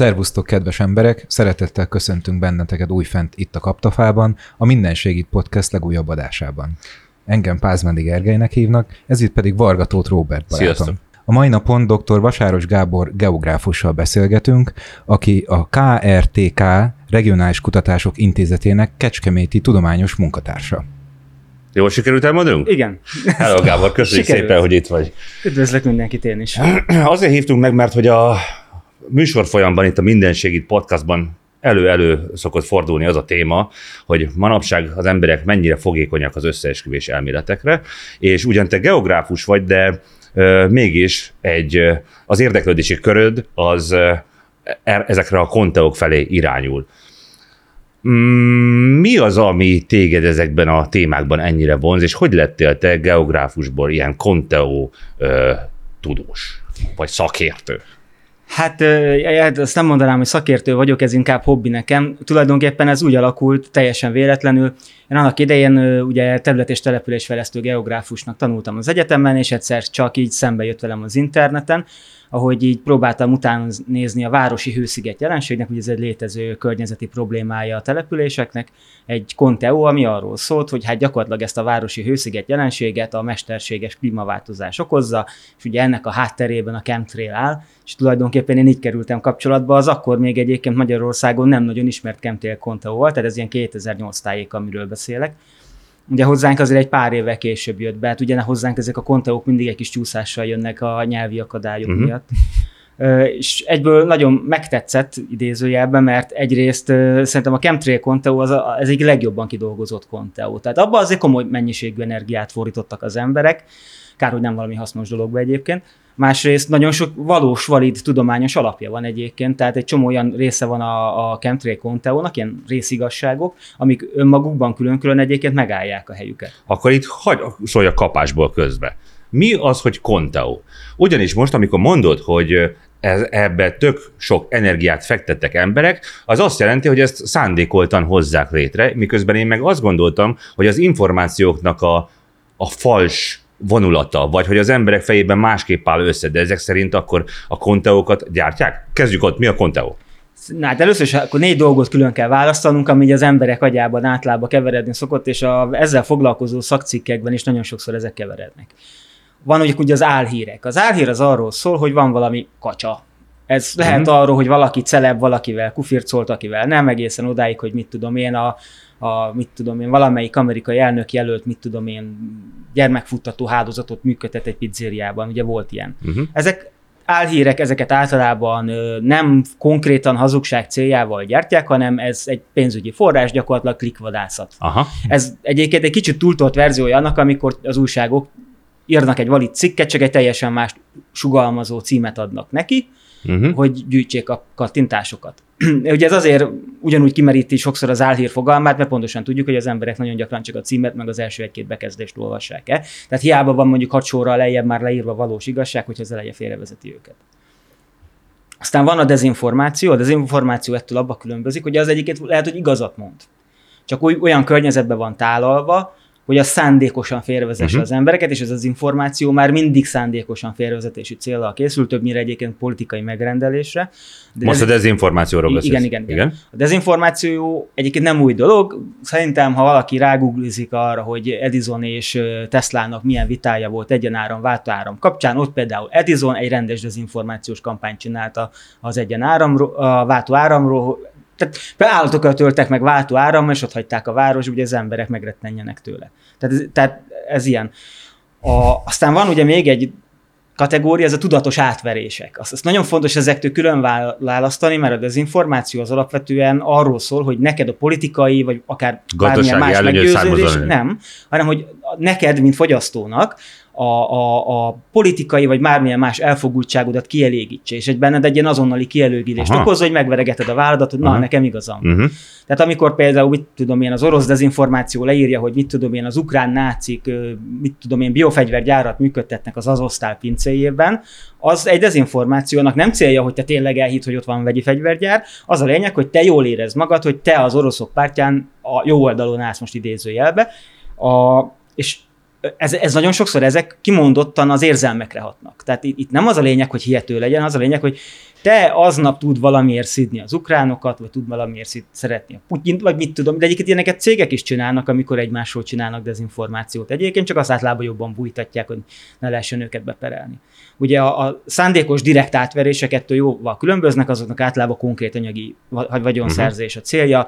Szervusztok, kedves emberek! Szeretettel köszöntünk benneteket újfent itt a Kaptafában, a Minden Segít Podcast legújabb adásában. Engem Pázmendi Gergelynek hívnak, ez itt pedig Varga Tóth Robert barátom. Sziasztok. A mai napon dr. Vasáros Gábor geográfussal beszélgetünk, aki a KRTK Regionális Kutatások Intézetének Kecskeméti tudományos munkatársa. Jól sikerült elmondunk? Igen. Hello Gábor, köszönjük Sikerült. szépen, hogy itt vagy. Üdvözlök mindenkit én is. Azért hívtunk meg, mert hogy a műsor folyamban itt a Minden Segít podcastban elő-elő szokott fordulni az a téma, hogy manapság az emberek mennyire fogékonyak az összeesküvés elméletekre, és ugyan te geográfus vagy, de ö, mégis egy, az érdeklődési köröd az ö, e- ezekre a konteok felé irányul. Mm, Mi az, ami téged ezekben a témákban ennyire vonz, és hogy lettél te geográfusból ilyen konteó ö, tudós, vagy szakértő? Hát hát azt nem mondanám, hogy szakértő vagyok, ez inkább hobbi nekem. Tulajdonképpen ez úgy alakult, teljesen véletlenül. Én annak idején ugye terület- és településfejlesztő geográfusnak tanultam az egyetemen, és egyszer csak így szembe jött velem az interneten, ahogy így próbáltam utána nézni a városi hősziget jelenségnek, ugye ez egy létező környezeti problémája a településeknek, egy Conteo, ami arról szólt, hogy hát gyakorlatilag ezt a városi hősziget jelenséget a mesterséges klímaváltozás okozza, és ugye ennek a hátterében a chemtrail áll, és tulajdonképpen én így kerültem kapcsolatba, az akkor még egyébként Magyarországon nem nagyon ismert chemtrail Conteo tehát ez ilyen 2008 tájék, amiről beszélek. Ugye hozzánk azért egy pár évvel később jött be, hát ugye hozzánk ezek a konteók mindig egy kis csúszással jönnek a nyelvi akadályok uh-huh. miatt. És egyből nagyon megtetszett idézőjelben, mert egyrészt szerintem a chemtrail Conteo az a, ez egy legjobban kidolgozott Conteo. Tehát abban azért komoly mennyiségű energiát fordítottak az emberek, kár, hogy nem valami hasznos dologba egyébként. Másrészt nagyon sok valós, valid tudományos alapja van egyébként, tehát egy csomó olyan része van a, a chemtrail Conteo-nak, ilyen részigasságok, amik önmagukban külön-külön egyébként megállják a helyüket. Akkor itt hagy szólj a kapásból közbe. Mi az, hogy Conteo? Ugyanis most, amikor mondod, hogy ez, ebbe tök sok energiát fektettek emberek, az azt jelenti, hogy ezt szándékoltan hozzák létre, miközben én meg azt gondoltam, hogy az információknak a, a fals vonulata, vagy hogy az emberek fejében másképp áll össze, de ezek szerint akkor a konteókat gyártják? Kezdjük ott, mi a konteo? Na hát először is akkor négy dolgot külön kell választanunk, ami így az emberek agyában átlába keveredni szokott, és a, ezzel foglalkozó szakcikkekben is nagyon sokszor ezek keverednek. Van ugye, ugye az álhírek. Az álhír az arról szól, hogy van valami kacsa. Ez lehet Mhm. arról, hogy valaki celeb, valakivel kufircolt, akivel nem, egészen odáig, hogy mit tudom én, a, a mit tudom én, valamelyik amerikai elnök jelölt, mit tudom én, gyermekfuttató hálózatot működtet egy pizzériában, ugye volt ilyen. Uh-huh. Ezek álhírek, ezeket általában nem konkrétan hazugság céljával gyártják, hanem ez egy pénzügyi forrás, gyakorlatilag klikvadászat. Aha. Ez egyébként egy kicsit túltolt verziója annak, amikor az újságok írnak egy valid cikket, csak egy teljesen más sugalmazó címet adnak neki, Uh-huh. hogy gyűjtsék a kattintásokat. Ugye ez azért ugyanúgy kimeríti sokszor az álhír fogalmát, mert pontosan tudjuk, hogy az emberek nagyon gyakran csak a címet, meg az első egy-két bekezdést olvassák el. Tehát hiába van mondjuk hat sorral lejjebb már leírva valós igazság, hogyha az eleje félrevezeti őket. Aztán van a dezinformáció, a dezinformáció ettől abba különbözik, hogy az egyiket lehet, hogy igazat mond. Csak oly, olyan környezetben van tálalva, hogy a szándékosan félrevezesse uh-huh. az embereket, és ez az információ már mindig szándékosan félrevezetési célra készül, többnyire egyébként politikai megrendelésre. De Most ez, a dezinformációról beszélsz. Igen, igen, igen, igen. A dezinformáció egyébként nem új dolog. Szerintem, ha valaki ráguglizik arra, hogy Edison és Teslának milyen vitája volt egyenáram, váltóáram kapcsán, ott például Edison egy rendes dezinformációs kampányt csinálta az egyenáramról, a váltóáramról, tehát állatokat töltek meg váltó áram, és ott hagyták a város, ugye az emberek megrettenjenek tőle. Tehát ez, tehát ez ilyen. A, aztán van ugye még egy kategória, ez a tudatos átverések. Azt, azt nagyon fontos ezektől külön választani, mert a dezinformáció az alapvetően arról szól, hogy neked a politikai, vagy akár bármilyen más meggyőződés, nem, hanem hogy neked, mint fogyasztónak, a, a, a politikai vagy bármilyen más elfogultságodat kielégítse, és egy benned egy ilyen azonnali kielőgülést okozza, hogy megveregeted a válladat, hogy Aha. na, nekem igazam. Uh-huh. Tehát amikor például, mit tudom én, az orosz dezinformáció leírja, hogy mit tudom én, az ukrán nácik, mit tudom én, biofegyvergyárat működtetnek az azosztál pincéjében, az egy dezinformációnak nem célja, hogy te tényleg elhitt, hogy ott van vegyi fegyvergyár, az a lényeg, hogy te jól érezd magad, hogy te az oroszok pártján a jó oldalon állsz most idézőjelbe, a, és ez, ez nagyon sokszor ezek kimondottan az érzelmekre hatnak. Tehát itt, nem az a lényeg, hogy hihető legyen, az a lényeg, hogy te aznap tud valamiért szidni az ukránokat, vagy tud valamiért szid, szeretni a Putyint, vagy mit tudom, de egyébként ilyeneket cégek is csinálnak, amikor egymásról csinálnak dezinformációt. Egyébként csak az általában jobban bújtatják, hogy ne lehessen őket beperelni. Ugye a, a szándékos direkt átverések ettől jóval különböznek, azoknak általában konkrét anyagi vagyonszerzés a célja.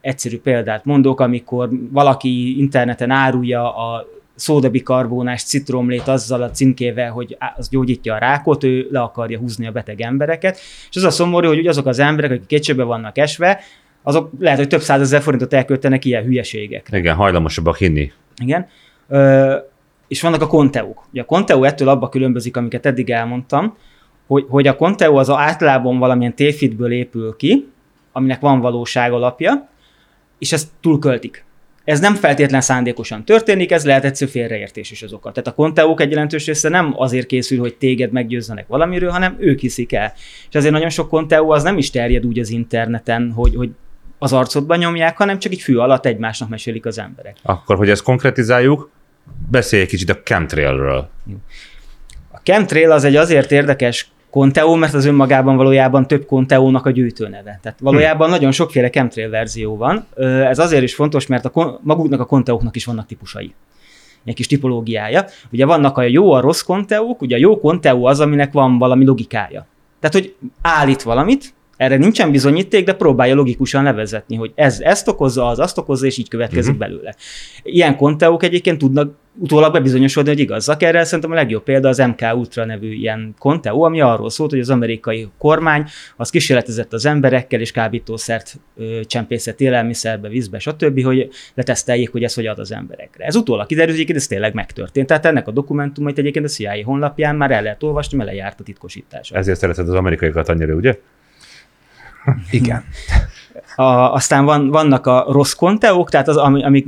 Egyszerű példát mondok, amikor valaki interneten árulja a szódabikarbónás citromlét azzal a címkével, hogy az gyógyítja a rákot, ő le akarja húzni a beteg embereket. És az a szomorú, hogy azok az emberek, akik kétségbe vannak esve, azok lehet, hogy több százezer forintot elköltenek ilyen hülyeségek. Igen, hajlamosabbak hinni. Igen. Ö, és vannak a konteuk. Ugye a konteu ettől abba különbözik, amiket eddig elmondtam, hogy, hogy a konteu az általában valamilyen tévhitből épül ki, aminek van valóság alapja, és ezt túlköltik. Ez nem feltétlen szándékosan történik, ez lehet egyszerű félreértés is azokat. Tehát a konteók egy jelentős része nem azért készül, hogy téged meggyőzzenek valamiről, hanem ők hiszik el. És azért nagyon sok konteó az nem is terjed úgy az interneten, hogy, hogy az arcodban nyomják, hanem csak így fű alatt egymásnak mesélik az emberek. Akkor, hogy ezt konkretizáljuk, beszélj egy kicsit a chemtrailről. A chemtrail az egy azért érdekes Conteo, mert az önmagában valójában több Conteónak a gyűjtőneve. Tehát valójában hmm. nagyon sokféle chemtrail verzió van. Ez azért is fontos, mert a, maguknak a Conteóknak is vannak típusai egy kis tipológiája. Ugye vannak a jó, a rossz konteók, ugye a jó konteó az, aminek van valami logikája. Tehát, hogy állít valamit, erre nincsen bizonyíték, de próbálja logikusan levezetni, hogy ez ezt okozza, az azt okozza, és így következik uh-huh. belőle. Ilyen konteók egyébként tudnak utólag bebizonyosodni, hogy igazak. Erre szerintem a legjobb példa az MK Ultra nevű ilyen konteó, ami arról szólt, hogy az amerikai kormány az kísérletezett az emberekkel, és kábítószert ö, csempészett élelmiszerbe, vízbe, stb., hogy leteszteljék, hogy ez hogy ad az emberekre. Ez utólag kiderült, hogy ez tényleg megtörtént. Tehát ennek a dokumentumait egyébként a CIA honlapján már el lehet olvasni, mert lejárt a titkosítás. Ezért szereted az amerikaiakat annyira, ugye? Igen. A, aztán van, vannak a rossz konteók, tehát az, amik, amik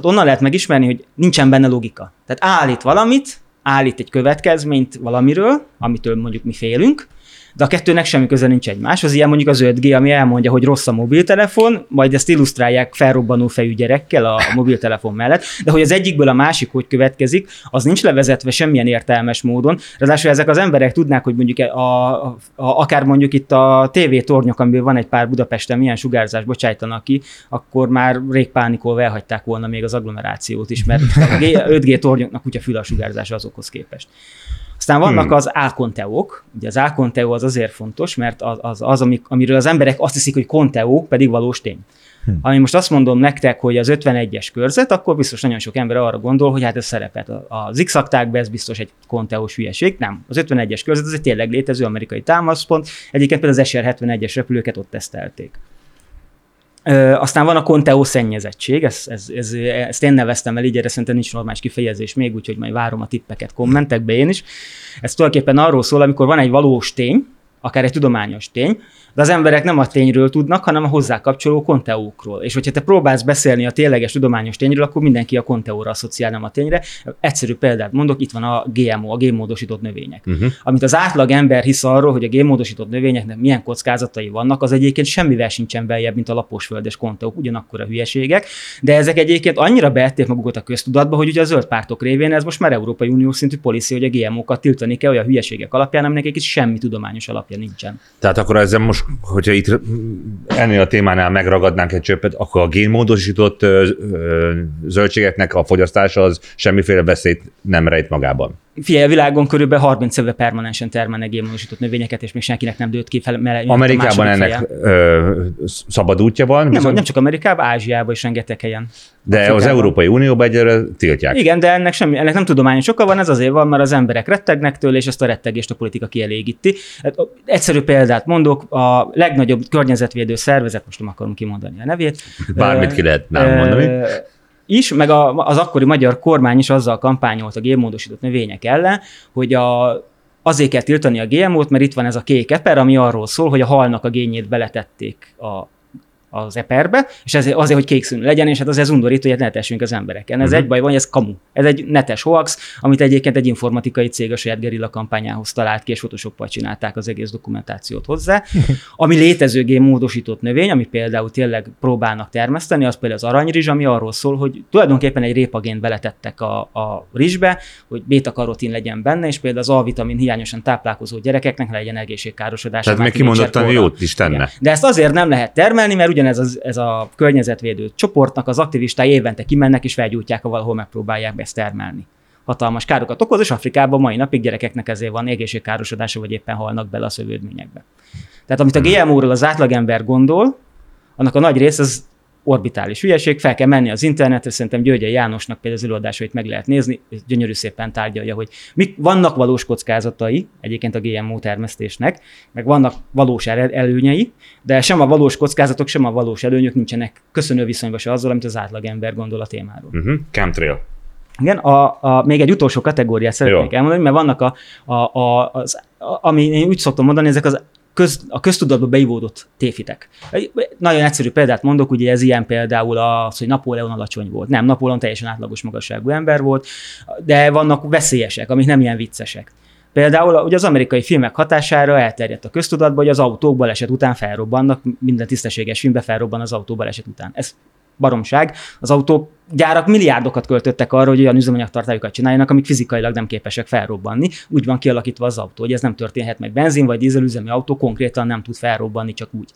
onnan lehet megismerni, hogy nincsen benne logika. Tehát állít valamit, állít egy következményt valamiről, amitől mondjuk mi félünk, de a kettőnek semmi köze nincs egymáshoz. Ilyen mondjuk az 5G, ami elmondja, hogy rossz a mobiltelefon, majd ezt illusztrálják felrobbanó fejű gyerekkel a mobiltelefon mellett, de hogy az egyikből a másik hogy következik, az nincs levezetve semmilyen értelmes módon. Ráadásul ezek az emberek tudnák, hogy mondjuk a, a, a, akár mondjuk itt a TV tornyok, amiből van egy pár Budapesten, milyen sugárzás bocsájtanak ki, akkor már rég pánikolva elhagyták volna még az agglomerációt is, mert a 5G tornyoknak úgy a fül a sugárzása azokhoz képest. Aztán vannak hmm. az álkonteók, ugye az álkonteó az azért fontos, mert az, az, az amik, amiről az emberek azt hiszik, hogy konteó, pedig valós tény. Hmm. Ami most azt mondom nektek, hogy az 51-es körzet, akkor biztos nagyon sok ember arra gondol, hogy hát ez szerepet az x ez biztos egy konteós hülyeség. Nem. Az 51-es körzet az egy tényleg létező amerikai támaszpont. Egyébként például az SR-71-es repülőket ott tesztelték. Aztán van a Conteo szennyezettség, ez, ez, ez, ezt én neveztem el így, erre szerintem nincs normális kifejezés még, úgyhogy majd várom a tippeket kommentekbe én is. Ez tulajdonképpen arról szól, amikor van egy valós tény, akár egy tudományos tény, de az emberek nem a tényről tudnak, hanem a hozzá kapcsoló konteókról. És hogyha te próbálsz beszélni a tényleges tudományos tényről, akkor mindenki a konteóra asszociál, nem a tényre. Egyszerű példát mondok, itt van a GMO, a génmódosított növények. Uh-huh. Amit az átlag ember hisz arról, hogy a génmódosított növényeknek milyen kockázatai vannak, az egyébként semmivel sincsen beljebb, mint a laposföldes konteók, ugyanakkor a hülyeségek. De ezek egyébként annyira beették magukat a köztudatba, hogy ugye a zöld pártok révén ez most már Európai Unió szintű policy, hogy a GMO-kat tiltani kell olyan hülyeségek alapján, aminek egy semmi tudományos alapja nincsen. Tehát akkor ezzel most, hogyha itt ennél a témánál megragadnánk egy csöppet, akkor a génmódosított zöldségeknek a fogyasztása az semmiféle veszélyt nem rejt magában. Figyelj, a világon körülbelül 30 éve permanensen termelnek génmódosított növényeket, és még senkinek nem dőlt ki fel. Mele, Amerikában ennek ö, szabad útja van. Nem, viszont... nem csak Amerikában, Ázsiában is rengeteg helyen. De Afrikában. az Európai Unióban egyre tiltják. Igen, de ennek, semmi, ennek nem tudományos oka van, ez azért van, mert az emberek rettegnek tőle, és ezt a rettegést a politika kielégíti. Hát, egyszerű példát mondok, a legnagyobb környezetvédő szervezet, most nem akarom kimondani a nevét. Bármit ki lehet nem mondani is, meg a, az akkori magyar kormány is azzal kampányolt a génmódosított növények ellen, hogy a, azért kell tiltani a GMO-t, mert itt van ez a kék eper, ami arról szól, hogy a halnak a gényét beletették a az eperbe, és ezért, azért, hogy kék színű legyen, és hát az ez undorító, hogy ne tessünk az embereken. Ez uh-huh. egy baj van, ez kamu. Ez egy netes hoax, amit egyébként egy informatikai cég a saját gerilla kampányához talált ki, és photoshoppal csinálták az egész dokumentációt hozzá. Ami létező gén módosított növény, ami például tényleg próbálnak termeszteni, az például az aranyrizs, ami arról szól, hogy tulajdonképpen egy répagént beletettek a, a rizsbe, hogy beta-karotin legyen benne, és például az A-vitamin hiányosan táplálkozó gyerekeknek legyen egészségkárosodás. Tehát még kimondottan jót is tenne. Igen. De ezt azért nem lehet termelni, mert ugyanez az, ez a környezetvédő csoportnak az aktivistái évente kimennek és felgyújtják, ha valahol megpróbálják ezt termelni. Hatalmas károkat okoz, és Afrikában mai napig gyerekeknek ezért van egészségkárosodása, vagy éppen halnak bele a szövődményekbe. Tehát amit a GMO-ról az átlagember gondol, annak a nagy rész az orbitális hülyeség, fel kell menni az internetre, szerintem Györgyi Jánosnak például az előadásait meg lehet nézni, gyönyörű szépen tárgyalja, hogy mik vannak valós kockázatai egyébként a GMO termesztésnek, meg vannak valós előnyei, de sem a valós kockázatok, sem a valós előnyök nincsenek köszönő viszonyban se azzal, amit az átlagember gondol a témáról. Uh-huh. Chemtrail. Igen, a, a, még egy utolsó kategóriát szeretnék Jó. elmondani, mert vannak a, a, a, az, a, ami én úgy szoktam mondani, ezek az köz, a köztudatba beivódott téfitek. Nagyon egyszerű példát mondok, ugye ez ilyen például az, hogy Napóleon alacsony volt. Nem, Napóleon teljesen átlagos magasságú ember volt, de vannak veszélyesek, amik nem ilyen viccesek. Például ugye az amerikai filmek hatására elterjedt a köztudatba, hogy az autók baleset után felrobbannak, minden tisztességes filmbe felrobban az autó baleset után. Ez baromság. Az autógyárak milliárdokat költöttek arra, hogy olyan üzemanyagtartályokat csináljanak, amik fizikailag nem képesek felrobbanni. Úgy van kialakítva az autó, hogy ez nem történhet meg. Benzin vagy dízelüzemű autó konkrétan nem tud felrobbanni, csak úgy.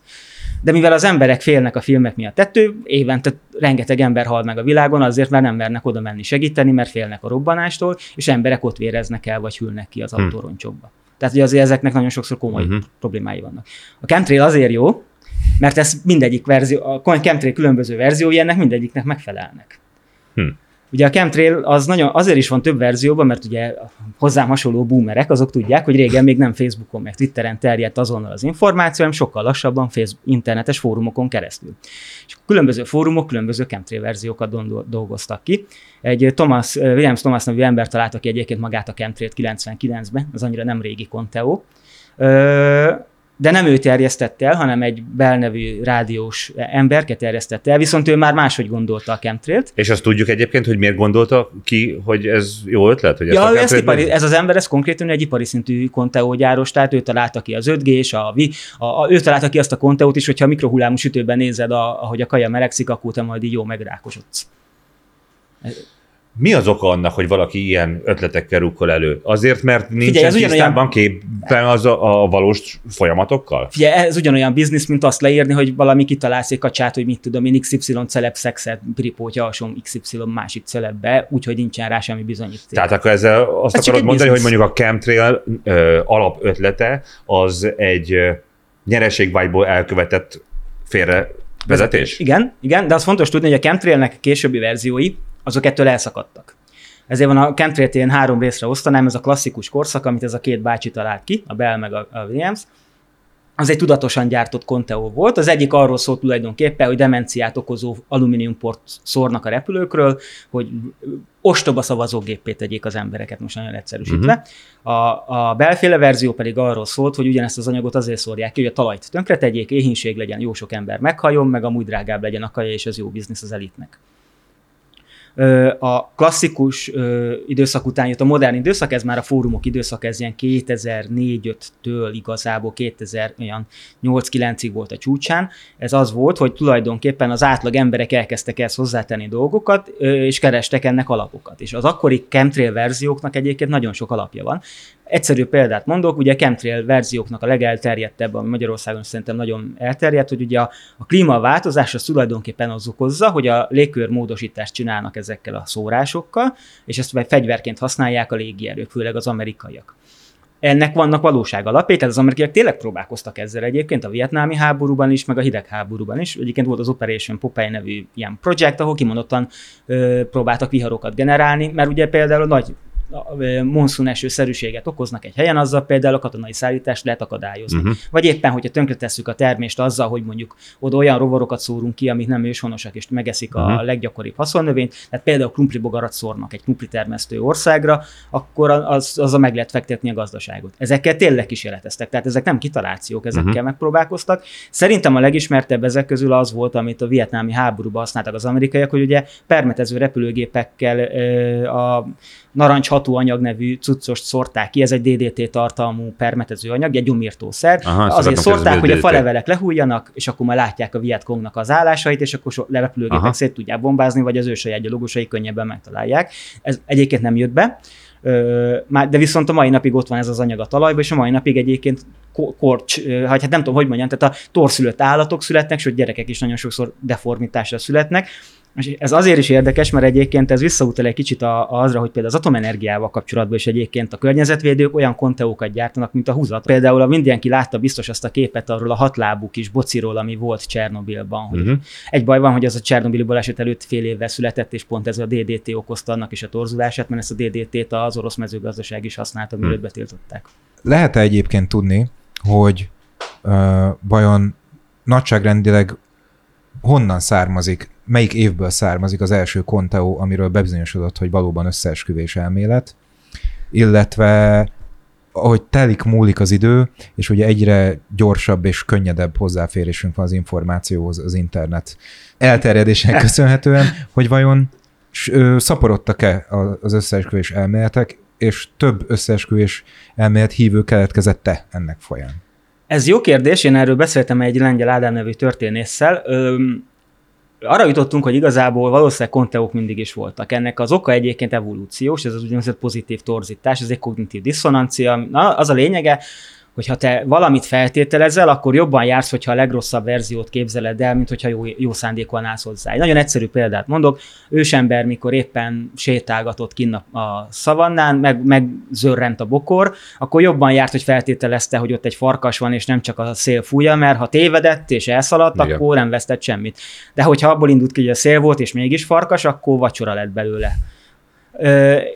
De mivel az emberek félnek a filmek miatt tettő, évente rengeteg ember hal meg a világon, azért mert nem mernek oda menni segíteni, mert félnek a robbanástól, és emberek ott véreznek el, vagy hűlnek ki az hmm. autóroncsokba. Tehát hogy azért ezeknek nagyon sokszor komoly uh-huh. problémái vannak. A chemtrail azért jó, mert ez mindegyik verzió, a chemtrail különböző verziói ennek mindegyiknek megfelelnek. Hm. Ugye a chemtrail az nagyon, azért is van több verzióban, mert ugye hozzám hasonló boomerek, azok tudják, hogy régen még nem Facebookon, meg Twitteren terjedt azonnal az információ, hanem sokkal lassabban Facebook, internetes fórumokon keresztül. És különböző fórumok különböző chemtrail verziókat dolgoztak ki. Egy Thomas, Williams Thomas nevű ember találta ki egyébként magát a chemtrail 99-ben, az annyira nem régi Conteo de nem ő terjesztette el, hanem egy belnevű rádiós emberke terjesztette el, viszont ő már máshogy gondolta a chemtrailt. És azt tudjuk egyébként, hogy miért gondolta ki, hogy ez jó ötlet? Hogy ja, ezt a ezt ipari, ez az ember, ez konkrétan egy ipari szintű konteógyáros, tehát ő találta ki az 5 g a, a, a, ő találta ki azt a konteót is, hogyha a mikrohullámú sütőben nézed, a, ahogy a kaja melegszik, akkor te majd így jó megrákosodsz. Mi az oka annak, hogy valaki ilyen ötletekkel rukkol elő? Azért, mert nincsen Figyelj, tisztában képen az a, a valós folyamatokkal? Figyelj, ez ugyanolyan biznisz, mint azt leírni, hogy valami kitalálsz egy kacsát, hogy mit tudom én, XY celeb szexet pripótja alsom XY másik celebbe, úgyhogy nincsen rá semmi bizonyíték. Tehát akkor ezzel azt ez akarod mondani, business. hogy mondjuk a chemtrail ö, alapötlete az egy nyereségvágyból elkövetett félre vezetés? Igen, igen, de az fontos tudni, hogy a chemtrailnek későbbi verziói, azok ettől elszakadtak. Ezért van a chemtrail ilyen három részre osztanám, ez a klasszikus korszak, amit ez a két bácsi talált ki, a Bell meg a Williams. az egy tudatosan gyártott Conteo volt. Az egyik arról szólt tulajdonképpen, hogy demenciát okozó alumíniumport szórnak a repülőkről, hogy ostoba szavazógépé tegyék az embereket, most nagyon egyszerűsítve. Uh-huh. A, a belféle verzió pedig arról szólt, hogy ugyanezt az anyagot azért szórják ki, hogy a talajt tönkre tegyék, éhínség legyen, jó sok ember meghajjon, meg amúgy drágább legyen a kaja, és ez jó biznisz az elitnek a klasszikus időszak után jött a modern időszak, ez már a fórumok időszak, ez ilyen 2004-5-től igazából 2008-9-ig volt a csúcsán. Ez az volt, hogy tulajdonképpen az átlag emberek elkezdtek ezt hozzátenni dolgokat, és kerestek ennek alapokat. És az akkori chemtrail verzióknak egyébként nagyon sok alapja van. Egyszerű példát mondok, ugye chemtrail verzióknak a legelterjedtebb, ami Magyarországon szerintem nagyon elterjedt, hogy ugye a, a klímaváltozás az tulajdonképpen az okozza, hogy a légkör módosítást csinálnak ezekkel a szórásokkal, és ezt fegyverként használják a légierők, főleg az amerikaiak. Ennek vannak valóság alapjai, tehát az amerikaiak tényleg próbálkoztak ezzel egyébként a vietnámi háborúban is, meg a hidegháborúban is. Egyébként volt az Operation Popeye nevű ilyen projekt, ahol kimondottan ö, próbáltak viharokat generálni, mert ugye például a nagy monszun esőszerűséget okoznak egy helyen, azzal például a katonai szállítást lehet akadályozni. Uh-huh. Vagy éppen, hogyha tönkretesszük a termést azzal, hogy mondjuk oda olyan rovarokat szórunk ki, amik nem őshonosak, és megeszik uh-huh. a leggyakoribb haszonnövényt, tehát például krumplibogarat szórnak egy krumpli termesztő országra, akkor az, az a meg lehet fektetni a gazdaságot. Ezekkel tényleg kísérleteztek, tehát ezek nem kitalációk, ezekkel uh-huh. megpróbálkoztak. Szerintem a legismertebb ezek közül az volt, amit a vietnámi háborúban használtak az amerikaiak, hogy ugye permetező repülőgépekkel a narancs hatóanyag nevű cuccost szórták ki, ez egy DDT tartalmú permetező anyag, egy gyomírtószer. Aha, Azért szórták, hogy a falevelek lehújjanak, és akkor már látják a Vietkongnak az állásait, és akkor repülőgépek Aha. szét tudják bombázni, vagy az ő saját gyalogosai könnyebben megtalálják. Ez egyébként nem jött be. De viszont a mai napig ott van ez az anyag a talajban, és a mai napig egyébként korcs, hát nem tudom, hogy mondjam, tehát a torszülött állatok születnek, sőt gyerekek is nagyon sokszor deformitásra születnek, és ez azért is érdekes, mert egyébként ez visszautal egy kicsit a, azra, hogy például az atomenergiával kapcsolatban is egyébként a környezetvédők olyan konteókat gyártanak, mint a húzat. Például a mindenki látta biztos azt a képet arról a hatlábú kis bociról, ami volt Csernobilban. Hogy uh-huh. Egy baj van, hogy az a Csernobili baleset előtt fél évvel született, és pont ez a DDT okozta annak is a torzulását, mert ezt a DDT-t az orosz mezőgazdaság is használta, mielőtt uh-huh. betiltották. Lehet-e egyébként tudni, hogy uh, vajon nagyságrendileg honnan származik, melyik évből származik az első Conteo, amiről bebizonyosodott, hogy valóban összeesküvés elmélet, illetve ahogy telik, múlik az idő, és ugye egyre gyorsabb és könnyedebb hozzáférésünk van az információhoz az internet elterjedésének köszönhetően, hogy vajon szaporodtak-e az összeesküvés elméletek, és több összeesküvés elmélet hívő keletkezette ennek folyán? Ez jó kérdés, én erről beszéltem egy lengyel Ádám nevű történésszel. Öm, arra jutottunk, hogy igazából valószínűleg konteók mindig is voltak. Ennek az oka egyébként evolúciós, ez az úgynevezett pozitív torzítás, ez egy kognitív diszonancia. Na, az a lényege, hogyha te valamit feltételezel, akkor jobban jársz, hogyha a legrosszabb verziót képzeled el, mint hogyha jó, jó szándékon állsz hozzá. Egy nagyon egyszerű példát mondok, ősember, mikor éppen sétálgatott kinn a szavannán, meg, meg zörrent a bokor, akkor jobban járt, hogy feltételezte, hogy ott egy farkas van, és nem csak a szél fújja, mert ha tévedett és elszaladt, Igen. akkor nem vesztett semmit. De hogyha abból indult ki, hogy a szél volt, és mégis farkas, akkor vacsora lett belőle. E,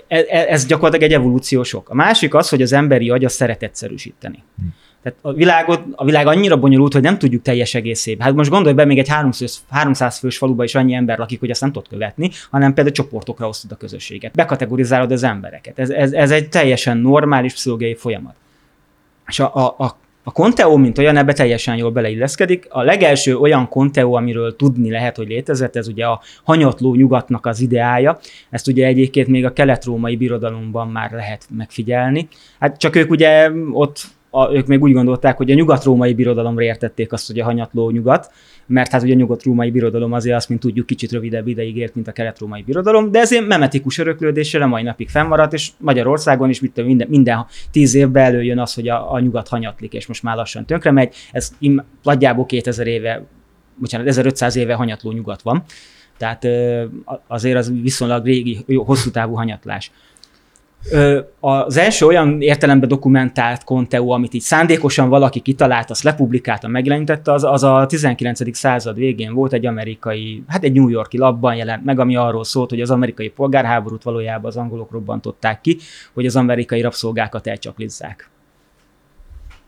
e, ez gyakorlatilag egy evolúciósok. A másik az, hogy az emberi agy azt szeret egyszerűsíteni. Hm. Tehát a, világot, a világ annyira bonyolult, hogy nem tudjuk teljes egészében. Hát most gondolj be, még egy 300, 300 fős faluban is annyi ember lakik, hogy azt nem tudod követni, hanem például csoportokra osztod a közösséget. Bekategorizálod az embereket. Ez, ez, ez egy teljesen normális pszichológiai folyamat. És a, a, a a Conteo, mint olyan, ebbe teljesen jól beleilleszkedik. A legelső olyan Conteo, amiről tudni lehet, hogy létezett, ez ugye a hanyatló nyugatnak az ideája. Ezt ugye egyébként még a kelet-római birodalomban már lehet megfigyelni. Hát csak ők ugye ott a, ők még úgy gondolták, hogy a nyugat-római birodalomra értették azt, hogy a hanyatló nyugat, mert hát ugye a nyugat-római birodalom azért azt, mint tudjuk, kicsit rövidebb ideig élt, mint a kelet-római birodalom, de ezért memetikus öröklődésre mai napig fennmaradt, és Magyarországon is mit minden, minden tíz évben előjön az, hogy a, a nyugat hanyatlik, és most már lassan tönkre megy. Ez nagyjából 2000 éve, bocsánat, 1500 éve hanyatló nyugat van. Tehát azért az viszonylag régi, hosszú távú hanyatlás az első olyan értelemben dokumentált Conteo, amit így szándékosan valaki kitalált, azt lepublikálta, megjelenítette, az, az a 19. század végén volt egy amerikai, hát egy New Yorki labban jelent meg, ami arról szólt, hogy az amerikai polgárháborút valójában az angolok robbantották ki, hogy az amerikai rabszolgákat elcsaklizzák.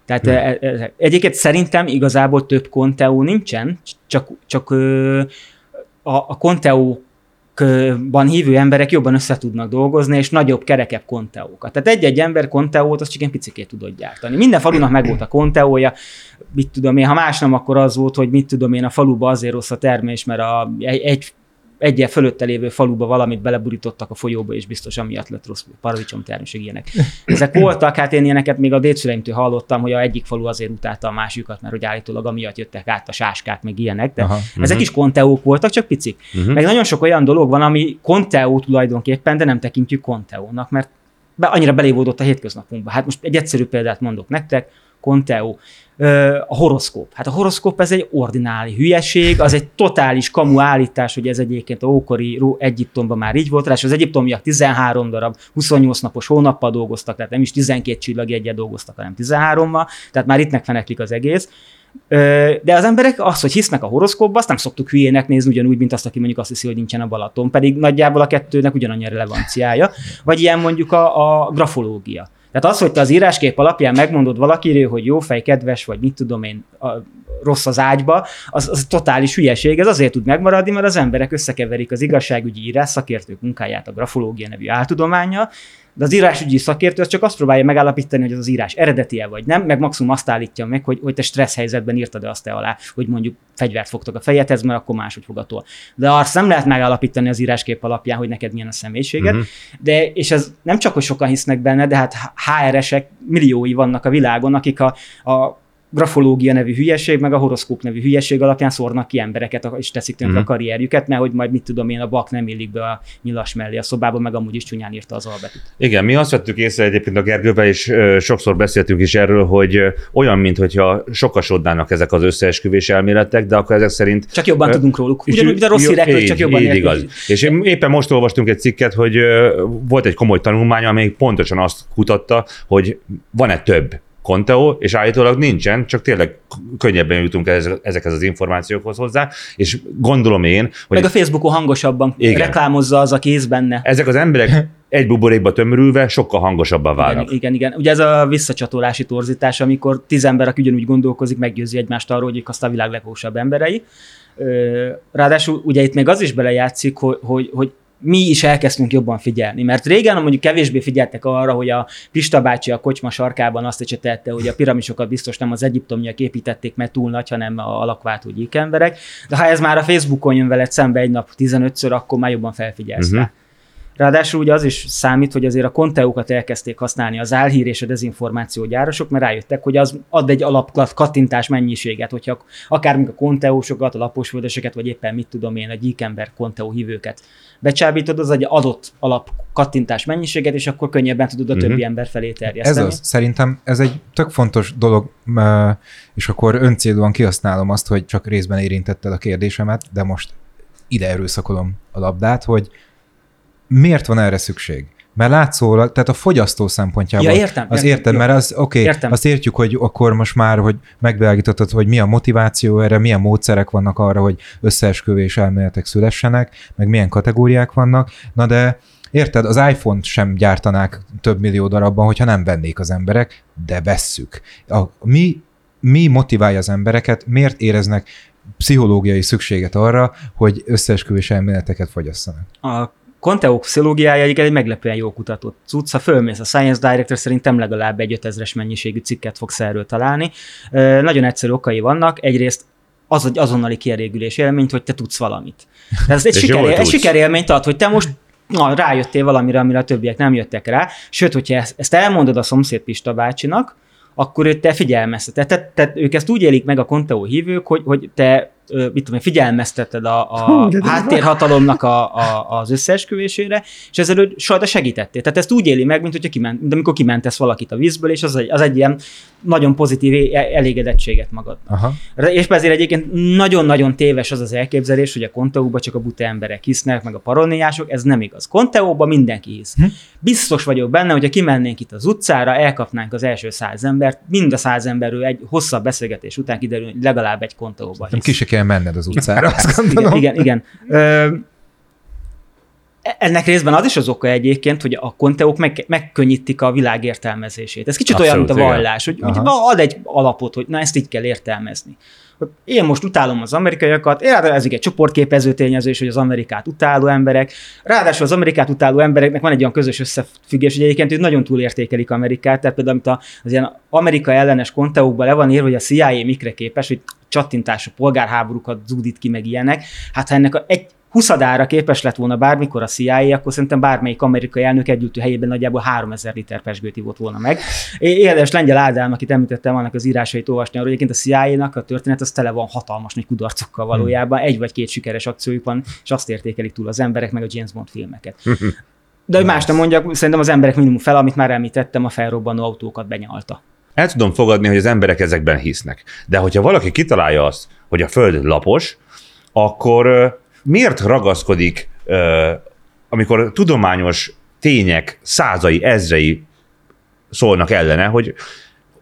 Tehát hmm. egyébként szerintem igazából több Conteó nincsen, csak, csak a, a Conteó ban hívő emberek jobban össze tudnak dolgozni, és nagyobb, kerekebb konteókat. Tehát egy-egy ember konteót, az csak egy picikét tudod gyártani. Minden falunak meg volt a konteója, mit tudom én, ha más nem, akkor az volt, hogy mit tudom én, a faluba azért rossz a termés, mert a, egy, egy egyen fölötte lévő faluba valamit beleburítottak a folyóba, és biztos amiatt lett rossz paradicsom terméség ilyenek. Ezek voltak, hát én ilyeneket még a dédszüleimtől hallottam, hogy a egyik falu azért utálta a másikat, mert hogy állítólag amiatt jöttek át a sáskák, meg ilyenek, de Aha, ezek uh-huh. is konteók voltak, csak picik. Uh-huh. Meg nagyon sok olyan dolog van, ami konteó tulajdonképpen, de nem tekintjük konteónak, mert be, annyira belévódott a hétköznapunkba. Hát most egy egyszerű példát mondok nektek, Conteo, a horoszkóp. Hát a horoszkóp ez egy ordináli hülyeség, az egy totális kamu állítás, hogy ez egyébként a ókori Egyiptomban már így volt, és az egyiptomiak 13 darab 28 napos hónappal dolgoztak, tehát nem is 12 csillag egyet dolgoztak, hanem 13-mal, tehát már itt megfeneklik az egész. De az emberek azt, hogy hisznek a horoszkópba, azt nem szoktuk hülyének nézni, ugyanúgy, mint azt, aki mondjuk azt hiszi, hogy nincsen a Balaton, pedig nagyjából a kettőnek ugyanannyi relevanciája. Vagy ilyen mondjuk a, a grafológia. Tehát az, hogy te az íráskép alapján megmondod valakiről, hogy jó fej, kedves, vagy mit tudom én, a, rossz az ágyba, az, az totális hülyeség. Ez azért tud megmaradni, mert az emberek összekeverik az igazságügyi írás szakértők munkáját a grafológia nevű áltudománya, de az írásügyi szakértő az csak azt próbálja megállapítani, hogy az az írás eredeti-e vagy nem, meg maximum azt állítja meg, hogy, hogy te stressz helyzetben írtad-e azt te alá, hogy mondjuk fegyvert fogtok a fejedhez, mert akkor máshogy fogatol. De azt nem lehet megállapítani az íráskép alapján, hogy neked milyen a személyiséged. Uh-huh. De, és ez nem csak, hogy sokan hisznek benne, de hát HR-esek milliói vannak a világon, akik a, a grafológia nevű hülyeség, meg a horoszkóp nevű hülyeség alapján szórnak ki embereket, és teszik tönkre uh-huh. a karrierjüket, mert hogy majd mit tudom én, a bak nem illik be a nyilas mellé a szobába, meg amúgy is csúnyán írta az albetűt. Igen, mi azt vettük észre egyébként a Gergővel, és ö, sokszor beszéltünk is erről, hogy ö, olyan, mintha sokasodnának ezek az összeesküvés elméletek, de akkor ezek szerint... Csak jobban ö, tudunk róluk. Ugyanúgy, mint a rossz hírekről, csak jobban így igaz. És éppen most olvastunk egy cikket, hogy ö, volt egy komoly tanulmány, amely pontosan azt kutatta, hogy van-e több Conteo, és állítólag nincsen, csak tényleg könnyebben jutunk ezekhez az információkhoz hozzá, és gondolom én, hogy... Meg a Facebookon hangosabban igen. reklámozza az, aki hisz benne. Ezek az emberek egy buborékba tömörülve sokkal hangosabbá válnak. Igen, igen, igen. Ugye ez a visszacsatolási torzítás, amikor tíz ember, aki ugyanúgy gondolkozik, meggyőzi egymást arról, hogy ők azt a világ legósabb emberei. Ráadásul ugye itt még az is belejátszik, hogy, hogy, hogy mi is elkezdtünk jobban figyelni. Mert régen mondjuk kevésbé figyeltek arra, hogy a Pista bácsi a kocsma sarkában azt ecsetette, hogy a piramisokat biztos nem az egyiptomiak építették, mert túl nagy, hanem a alakváltó emberek. De ha ez már a Facebookon jön veled szembe egy nap 15-ször, akkor már jobban felfigyelsz uh-huh. rá. Ráadásul ugye az is számít, hogy azért a konteókat elkezdték használni az álhír és a dezinformáció gyárosok, mert rájöttek, hogy az ad egy alap kattintás mennyiséget, hogyha akár a konteósokat, a laposvöldöseket, vagy éppen mit tudom én, a gyíkember konteó hívőket becsábítod, az egy adott alap kattintás mennyiséget, és akkor könnyebben tudod a többi uh-huh. ember felé terjeszteni. Ez az, szerintem ez egy tök fontos dolog, és akkor öncélúan kihasználom azt, hogy csak részben érintetted a kérdésemet, de most ide erőszakolom a labdát, hogy miért van erre szükség? Mert látszólag, tehát a fogyasztó szempontjából. Ja, értem. Az értem, mert az, oké, okay, azt értjük, hogy akkor most már, hogy megvilágítottad, hogy mi a motiváció erre, milyen módszerek vannak arra, hogy összeesküvés elméletek szülessenek, meg milyen kategóriák vannak, na de Érted, az iPhone-t sem gyártanák több millió darabban, hogyha nem vennék az emberek, de vesszük. A, mi, mi motiválja az embereket, miért éreznek pszichológiai szükséget arra, hogy összeesküvés elméleteket fogyasszanak? A Conteo pszichológiája egy meglepően jó kutatott cucc. Ha fölmész a Science Director, szerintem legalább egy 5000-es mennyiségű cikket fogsz erről találni. Nagyon egyszerű okai vannak. Egyrészt az egy azonnali kielégülés élményt, hogy te tudsz valamit. Ez egy, siker, egy sikerélményt ad, hogy te most na, rájöttél valamire, amire a többiek nem jöttek rá. Sőt, hogyha ezt, ezt elmondod a szomszéd Pista bácsinak, akkor őt te figyelmezteted. Tehát, tehát ők ezt úgy élik meg a Conteo hívők, hogy, hogy te mit tudom, figyelmezteted a, a háttérhatalomnak a, a, az összeesküvésére, és ezzel sajta segítettél. Tehát ezt úgy éli meg, mint hogyha kiment, mint amikor kimentesz valakit a vízből, és az egy, az egy ilyen nagyon pozitív elégedettséget magad. Aha. És ezért egyébként nagyon-nagyon téves az az elképzelés, hogy a Conteóba csak a buta emberek hisznek, meg a paroniások, ez nem igaz. Conteóba mindenki hisz. Hm? Biztos vagyok benne, hogy ha kimennénk itt az utcára, elkapnánk az első száz embert, mind a száz emberről egy hosszabb beszélgetés után kiderül, hogy legalább egy Conteóba hisz kell menned az utcára, azt gondolom. Igen, igen. igen. Ö, Ennek részben az is az oka egyébként, hogy a konteók meg, megkönnyítik a világ értelmezését. Ez kicsit Abszolút, olyan, mint a igen. vallás, hogy, hogy Aha. ad egy alapot, hogy na ezt így kell értelmezni. Én most utálom az amerikaiakat, én hát ez egy csoportképező tényezés, hogy az Amerikát utáló emberek. Ráadásul az Amerikát utáló embereknek van egy olyan közös összefüggés, hogy egyébként ők nagyon túlértékelik Amerikát, tehát például amit az ilyen Amerika ellenes konteókban le van írva, hogy a CIA mikre képes, hogy csattintású polgárháborúkat zúdít ki, meg ilyenek. Hát ha ennek a egy huszadára képes lett volna bármikor a CIA, akkor szerintem bármelyik amerikai elnök együttű helyében nagyjából 3000 liter pesgőt ivott volna meg. É- Érdemes Lengyel Ádám, akit említettem, annak az írásait olvasni arról, egyébként a CIA-nak a történet az tele van hatalmas nagy kudarcokkal valójában. Egy vagy két sikeres akciójuk van, és azt értékelik túl az emberek, meg a James Bond filmeket. De hogy más nem mondjak, szerintem az emberek minimum fel, amit már említettem, a felrobbanó autókat benyalta. El tudom fogadni, hogy az emberek ezekben hisznek. De hogyha valaki kitalálja azt, hogy a Föld lapos, akkor miért ragaszkodik, amikor tudományos tények százai, ezrei szólnak ellene, hogy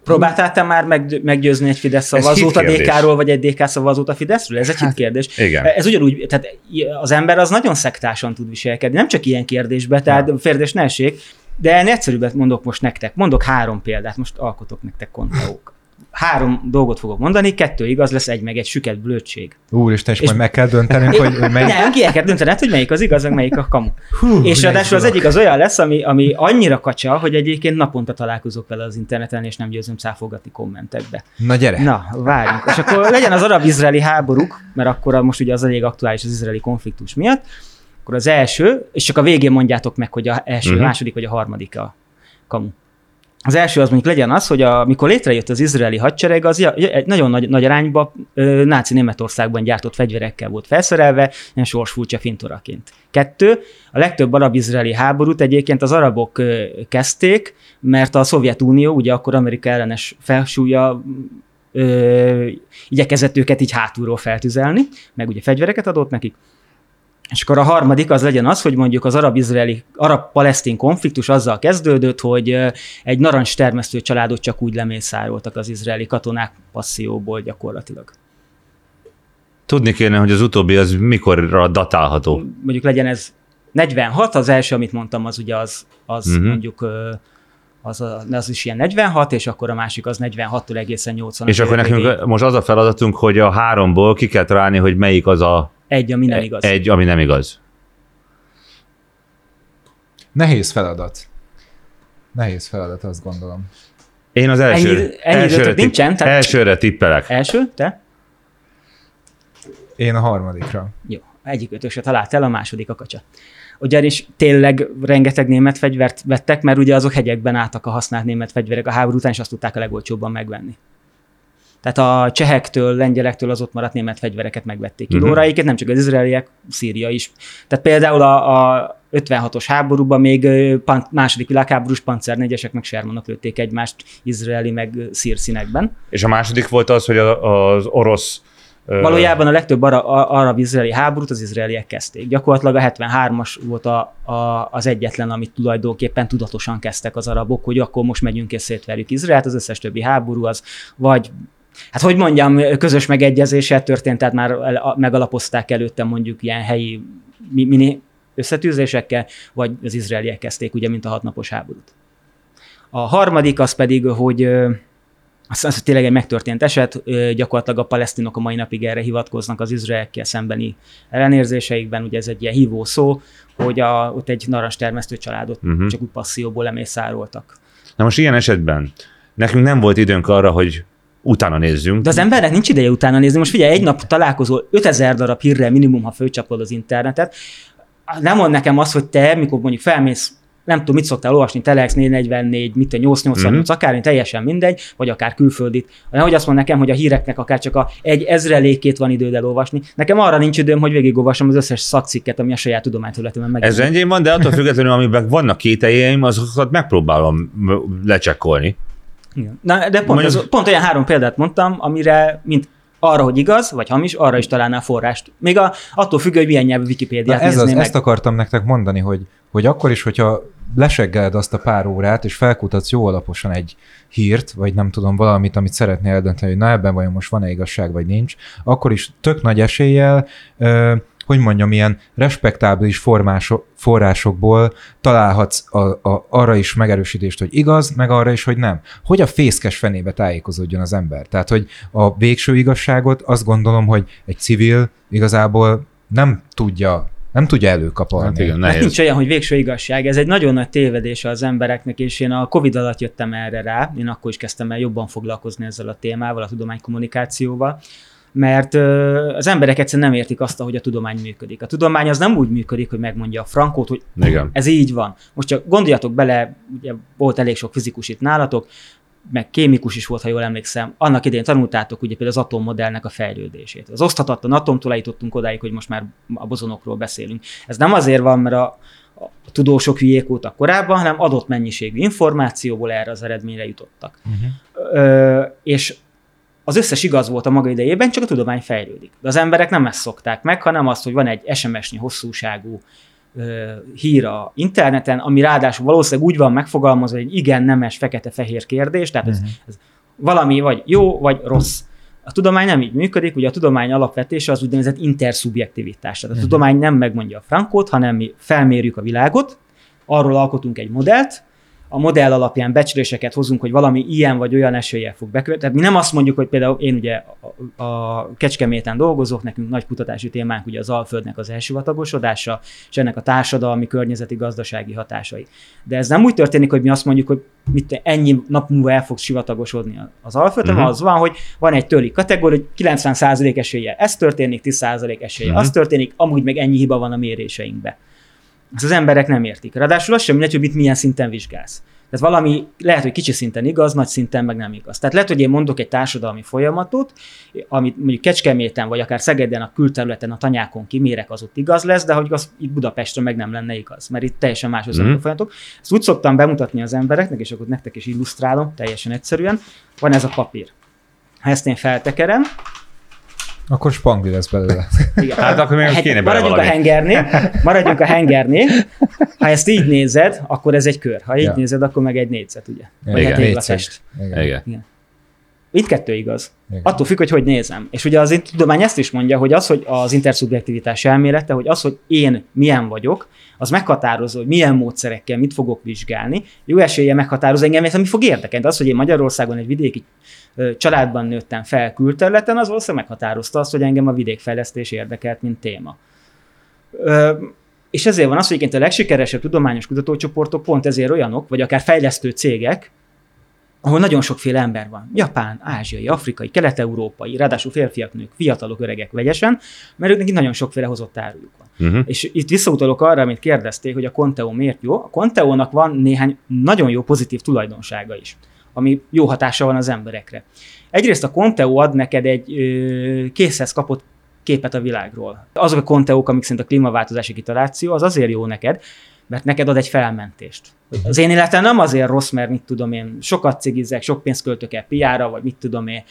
Próbáltál te már meg, meggyőzni egy Fidesz szavazót a. DK-ról, vagy egy DK szavazót a Fideszről? Ez egy hát, kérdés. igen. Ez ugyanúgy, tehát az ember az nagyon szektásan tud viselkedni, nem csak ilyen kérdésbe, tehát félredés ne essék, de egyszerűbbet mondok most nektek. Mondok három példát, most alkotok nektek kontaók. Három dolgot fogok mondani, kettő igaz lesz, egy meg egy süket blödség. Úristen, és, És- majd meg kell döntenünk, hogy, hogy melyik... Nem, ki el kell döntened, hogy melyik az igaz, meg melyik a kamu. Hú, és ráadásul az egyik az olyan lesz, ami, ami annyira kacsa, hogy egyébként naponta találkozok vele az interneten, és nem győzöm száfolgatni kommentekbe. Na gyere. Na, várjunk. És akkor legyen az arab-izraeli háborúk, mert akkor most ugye az elég aktuális az izraeli konfliktus miatt. Akkor az első, és csak a végén mondjátok meg, hogy a első, uh-huh. a második vagy a harmadik a kamu. Az első az mondjuk legyen az, hogy a, mikor létrejött az izraeli hadsereg, az egy nagyon nagy, nagy arányban ö, náci Németországban gyártott fegyverekkel volt felszerelve, ilyen sorsfurcsa fintoraként. Kettő, a legtöbb arab-izraeli háborút egyébként az arabok kezdték, mert a Szovjetunió, ugye akkor Amerika ellenes felsúlya ö, igyekezett őket így hátulról feltüzelni, meg ugye fegyvereket adott nekik. És akkor a harmadik az legyen az, hogy mondjuk az arab-izraeli, arab-palesztin konfliktus azzal kezdődött, hogy egy narancs termesztő családot csak úgy lemészároltak az izraeli katonák passzióból gyakorlatilag. tudni kéne, hogy az utóbbi az mikorra datálható. Mondjuk legyen ez 46, az első, amit mondtam, az ugye az, az uh-huh. mondjuk az, a- az is ilyen 46, és akkor a másik az 46-tól egészen 80 És akkor nekünk most az a feladatunk, hogy a háromból ki kell találni, hogy melyik az a egy, ami nem igaz. egy, ami nem igaz. Nehéz feladat. Nehéz feladat, azt gondolom. Én az első, Ennyi- ennyi elsőre, időtök nincsen, tehát- elsőre tippelek. Első, te? Én a harmadikra. Jó, egyik ötöse talált el, a második a kacsa. Ugyanis tényleg rengeteg német fegyvert vettek, mert ugye azok hegyekben álltak a használt német fegyverek a háború után, és azt tudták a legolcsóbban megvenni. Tehát a csehektől, lengyelektől az ott maradt német fegyvereket megvették Mhm. kilóra, uh-huh. nem csak az izraeliek, Szíria is. Tehát például a, a 56-os háborúban még pan, második világháborús Panzer 4-esek meg Shermanok lőtték egymást izraeli meg szír színekben. És a második volt az, hogy az orosz Valójában a legtöbb ara- a- arab-izraeli háborút az izraeliek kezdték. Gyakorlatilag a 73-as volt a, a, az egyetlen, amit tulajdonképpen tudatosan kezdtek az arabok, hogy akkor most megyünk és szétverjük Izraelt, az összes többi háború az vagy Hát hogy mondjam, közös megegyezéssel történt, tehát már megalapozták előtte mondjuk ilyen helyi mi- mini összetűzésekkel, vagy az izraeliek kezdték, ugye, mint a hatnapos háborút. A harmadik az pedig, hogy az, az tényleg egy megtörtént eset, gyakorlatilag a palesztinok a mai napig erre hivatkoznak az izraelekkel szembeni ellenérzéseikben, ugye ez egy ilyen hívó szó, hogy a, ott egy narancs termesztő családot uh-huh. csak úgy passzióból lemészároltak. Na most ilyen esetben nekünk nem volt időnk arra, hogy utána nézzünk. De az embernek nincs ideje utána nézni. Most figyelj, egy nap találkozol 5000 darab hírrel minimum, ha fölcsapod az internetet. Nem mond nekem azt, hogy te, mikor mondjuk felmész nem tudom, mit szoktál olvasni, Telex 444, mit a 888, Mhm. mm. akár teljesen mindegy, vagy akár külföldit. Nehogy azt mond nekem, hogy a híreknek akár csak a egy ezrelékét van időd elolvasni. Nekem arra nincs időm, hogy végigolvasom az összes szakcikket, ami a saját tudományterületemben meg. Ez rendjén van, de attól függetlenül, amiben vannak kételjeim, azokat megpróbálom lecsekkolni. Igen. Na, de pont, Mondjuk- ez, pont olyan három példát mondtam, amire, mint arra, hogy igaz, vagy hamis, arra is találnál forrást. Még a, attól függő, hogy milyen nyelvű Na Wikipédiát ez az, meg. ezt akartam nektek mondani, hogy, hogy akkor is, hogyha leseggeled azt a pár órát, és felkutatsz jó alaposan egy hírt, vagy nem tudom, valamit, amit szeretnél eldönteni, hogy na ebben vajon most van-e igazság, vagy nincs, akkor is tök nagy eséllyel ö, hogy mondjam, ilyen respektábilis formások, forrásokból találhatsz a, a, arra is megerősítést, hogy igaz, meg arra is, hogy nem. Hogy a fészkes fenébe tájékozódjon az ember? Tehát, hogy a végső igazságot azt gondolom, hogy egy civil igazából nem tudja nem tudja előkapolni. Hát igen, Mert nincs olyan, hogy végső igazság. Ez egy nagyon nagy tévedés az embereknek, és én a Covid alatt jöttem erre rá. Én akkor is kezdtem el jobban foglalkozni ezzel a témával, a tudománykommunikációval mert az emberek egyszerűen nem értik azt, hogy a tudomány működik. A tudomány az nem úgy működik, hogy megmondja a frankót, hogy Igen. ez így van. Most csak gondoljatok bele, ugye volt elég sok fizikus itt nálatok, meg kémikus is volt, ha jól emlékszem, annak idején tanultátok ugye például az atommodellnek a fejlődését. Az oszthatatlan atomtól eljutottunk odáig, hogy most már a bozonokról beszélünk. Ez nem azért van, mert a, a tudósok hülyék voltak korábban, hanem adott mennyiségű információból erre az eredményre jutottak. Uh-huh. Ö, és az összes igaz volt a maga idejében, csak a tudomány fejlődik. De az emberek nem ezt szokták meg, hanem azt, hogy van egy SMS-nyi hosszúságú ö, hír a interneten, ami ráadásul valószínűleg úgy van megfogalmazva, hogy egy igen, nemes, fekete-fehér kérdés, tehát uh-huh. ez, ez valami vagy jó, vagy rossz. A tudomány nem így működik, ugye a tudomány alapvetése az úgynevezett interszubjektivitás. Tehát a uh-huh. tudomány nem megmondja a frankót, hanem mi felmérjük a világot, arról alkotunk egy modellt, a modell alapján becsléseket hozunk, hogy valami ilyen vagy olyan eséllyel fog bekövetni. Tehát mi nem azt mondjuk, hogy például én ugye a, a Kecskeméten dolgozok, nekünk nagy kutatási témánk ugye az Alföldnek az elsivatagosodása, és ennek a társadalmi, környezeti, gazdasági hatásai. De ez nem úgy történik, hogy mi azt mondjuk, hogy mit ennyi nap múlva el fog sivatagosodni az Alföld, uh-huh. az van, hogy van egy töri kategória, hogy 90% eséllyel ez történik, 10% eséllyel uh-huh. az történik, amúgy meg ennyi hiba van a méréseinkben. Ezt az emberek nem értik. Ráadásul az sem mindegy, hogy mit milyen szinten vizsgálsz. Tehát valami lehet, hogy kicsi szinten igaz, nagy szinten meg nem igaz. Tehát lehet, hogy én mondok egy társadalmi folyamatot, amit mondjuk Kecskeméten, vagy akár Szegeden, a külterületen, a tanyákon kimérek, az ott igaz lesz, de hogy az itt Budapesten meg nem lenne igaz, mert itt teljesen más az mm. folyamatok. Ezt úgy szoktam bemutatni az embereknek, és akkor nektek is illusztrálom, teljesen egyszerűen. Van ez a papír. Ha ezt én feltekerem, akkor spangli lesz belőle. Igen. Hát akkor még hát, kéne maradjunk a hengernél, maradjunk a hengernél. Ha ezt így nézed, akkor ez egy kör. Ha így ja. nézed, akkor meg egy négyzet, ugye? Igen. Vagy hát test. Igen. Igen. Igen. Itt kettő igaz. Igen. Attól függ, hogy hogy nézem. És ugye az tudomány ezt is mondja, hogy az, hogy az interszubjektivitás elmélete, hogy az, hogy én milyen vagyok, az meghatározó, hogy milyen módszerekkel mit fogok vizsgálni. Jó esélye meghatározza engem, ez ami fog érdekelni. Az, hogy én Magyarországon egy vidéki családban nőttem fel külterületen, az valószínűleg meghatározta azt, hogy engem a vidékfejlesztés érdekelt, mint téma. És ezért van az, hogy a legsikeresebb tudományos kutatócsoportok pont ezért olyanok, vagy akár fejlesztő cégek, ahol nagyon sokféle ember van. Japán, ázsiai, afrikai, kelet-európai, ráadásul férfiak, nők, fiatalok, öregek vegyesen, mert őknek nagyon sokféle hozott árujuk van. Uh-huh. És itt visszautalok arra, amit kérdezték, hogy a Conteo miért jó. A Conteónak van néhány nagyon jó pozitív tulajdonsága is, ami jó hatása van az emberekre. Egyrészt a Conteo ad neked egy ö, készhez kapott képet a világról. Azok a konteók, amik szerint a klímaváltozási kitaláció, az azért jó neked, mert neked ad egy felmentést. Az én életem nem azért rossz, mert mit tudom én, sokat cigizek, sok pénzt költök el piára, vagy mit tudom én,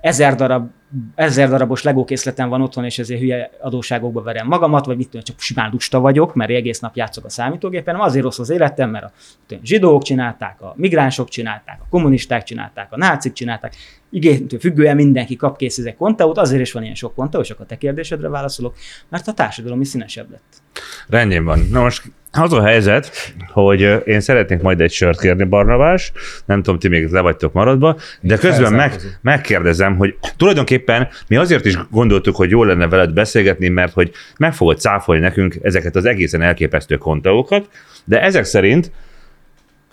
ezer darab ezer darabos legókészletem van otthon, és ezért hülye adóságokba verem magamat, vagy mit tudom, csak simán lusta vagyok, mert egész nap játszok a számítógépen, nem azért rossz az életem, mert a tudom, zsidók csinálták, a migránsok csinálták, a kommunisták csinálták, a nácik csinálták, igénytől függően mindenki kap kész ezek konteót, azért is van ilyen sok konteó, és akkor a te kérdésedre válaszolok, mert a társadalom is színesebb lett. Rendjén van. Na most az a helyzet, hogy én szeretnék majd egy sört kérni, Barnabás, nem tudom, ti még le vagytok maradva, de közben meg, megkérdezem, hogy tulajdonképpen mi azért is gondoltuk, hogy jó lenne veled beszélgetni, mert hogy meg fogod cáfolni nekünk ezeket az egészen elképesztő kontaókat, de ezek szerint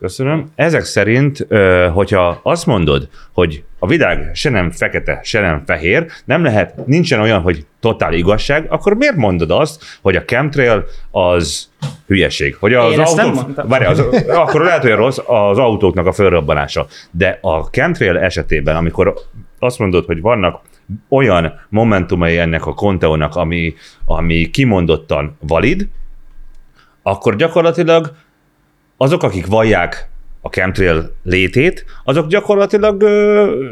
Köszönöm. Ezek szerint, hogyha azt mondod, hogy a világ se nem fekete, se nem fehér, nem lehet, nincsen olyan, hogy totál igazság, akkor miért mondod azt, hogy a chemtrail az hülyeség? Hogy az autó... Várj, az, akkor lehet, hogy rossz az autóknak a fölrobbanása. De a chemtrail esetében, amikor azt mondod, hogy vannak olyan momentumai ennek a konteónak, ami, ami kimondottan valid, akkor gyakorlatilag azok, akik vallják a chemtrail létét, azok gyakorlatilag ö,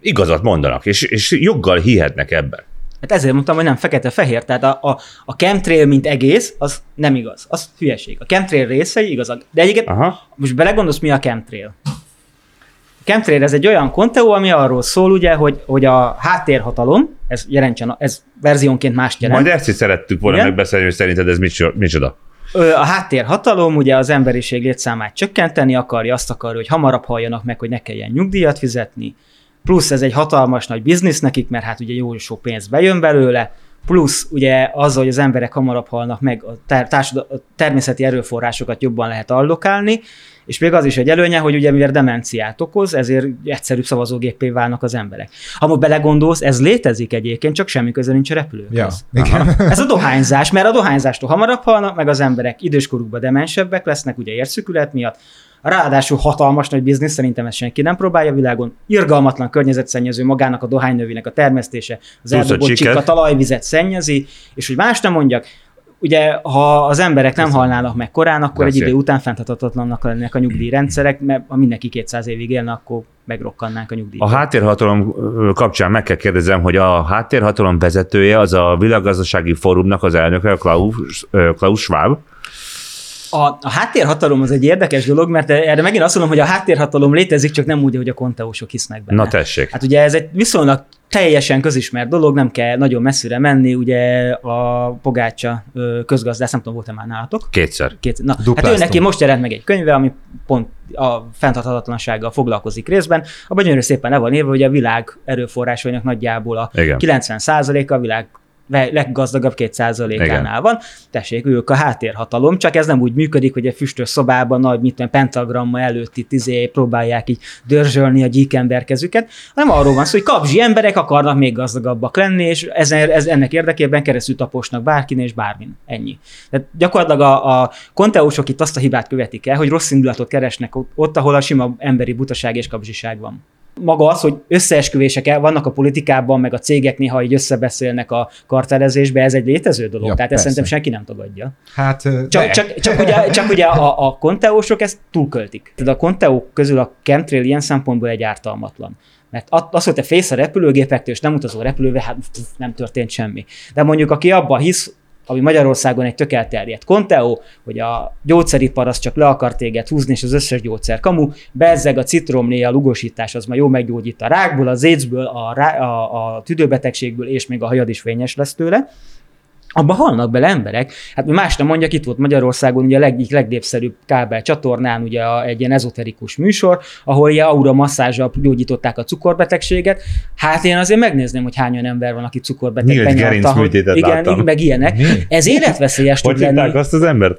igazat mondanak, és, és joggal hihetnek ebben. Hát ezért mondtam, hogy nem fekete-fehér, tehát a, a, a chemtrail, mint egész, az nem igaz, az hülyeség. A chemtrail részei igazak. De egyébként Aha. most belegondolsz, mi a chemtrail? A chemtrail ez egy olyan konteó, ami arról szól, ugye, hogy, hogy a háttérhatalom, ez jelentsen, ez verziónként mást jelent. Majd ezt is szerettük volna Igen? megbeszélni, hogy szerinted ez micsoda. A háttérhatalom ugye az emberiség létszámát csökkenteni akarja, azt akarja, hogy hamarabb halljanak meg, hogy ne kelljen nyugdíjat fizetni, plusz ez egy hatalmas nagy biznisz nekik, mert hát ugye jó sok pénz bejön belőle, plusz ugye az, hogy az emberek hamarabb halnak meg, a, ter- társad- a természeti erőforrásokat jobban lehet allokálni, és még az is egy előnye, hogy ugye mivel demenciát okoz, ezért egyszerűbb szavazógépé válnak az emberek. Ha most belegondolsz, ez létezik egyébként, csak semmi köze nincs a repülőkhöz. Ja, igen. Ez a dohányzás, mert a dohányzástól hamarabb halnak, meg az emberek időskorukban demensebbek lesznek, ugye érszükület miatt. Ráadásul hatalmas nagy biznisz, szerintem ezt senki nem próbálja a világon. Irgalmatlan környezetszennyező magának a dohánynövénynek a termesztése, az eldobott csiket. csik a talajvizet szennyezi, és hogy más nem mondjak, ugye ha az emberek nem halnának meg korán, akkor egy Beszél. idő után fenntarthatatlannak lennének a nyugdíjrendszerek, mert ha mindenki 200 évig élne, akkor megrokkannánk a nyugdíjat. A háttérhatalom kapcsán meg kell kérdezem, hogy a háttérhatalom vezetője az a világgazdasági fórumnak az elnöke, Klaus, Klaus Schwab. A, a háttérhatalom az egy érdekes dolog, mert erre megint azt mondom, hogy a háttérhatalom létezik, csak nem úgy, hogy a konteósok hisznek benne. Na tessék. Hát ugye ez egy viszonylag teljesen közismert dolog, nem kell nagyon messzire menni, ugye a Pogácsa közgazdász, nem tudom, volt-e már nálatok? Kétszer. Két, na, hát ő neki most jelent meg egy könyve, ami pont a fenntarthatatlansággal foglalkozik részben. Abban gyönyörű szépen le van írva, hogy a világ erőforrásainak nagyjából a Igen. 90%-a a világ leggazdagabb 2%-ánál van. Tessék, ők a háttérhatalom, csak ez nem úgy működik, hogy egy füstös szobában nagy, mit tudom, pentagramma előtt itt izé próbálják így dörzsölni a gyíkember kezüket, hanem arról van szó, hogy kapzsi emberek akarnak még gazdagabbak lenni, és ezen, ez, ennek érdekében keresztül taposnak bárkin és bármin. Ennyi. Tehát gyakorlatilag a, a konteósok itt azt a hibát követik el, hogy rossz indulatot keresnek ott, ott, ahol a sima emberi butaság és kapzsiság van maga az, hogy összeesküvések el vannak a politikában, meg a cégek néha így összebeszélnek a kartelezésbe, ez egy létező dolog. Ja, Tehát ezt persze. szerintem senki nem tagadja. Hát, Csak, de. csak, csak, ugye, csak ugye a, a konteósok ezt túlköltik. Tehát a konteók közül a chemtrail ilyen szempontból egy ártalmatlan. Mert az, hogy te fész a repülőgépektől, és nem utazol repülővel, hát nem történt semmi. De mondjuk, aki abban hisz, ami Magyarországon egy tök elterjedt konteó, hogy a gyógyszeripar az csak le akar téged húzni, és az összes gyógyszer kamu, bezzeg a citromlé, a lugosítás az már jó meggyógyít a rákból, az AIDS-ből, a, rá, a, a tüdőbetegségből, és még a hajad is fényes lesz tőle abba halnak bele emberek. Hát mi más nem mondjak, itt volt Magyarországon ugye a leg, legnépszerűbb kábel csatornán ugye a, egy ilyen ezoterikus műsor, ahol ilyen aura masszázsal gyógyították a cukorbetegséget. Hát én azért megnézném, hogy hányan ember van, aki cukorbeteg. Nyílt benyalta, gerincműtétet hogy, igen, láttam. meg ilyenek. Mi? Ez életveszélyes tud Hogy hívták lenni. azt az embert?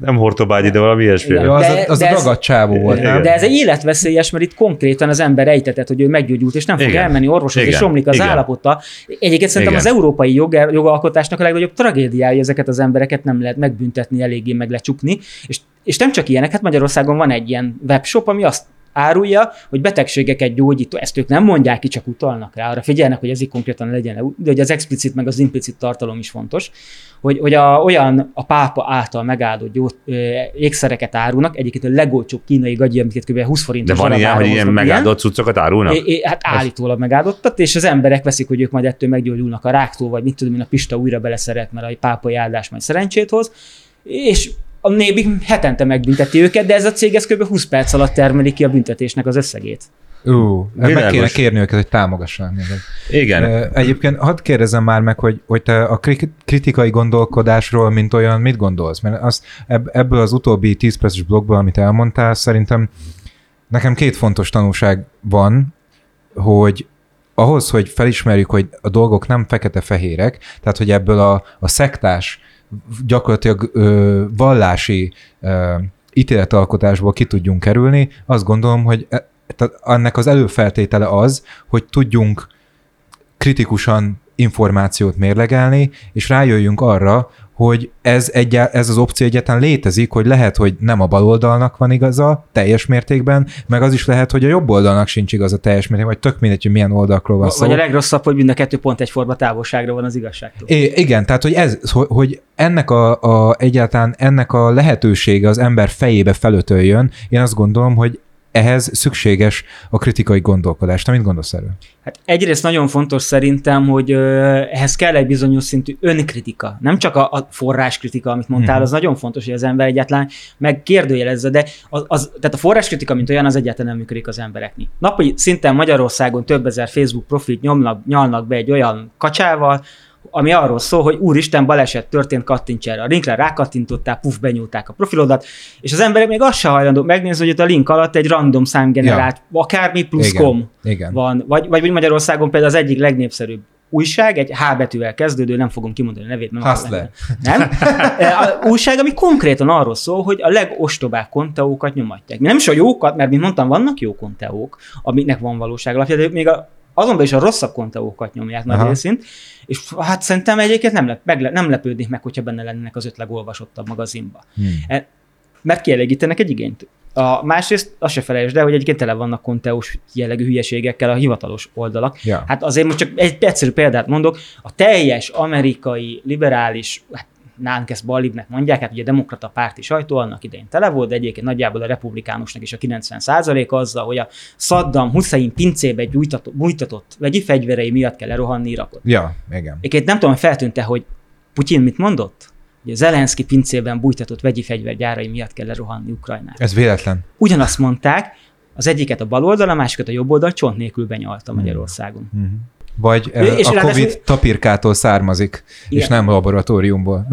Nem Hortobágyi, de valami ilyesmi. Igen. Ja, az, De- az de a ez- ragadt csávó volt, Igen. nem? De ez egy életveszélyes, mert itt konkrétan az ember ejtetett, hogy ő meggyógyult, és nem fog Igen. elmenni orvoshoz, és Igen. romlik az Igen. állapota. Egyébként szerintem Igen. az európai jog, jogalkotásnak a legnagyobb tragédiája, hogy ezeket az embereket nem lehet megbüntetni, eléggé meg lecsukni. És, és nem csak ilyenek, hát Magyarországon van egy ilyen webshop, ami azt árulja, hogy betegségeket gyógyító, ezt ők nem mondják ki, csak utalnak rá, arra figyelnek, hogy ez így konkrétan legyen, de hogy az explicit meg az implicit tartalom is fontos, hogy, hogy a, olyan a pápa által megáldott gyó, ö, ékszereket árulnak, egyébként a legolcsóbb kínai gagyi, amiket kb. 20 De forintos van ilyen, hogy ilyen megáldott cuccokat árulnak? É, é, hát állítólag megáldottat, és az emberek veszik, hogy ők majd ettől meggyógyulnak a ráktól, vagy mit tudom én, a Pista újra beleszeret, mert a pápai áldás majd szerencsét hoz, és a nébi hetente megbünteti őket, de ez a cég ez kb. 20 perc alatt termeli ki a büntetésnek az összegét. Ú, meg Világos. kéne kérni őket, hogy támogassanak minket. Igen. Egyébként hadd kérdezem már meg, hogy, hogy te a kri- kritikai gondolkodásról, mint olyan, mit gondolsz? Mert az, ebb- ebből az utóbbi 10 perces blogból, amit elmondtál, szerintem nekem két fontos tanulság van, hogy ahhoz, hogy felismerjük, hogy a dolgok nem fekete-fehérek, tehát hogy ebből a, a szektás, gyakorlatilag ö, vallási ö, ítéletalkotásból ki tudjunk kerülni, azt gondolom, hogy e, ennek az előfeltétele az, hogy tudjunk kritikusan információt mérlegelni, és rájöjjünk arra, hogy ez, egyá, ez az opció egyáltalán létezik, hogy lehet, hogy nem a baloldalnak van igaza teljes mértékben, meg az is lehet, hogy a jobb oldalnak sincs igaza teljes mértékben, vagy tök mindegy, hogy milyen oldalakról van szó. Vagy a legrosszabb, hogy mind a kettő pont egyforma távolságra van az igazságtól. É, igen, tehát hogy, ez, hogy ennek a, a, egyáltalán ennek a lehetősége az ember fejébe felötöljön, én azt gondolom, hogy ehhez szükséges a kritikai gondolkodás. Te mit gondolsz erről? Hát egyrészt nagyon fontos szerintem, hogy ehhez kell egy bizonyos szintű önkritika. Nem csak a, a forráskritika, amit mondtál, Mhm. az nagyon fontos, hogy az ember egyáltalán megkérdőjelezze, de az, az, tehát a forráskritika, mint olyan, az egyáltalán nem működik az embereknél. Napi szinten Magyarországon több ezer Facebook profilt nyomnak, nyalnak be egy olyan kacsával, ami arról szól, hogy úristen, baleset történt, kattints erre. A linkre rákattintottál, puf, benyúlták a profilodat, és az emberek még azt se hajlandó megnézni, hogy ott a link alatt egy random számgenerált, ja. akármi plusz Igen. com Igen. van, vagy, vagy Magyarországon például az egyik legnépszerűbb újság, egy H betűvel kezdődő, nem fogom kimondani a nevét. Nem Hustler. Nem? A újság, ami konkrétan arról szól, hogy a legostobább konteókat nyomatják. Nem is a jókat, mert mint mondtam, vannak jó konteók, amiknek van valóság alapja, de még a, azonban is a rosszabb konteókat nyomják nagy részint, és hát szerintem egyébként nem, lep, megle, nem lepődnék meg, hogyha benne lennének az öt legolvasottabb magazinba. Hmm. E- Mert kielégítenek egy igényt. A másrészt azt se felejtsd el, hogy egyébként tele vannak konteós jellegű hülyeségekkel a hivatalos oldalak. Ja. Hát azért most csak egy egyszerű példát mondok, a teljes amerikai liberális, hát nálunk ezt ballibbnek mondják, hát ugye a demokrata párti sajtó annak idején tele volt, de egyébként nagyjából a republikánusnak is a 90% azzal, hogy a Saddam Hussein pincébe gyújtatott, bújtatott vegyi fegyverei miatt kell lerohanni Irakot. Ja, igen. Egyébként nem tudom, hogy feltűnte, hogy Putyin mit mondott? Hogy a Zelenszky pincében bújtatott vegyi fegyvergyárai miatt kell lerohanni Ukrajnát. Ez véletlen. Ugyanazt mondták, az egyiket a bal oldal, a másikat a jobb oldal csont nélkül benyalta Hmm. Magyarországon. Mhm. Vagy És a ráadásul- Covid tapirkától származik, Igen. és nem laboratóriumból.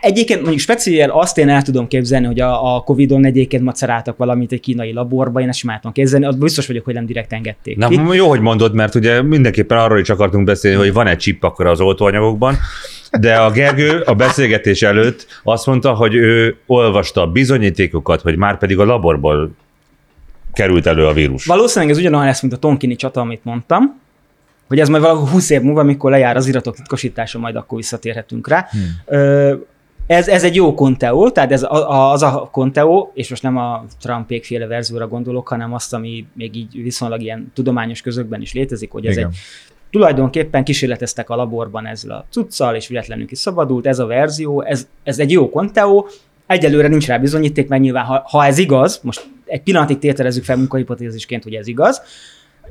Egyébként mondjuk speciál azt én el tudom képzelni, hogy a, a Covid-on egyébként maceráltak valamit egy kínai laborba, én ezt sem tudom képzelni, az biztos vagyok, hogy nem direkt engedték Na, ki. jó, hogy mondod, mert ugye mindenképpen arról is akartunk beszélni, hogy van egy chip akkor az oltóanyagokban, de a Gergő a beszélgetés előtt azt mondta, hogy ő olvasta a bizonyítékokat, hogy már pedig a laborból került elő a vírus. Valószínűleg ez ugyanolyan lesz, mint a Tonkini csata, amit mondtam, hogy ez majd valahol 20 év múlva, amikor lejár az iratok titkosítása, majd akkor visszatérhetünk rá. Hmm. Ez, ez egy jó konteó, tehát ez a, az a konteó, és most nem a Trumpék féle verzióra gondolok, hanem azt, ami még így viszonylag ilyen tudományos közökben is létezik, hogy ez Igen. egy tulajdonképpen kísérleteztek a laborban ezzel a cuccal, és véletlenül is szabadult, ez a verzió, ez, ez egy jó konteó, egyelőre nincs rá bizonyíték, mert nyilván, ha, ha ez igaz, most egy pillanatig tételezzük fel munkahipotézisként, hogy ez igaz,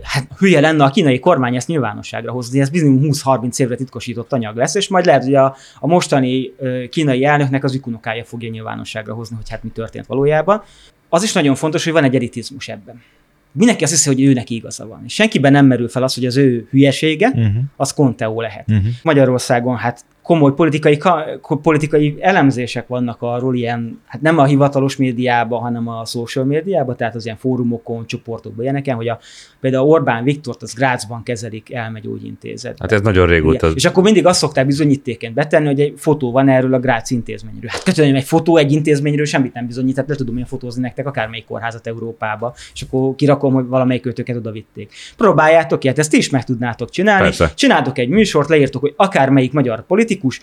hát hülye lenne a kínai kormány ezt nyilvánosságra hozni, ez bizony 20-30 évre titkosított anyag lesz, és majd lehet, hogy a, a mostani kínai elnöknek az ükunokája fogja nyilvánosságra hozni, hogy hát mi történt valójában. Az is nagyon fontos, hogy van egy eritizmus ebben. Mindenki azt hiszi, hogy őnek igaza van. Senkiben nem merül fel az, hogy az ő hülyesége, Uh-huh. az konteó lehet. Uh-huh. Magyarországon hát komoly politikai, politikai elemzések vannak arról, ilyen, hát nem a hivatalos médiában, hanem a social médiában, tehát az ilyen fórumokon, csoportokban, ilyeneken, hogy a, például Orbán Viktort az Grácsban kezelik elmegyógyintézetbe. Hát ez nagyon régóta. Igen. És akkor mindig azt szokták bizonyítéként betenni, hogy egy fotó van erről a Grác intézményről. Hát köszönöm, egy fotó egy intézményről semmit nem bizonyít, tehát le tudom én fotózni nektek akármelyik kórházat Európába, és akkor kirakom, hogy valamelyik őtöket oda vitték. Próbáljátok hát ezt ti is meg tudnátok csinálni. Persze. Csináltok egy műsort, leírtok, hogy akármelyik magyar politikus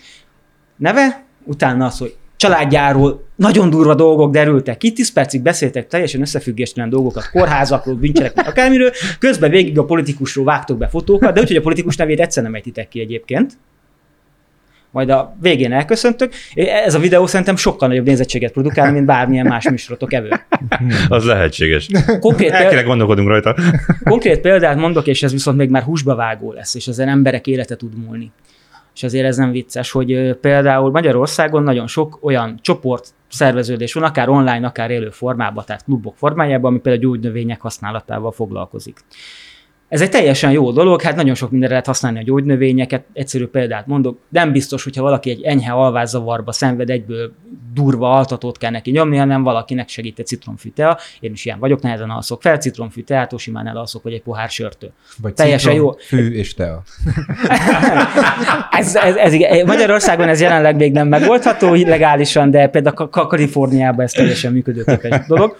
neve, utána az, hogy családjáról nagyon durva dolgok derültek ki, 10 percig beszéltek teljesen összefüggéstelen dolgokat, kórházakról, bűncselekmény, akármiről, közben végig a politikusról vágtok be fotókat, de úgyhogy a politikus nevét egyszer nem ejtitek ki egyébként. Majd a végén elköszöntök. Ez a videó szerintem sokkal nagyobb nézettséget produkál, mint bármilyen más műsorotok ever. Az lehetséges. Konkrét, El kéne gondolkodunk rajta. konkrét példát mondok, és ez viszont még már húsba vágó lesz, és ezen emberek élete tud múlni. És azért ez nem vicces, hogy például Magyarországon nagyon sok olyan csoport szerveződés van, akár online, akár élő formában, tehát klubok formájában, ami például gyógynövények használatával foglalkozik. Ez egy teljesen jó dolog, hát nagyon sok mindenre lehet használni a gyógynövényeket, egyszerű példát mondok, nem biztos, hogyha valaki egy enyhe alvászavarba szenved, egyből durva altatót kell neki nyomni, hanem valakinek segít egy citromfű tea. Én is ilyen vagyok, nehezen alszok fel, citromfű teától simán elalszok, vagy egy pohár sörtől. Vagy Teljesen jó. Fű és tea. ez, ez, ez, igen. Magyarországon ez jelenleg még nem megoldható legálisan, de például Ka- Ka- Kaliforniában ez teljesen működőképes dolog.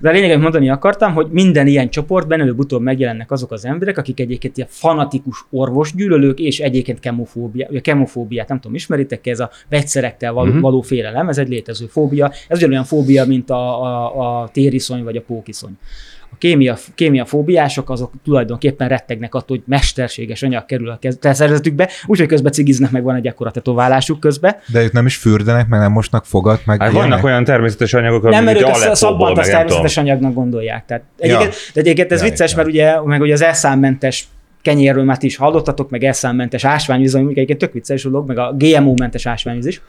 De a lényeg, amit mondani akartam, hogy minden ilyen csoportban előbb-utóbb megjelennek azok az emberek, akik egyébként ilyen fanatikus orvosgyűlölők, és egyébként kemofóbia, kemofóbiát, nem tudom, ismeritek ez a vegyszerekkel való, Mhm. való félelem, ez egy létező fóbia. Ez ugyanolyan fóbia, mint a, a, a tériszony vagy a pókiszony. A kémia, kémiafóbiások azok tulajdonképpen rettegnek attól, hogy mesterséges anyag kerül a szervezetükbe, úgyhogy közben cigiznek meg van egy akkora tetoválásuk közbe. De ők nem is fürdenek, meg nem mosnak fogat, meg Hát vannak olyan természetes anyagok, Nem, mert amik ők a meg azt természetes anyagnak gondolják. Tehát egyébként, de egyébként ez Ja, vicces, ja. mert ugye, meg ugye az elszámmentes kenyérről már ti is hallottatok, meg elszámmentes ásványvíz, ami egyébként tök vicces dolog, meg a GMO-mentes ásványvíz is.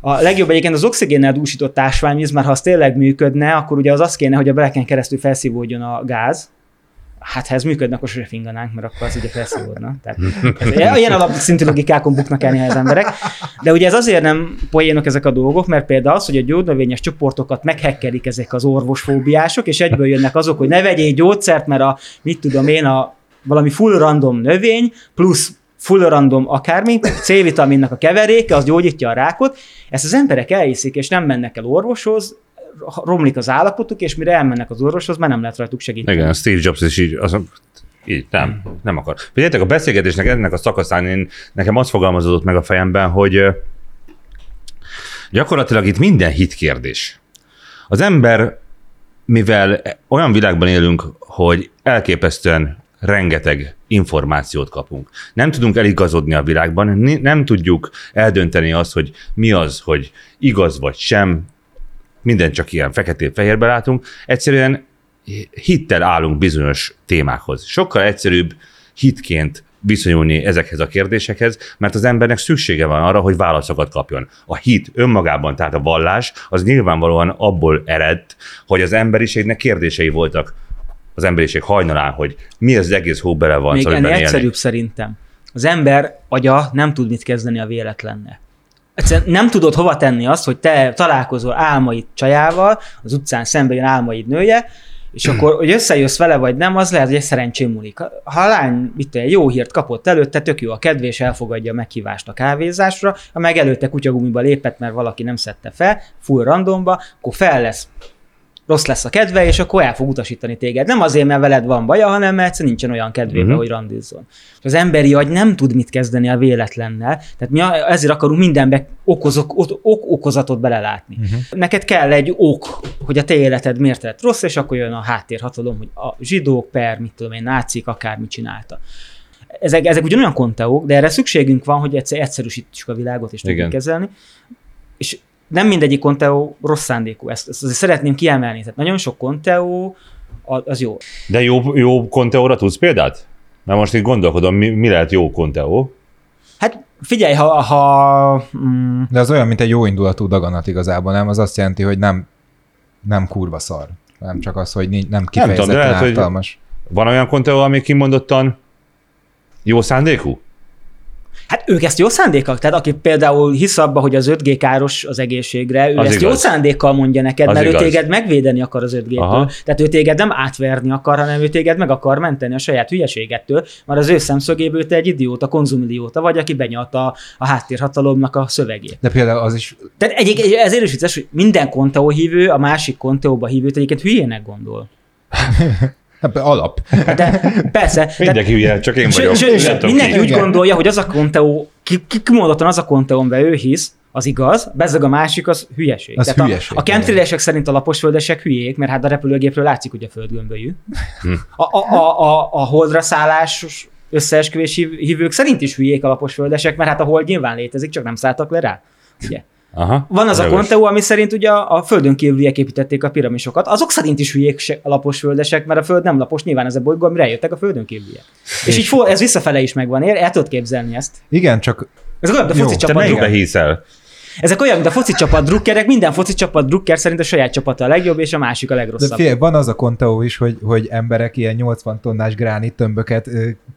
A legjobb egyébként az oxigénnel dúsított ásványvíz, mert ha az tényleg működne, akkor ugye az az kéne, hogy a beleken keresztül felszívódjon a gáz, Hát ha ez működne, akkor sose finganánk, mert akkor az ugye felszívódna. Tehát ez, ilyen alapszintű logikákon buknak el az emberek. De ugye ez azért nem poénok ezek a dolgok, mert például az, hogy a gyógynövényes csoportokat meghekkelik ezek az orvosfóbiások, és egyből jönnek azok, hogy ne vegyél gyógyszert, mert a, mit tudom én, a valami full random növény, plusz full random akármi, C-vitaminnak a keveréke, az gyógyítja a rákot. Ezt az emberek elhiszik, és nem mennek el orvoshoz, romlik az állapotuk, és mire elmennek az orvoshoz, már nem lehet rajtuk segíteni. Igen, Steve Jobs is így, az, így nem, nem akar. Figyeljetek, a beszélgetésnek ennek a szakaszán én, nekem az fogalmazódott meg a fejemben, hogy gyakorlatilag itt minden hitkérdés. Az ember, mivel olyan világban élünk, hogy elképesztően rengeteg információt kapunk. Nem tudunk eligazodni a világban, nem tudjuk eldönteni azt, hogy mi az, hogy igaz vagy sem, minden csak ilyen feketén-fehérbe látunk, egyszerűen hittel állunk bizonyos témákhoz. Sokkal egyszerűbb hitként viszonyulni ezekhez a kérdésekhez, mert az embernek szüksége van arra, hogy válaszokat kapjon. A hit önmagában, tehát a vallás, az nyilvánvalóan abból eredt, hogy az emberiségnek kérdései voltak az emberiség hajnalán, hogy mi az egész hó bele van, Még szóval ennél élni. egyszerűbb szerintem. Az ember agya nem tud mit kezdeni a véletlenne. Egyszerűen nem tudod hova tenni azt, hogy te találkozol álmaid csajával, az utcán szembe jön álmaid nője, és akkor, hogy összejössz vele, vagy nem, az lehet, hogy egy szerencsém múlik. Ha a lány mit egy jó hírt kapott előtte, tök jó a kedvé, és elfogadja a meghívást a kávézásra, ha meg előtte kutyagumiba lépett, mert valaki nem szedte fel, full randomba, akkor fel lesz rossz lesz a kedve, és akkor el fog utasítani téged. Nem azért, mert veled van baja, hanem mert egyszerűen nincsen olyan kedvébe, Mhm. uh-huh. hogy randizzon. És az emberi agy nem tud mit kezdeni a véletlennel, tehát mi ezért akarunk mindenbe okozok, ok, ok, okozatot belelátni. Uh-huh. Neked kell egy ok, hogy a te életed miért lett rossz, és akkor jön a háttérhatalom, hogy a zsidók per, mit tudom én, nácik, akármit csinálta. Ezek, ezek ugyanolyan konteók, de erre szükségünk van, hogy egyszer egyszerűsítsük a világot, és tudjuk kezelni. És nem mindegyik konteó rossz szándékú, ezt, ezt azért szeretném kiemelni. Tehát nagyon sok konteó a- az jó. De jó, jó konteóra tudsz példát? Mert most itt gondolkodom, mi, mi lehet jó konteó? Hát figyelj, ha, ha mm, De az olyan, mint egy jó indulatú daganat igazából, nem? Az azt jelenti, hogy nem, nem kurva szar. Nem csak az, hogy nincs- nem tudom, de kifejezetten lehet, hogy-. Van olyan konteó, ami kimondottan jó szándékú? Hát ők ezt jó szándékkal, tehát aki például hisz abba, hogy az 5G káros az egészségre, ő Az ezt igaz. jó szándékkal mondja neked, Az mert igaz. ő téged megvédeni akar az 5G-től. Aha. Tehát ő téged nem átverni akar, hanem ő téged meg akar menteni a saját hülyeségettől, mert az ő szemszögéből te egy idióta, konzumilióta vagy, aki benyalta a, a háttérhatalomnak a szövegét. De például az is, Tehát egyébként ezért is vicces, hogy minden konteó hívő a másik konteóba hívőt egyébként hülyének gondol. hát alap. De persze, Mindenki hülye, csak én vagyok. Sőt, sőt, mindenki ki. úgy Igen. gondolja, hogy az a konteó, ki, ki, kimondottan az a konteó, amiben ő hisz, az igaz, bezzeg a másik, az hülyeség. Az Tehát hülyeség, a, a chemtrailesek szerint a laposföldesek hülyék, mert hát a repülőgépről látszik, hogy a földgömbölyű. Hm. A, a, a, a, a holdra szállásos összeesküvési hívők szerint is hülyék a laposföldesek, mert hát a hold nyilván létezik, csak nem szálltak le rá. Ugye? Aha. Van az a konteó, ami szerint ugye a, földön kívüliek építették a piramisokat. Azok szerint is hülyék a lapos földesek, mert a föld nem lapos, nyilván ez a bolygó, amire eljöttek a földön kívüliek. És így for, ez visszafele is megvan, ér? El tudod képzelni ezt. Igen, csak Ez olyan, Jó, foci te druk- hiszel? Ezek olyan, mint a foci csapat drukkerek, minden foci csapat drukker szerint a saját csapata a legjobb, és a másik a de legrosszabb. figyelj, van az a konteó is, hogy, hogy emberek ilyen 80 tonnás gránit tömböket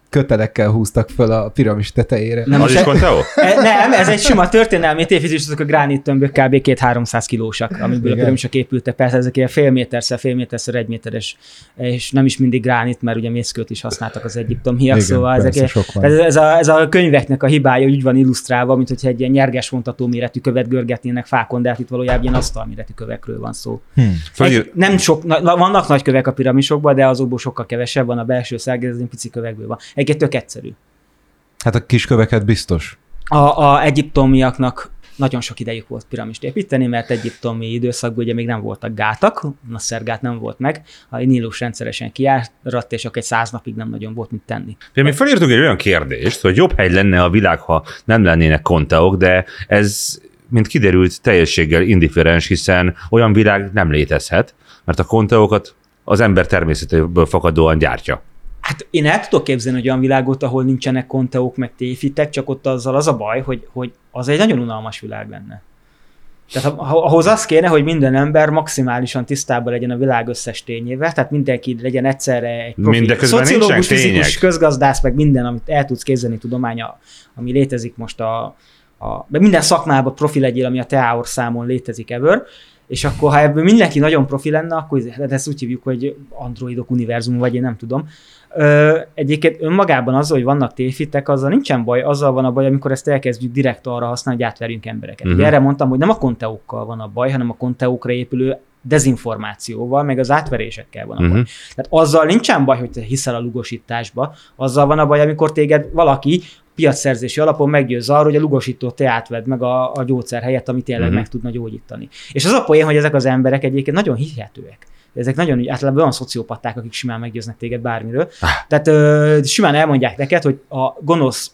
kötelekkel húztak föl a piramis tetejére. Nem, Az is e-? E, Nem, ez egy sima történelmi tévizés, azok a gránit tömbök kb. 2-300 kilósak, amiből a Igen. piramisok épültek. Persze ezek ilyen fél méterszer, fél méterszer, egy méteres, és nem is mindig gránit, mert ugye mészkőt is használtak az egyiptomiak, Igen, szóval ezek sok ez, ez, a, ez, a, könyveknek a hibája úgy van illusztrálva, mint hogyha egy ilyen nyerges vontató méretű követ görgetnének fákon, de hát itt valójában ilyen asztal méretű kövekről van szó. Hm. Fölír... Egy, nem sok, na, na- vannak nagy kövek a piramisokban, de azokból sokkal kevesebb van a belső szág, ez pici kövekből van. Egyébként tök egyszerű. Hát a kisköveket biztos. a, a egyiptomiaknak nagyon sok idejük volt piramist építeni, mert egyiptomi időszakban ugye még nem voltak gátak, Nasser gát nem volt meg, a Nílus rendszeresen kiáradt, és akkor egy száz napig nem nagyon volt mit tenni. Mi felírtunk egy olyan kérdést, hogy jobb hely lenne a világ, ha nem lennének konteok, de ez, mint kiderült, teljességgel indifferens, hiszen olyan világ nem létezhet, mert a konteokat az ember természetéből fakadóan gyártja. Hát én el tudok képzelni egy olyan világot, ahol nincsenek konteók, meg téfitek, csak ott azzal az a baj, hogy, hogy az egy nagyon unalmas világ lenne. Tehát ahhoz az kéne, hogy minden ember maximálisan tisztában legyen a világ összes tényével, tehát mindenki legyen egyszerre egy profi szociológus, fizikus, közgazdász, meg minden, amit el tudsz képzelni tudománya, ami létezik most a, a minden szakmában profi legyél, ami a Teaor számon létezik ever, és akkor ha ebből mindenki nagyon profi lenne, akkor hát ezt úgy hívjuk, hogy androidok univerzum, vagy én nem tudom. Ö, egyébként önmagában az, hogy vannak téfitek, azzal nincsen baj, azzal van a baj, amikor ezt elkezdjük direkt arra használni, hogy átverjünk embereket. Uh-huh. erre mondtam, hogy nem a konteókkal van a baj, hanem a konteókra épülő dezinformációval, meg az átverésekkel van a baj. Uh-huh. Tehát azzal nincsen baj, hogy te hiszel a lugosításba, azzal van a baj, amikor téged valaki piacszerzési alapon meggyőz arról, hogy a lugosító te átved meg a, a gyógyszer helyett, amit tényleg uh-huh. meg tudna gyógyítani. És az a poén, hogy ezek az emberek egyébként nagyon hihetőek. Ezek nagyon általában olyan szociopaták, akik simán meggyőznek téged bármiről. Ah. Tehát ö, simán elmondják neked, hogy a gonosz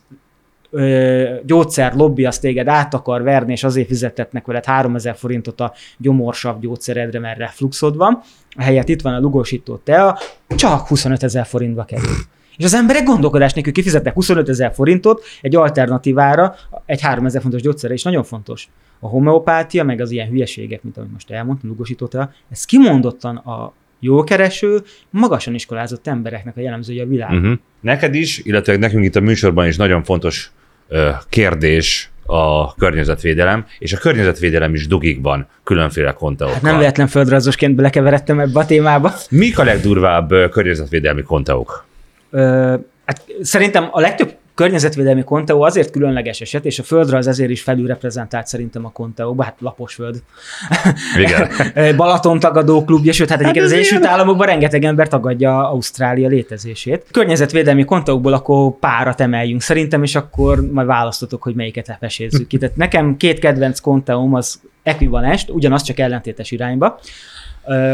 gyógyszer lobby az téged át akar verni, és azért fizetetnek veled 3000 forintot a gyomorsav gyógyszeredre, mert refluxod van. Helyett itt van a lugosító tea, csak 25 ezer forintba kerül. És az emberek gondolkodás nélkül kifizetnek 25 ezer forintot egy alternatívára, egy 3 ezer fontos gyógyszerre, és nagyon fontos. A homeopátia, meg az ilyen hülyeségek, mint amit most elmondtam, lugosította, ez kimondottan a jókereső, magasan iskolázott embereknek a jellemzője a világ. Uh-huh. Neked is, illetve nekünk itt a műsorban is nagyon fontos ö, kérdés a környezetvédelem, és a környezetvédelem is dugikban különféle konteókkal. Hát nem véletlen földrajzosként belekeveredtem ebbe a témába. Mik a legdurvább környezetvédelmi konteók? hát szerintem a legtöbb környezetvédelmi konteó azért különleges eset, és a földrajz ezért is felülreprezentált szerintem a konteóba, hát laposföld. Igen. Balaton tagadó klubja, sőt, hát egyébként hát az Egyesült Államokban rengeteg ember tagadja Ausztrália létezését. Környezetvédelmi konteókból akkor párat emeljünk szerintem, és akkor majd választotok, hogy melyiket lepesézzük ki. Tehát nekem két kedvenc konteóm az ekvivalens, ugyanaz csak ellentétes irányba.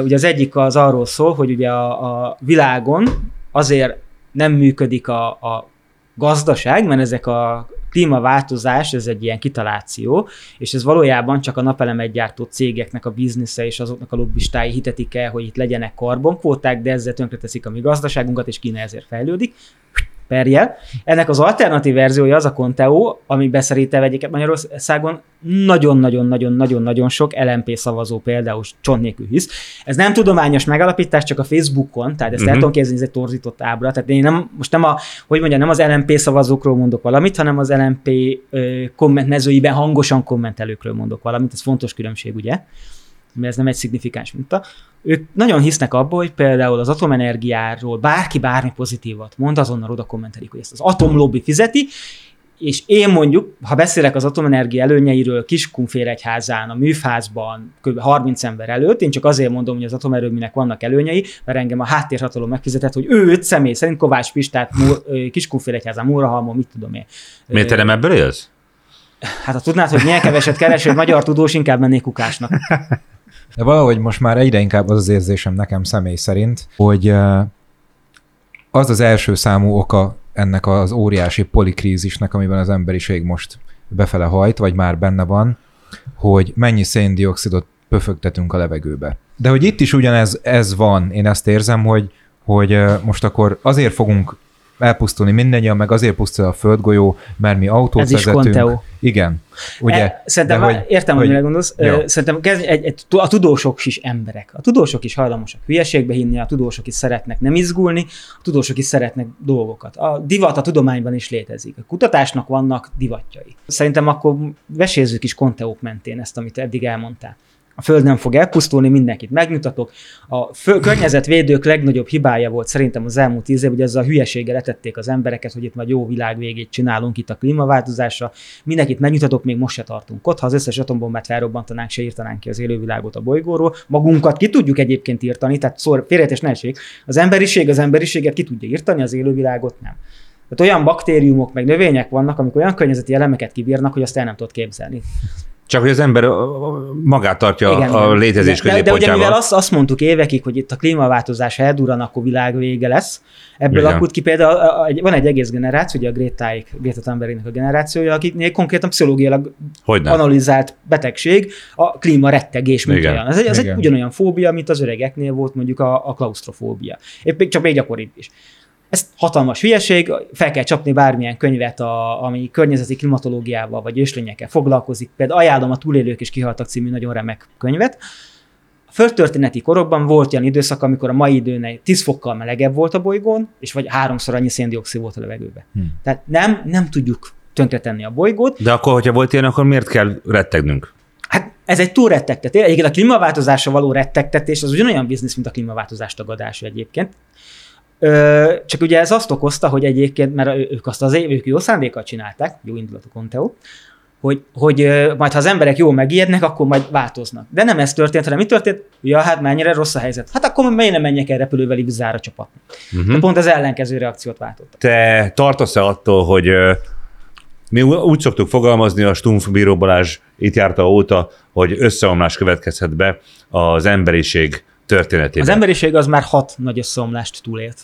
Ugye az egyik az arról szól, hogy ugye a, a világon azért nem működik a, a gazdaság, mert ezek a klímaváltozás, ez egy ilyen kitaláció, és ez valójában csak a napelemet gyártó cégeknek a biznisze és azoknak a lobbistái hitetik el, hogy itt legyenek karbonkvóták, de ezzel tönkreteszik a mi gazdaságunkat, és Kína ezért fejlődik perjel. Ennek az alternatív verziója az a Conteo, ami beszeríte egyébként Magyarországon nagyon-nagyon-nagyon-nagyon-nagyon sok LMP szavazó például csont nélkül hisz. Ez nem tudományos megalapítás, csak a Facebookon, tehát ezt uh-huh. el tudom képzelni, ez egy torzított ábra. Tehát én nem, most nem a, hogy mondjam, nem az LMP szavazókról mondok valamit, hanem az LMP kommentmezőiben hangosan kommentelőkről mondok valamit. Ez fontos különbség, ugye? Mert ez nem egy szignifikáns minta. Ők nagyon hisznek abból, hogy például az atomenergiáról bárki bármi pozitívat mond, azonnal oda kommentelik, hogy ezt az atomlobby fizeti, és én mondjuk, ha beszélek az atomenergia előnyeiről Kiskunfélegyházán, a műfázban, kb. 30 ember előtt, én csak azért mondom, hogy az atomerőműnek vannak előnyei, mert engem a háttérhatalom megfizetett, hogy őt személy szerint Kovács Pistát Kiskunfélegyházán, Mórahalmon, mit tudom én. Miért te nem ebből élsz? Hát ha tudnád, hogy milyen keveset kereső magyar tudós, inkább mennék kukásnak. De valahogy most már egyre inkább az az érzésem nekem személy szerint, hogy az az első számú oka ennek az óriási polikrízisnek, amiben az emberiség most befele hajt, vagy már benne van, hogy mennyi széndiokszidot pöfögtetünk a levegőbe. De hogy itt is ugyanez ez van, én ezt érzem, hogy, hogy most akkor azért fogunk elpusztulni mindannyian, meg azért pusztul a földgolyó, mert mi autót Ez vezetünk. Is. Igen. Ugye? E, szerintem, de, hogy, értem, hogy, mire gondolsz. Jó. Szerintem kezd, egy, egy, a tudósok is emberek. A tudósok is hajlamosak hülyeségbe hinni, a tudósok is szeretnek nem izgulni, a tudósok is szeretnek dolgokat. A divat a tudományban is létezik. A kutatásnak vannak divatjai. Szerintem akkor vesézzük is konteók mentén ezt, amit eddig elmondtál a Föld nem fog elpusztulni, mindenkit megmutatok. A fő, környezetvédők legnagyobb hibája volt szerintem az elmúlt tíz év, hogy ezzel a hülyeséggel letették az embereket, hogy itt majd jó világ végét csinálunk itt a klímaváltozásra. Mindenkit megmutatok, még most se tartunk ott. Ha az összes atombombát felrobbantanánk, se írtanánk ki az élővilágot a bolygóról. Magunkat ki tudjuk egyébként írtani, tehát szor, félretes nehézség. Az emberiség az emberiséget ki tudja írtani, az élővilágot nem. Tehát olyan baktériumok meg növények vannak, amik olyan környezeti elemeket kibírnak, hogy azt el nem tudod képzelni Csak hogy az ember magát tartja igen, a létezés de, de, középpontjában. de ugye mivel azt, azt mondtuk évekig, hogy itt a klímaváltozás eldurran, akkor világ vége lesz, ebből Igen. alakult ki például, a- a- van egy egész generáció, ugye a Grétáik, Gréta Thunbergnek a generációja, akiknél konkrétan pszichológiailag Hogy nem? analizált betegség a klímarettegés, mint Igen. olyan. Ez egy, ez egy Igen. ugyanolyan fóbia, mint az öregeknél volt mondjuk a, a klaustrofóbia. Épp még csak még gyakoribb is. Ez hatalmas hülyeség, fel kell csapni bármilyen könyvet, a, ami környezeti klimatológiával vagy őslényekkel foglalkozik. Például ajánlom a Túlélők és kihaltak című nagyon remek könyvet. A földtörténeti korokban volt olyan időszak, amikor a mai időnél 10 fokkal melegebb volt a bolygón, és vagy háromszor annyi széndiokszid volt a levegőben. Hm. Tehát nem, nem tudjuk tönkretenni a bolygót, De akkor, hogyha volt ilyen, akkor miért kell rettegnünk? Hát ez egy túl rettegtetés. Egyébként a klímaváltozásra való rettegtetés az ugyanolyan biznisz, mint a klímaváltozás tagadása egyébként. Csak ugye ez azt okozta, hogy egyébként, mert ők azt az ők jó szándékkal csinálták, jó indulatú Conteo, hogy, hogy majd ha az emberek jól megijednek, akkor majd változnak. De nem ez történt, hanem mi történt? Ja, hát mennyire rossz a helyzet. Hát akkor miért nem menjek el repülővel Ibizára csapatni? Uh-huh. Pont az ellenkező reakciót váltott. Te tartasz-e attól, hogy mi úgy szoktuk fogalmazni, a Stumpf Bíró Balázs itt járta óta, hogy összeomlás következhet be az emberiség történetében. Az emberiség az már hat nagy összeomlást túlélt.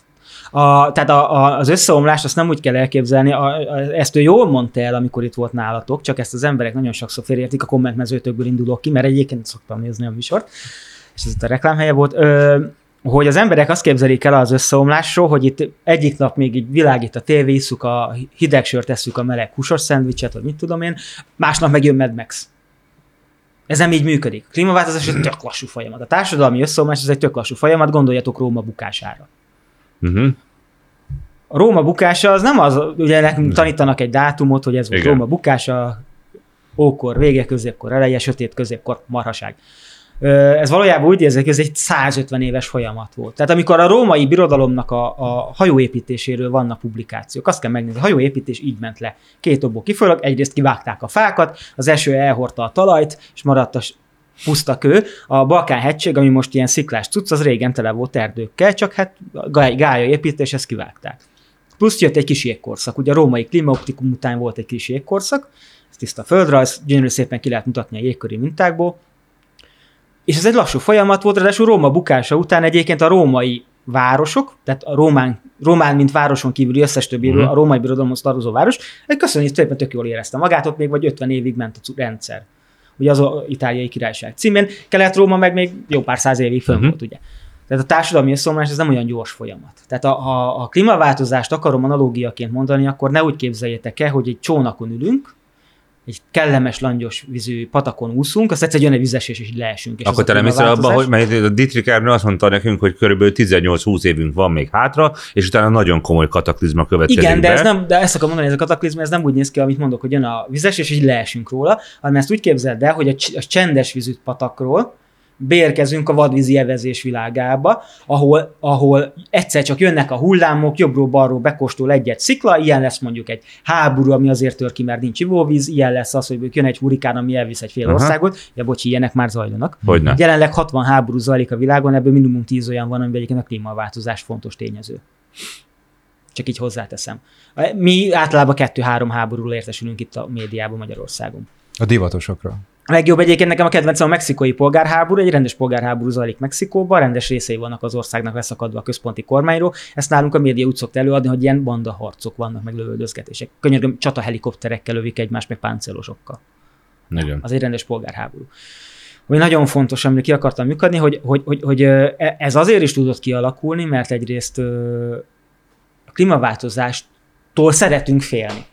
A, tehát a, a, az összeomlást azt nem úgy kell elképzelni, a, a, ezt ő jól mondta el, amikor itt volt nálatok, csak ezt az emberek nagyon sokszor félreértik, a kommentmezőtökből indulok ki, mert egyébként szoktam nézni a műsort, és ez itt a reklámhelye volt, ö, hogy az emberek azt képzelik el az összeomlásról, hogy itt egyik nap még így világít a tévé, isszuk a hideg sört, tesszük a meleg húsos szendvicset, vagy mit tudom én, másnap meg jön Mad Max. Ez nem így működik. A klímaváltozás egy tök lassú folyamat. A társadalmi összeomlás ez egy tök lassú folyamat, gondoljatok Róma bukására. Uh-huh. A Róma bukása az nem az, ugye nekünk tanítanak egy dátumot, hogy ez volt Igen. Róma bukása, ókor, vége, középkor, eleje, sötét, középkor, marhaság. Ez valójában úgy érzek, hogy ez egy 150 éves folyamat volt. Tehát amikor a római birodalomnak a, a hajóépítéséről vannak publikációk, azt kell megnézni, a hajóépítés így ment le. Két okból kifolyólag, egyrészt kivágták a fákat, az eső elhordta a talajt, és maradt a puszta kő. A Balkán-hegység, ami most ilyen sziklás cucc, az régen tele volt erdőkkel, csak hát gálya építés, ezt kivágták. Plusz jött egy kis jégkorszak. Ugye a római klímaoptikum után volt egy kis jégkorszak, ez tiszta földrajz, gyönyörű szépen ki lehet mutatni a jégköri mintákból. És ez egy lassú folyamat volt, ráadásul Róma bukása után egyébként a római városok, tehát a Rómán, Rómán mint városon kívüli összes többi uh-huh. a római birodalomhoz tartozó város, egy köszönjük szépen tök jól érezte magát, ott még vagy 50 évig ment a rendszer. Ugye az a itáliai királyság címén, Kelet-Róma meg még jó pár száz évig fönn Mhm. volt, ugye. Tehát a társadalmi összeomlás ez nem olyan gyors folyamat. Tehát a, ha a klímaváltozást akarom analógiaként mondani, akkor ne úgy képzeljétek el, hogy egy csónakon ülünk, egy kellemes, langyos vízű patakon úszunk, azt egyszer jön egy vizesés, és így leesünk. És Akkor te nem hiszel abba, klímaváltozás. hogy mert a Dietrich Ernő azt mondta nekünk, hogy körülbelül 18-20 évünk van még hátra, és utána nagyon komoly kataklizma következik Igen, de, be. ez nem, de ezt akarom mondani, ez a kataklizma, ez nem úgy néz ki, amit mondok, hogy jön a vizes, és így leesünk róla, hanem ezt úgy képzeld el, hogy a, cs- a csendes vízű patakról beérkezünk a vadvízi evezés világába, ahol, ahol egyszer csak jönnek a hullámok, jobbról-balról bekóstol egy-egy szikla, ilyen lesz mondjuk egy háború, ami azért tör ki, mert nincs ivóvíz, ilyen lesz az, hogy jön egy hurikán, ami elvisz egy fél Aha. országot, ja bocsi, ilyenek már zajlanak. Hogyne. Jelenleg 60 háború zajlik a világon, ebből minimum 10 olyan van, amiben egyébként a klímaváltozás fontos tényező. Csak így hozzáteszem. Mi általában kettő-három háborúról értesülünk itt a médiában Magyarországon. A divatosokra. Legjobb egyébként nekem a kedvencem a mexikói polgárháború, egy rendes polgárháború zajlik Mexikóban, rendes részei vannak az országnak leszakadva a központi kormányról. Ezt nálunk a média úgy szokta előadni, hogy ilyen banda harcok vannak, meg lövöldözgetések. Könyörgöm, csata helikopterekkel lövik egymást, meg páncélosokkal. Igen. Az egy rendes polgárháború. Ami nagyon fontos, amire ki akartam működni, hogy, hogy, hogy, hogy e- ez azért is tudott kialakulni, mert egyrészt a klímaváltozástól szeretünk félni.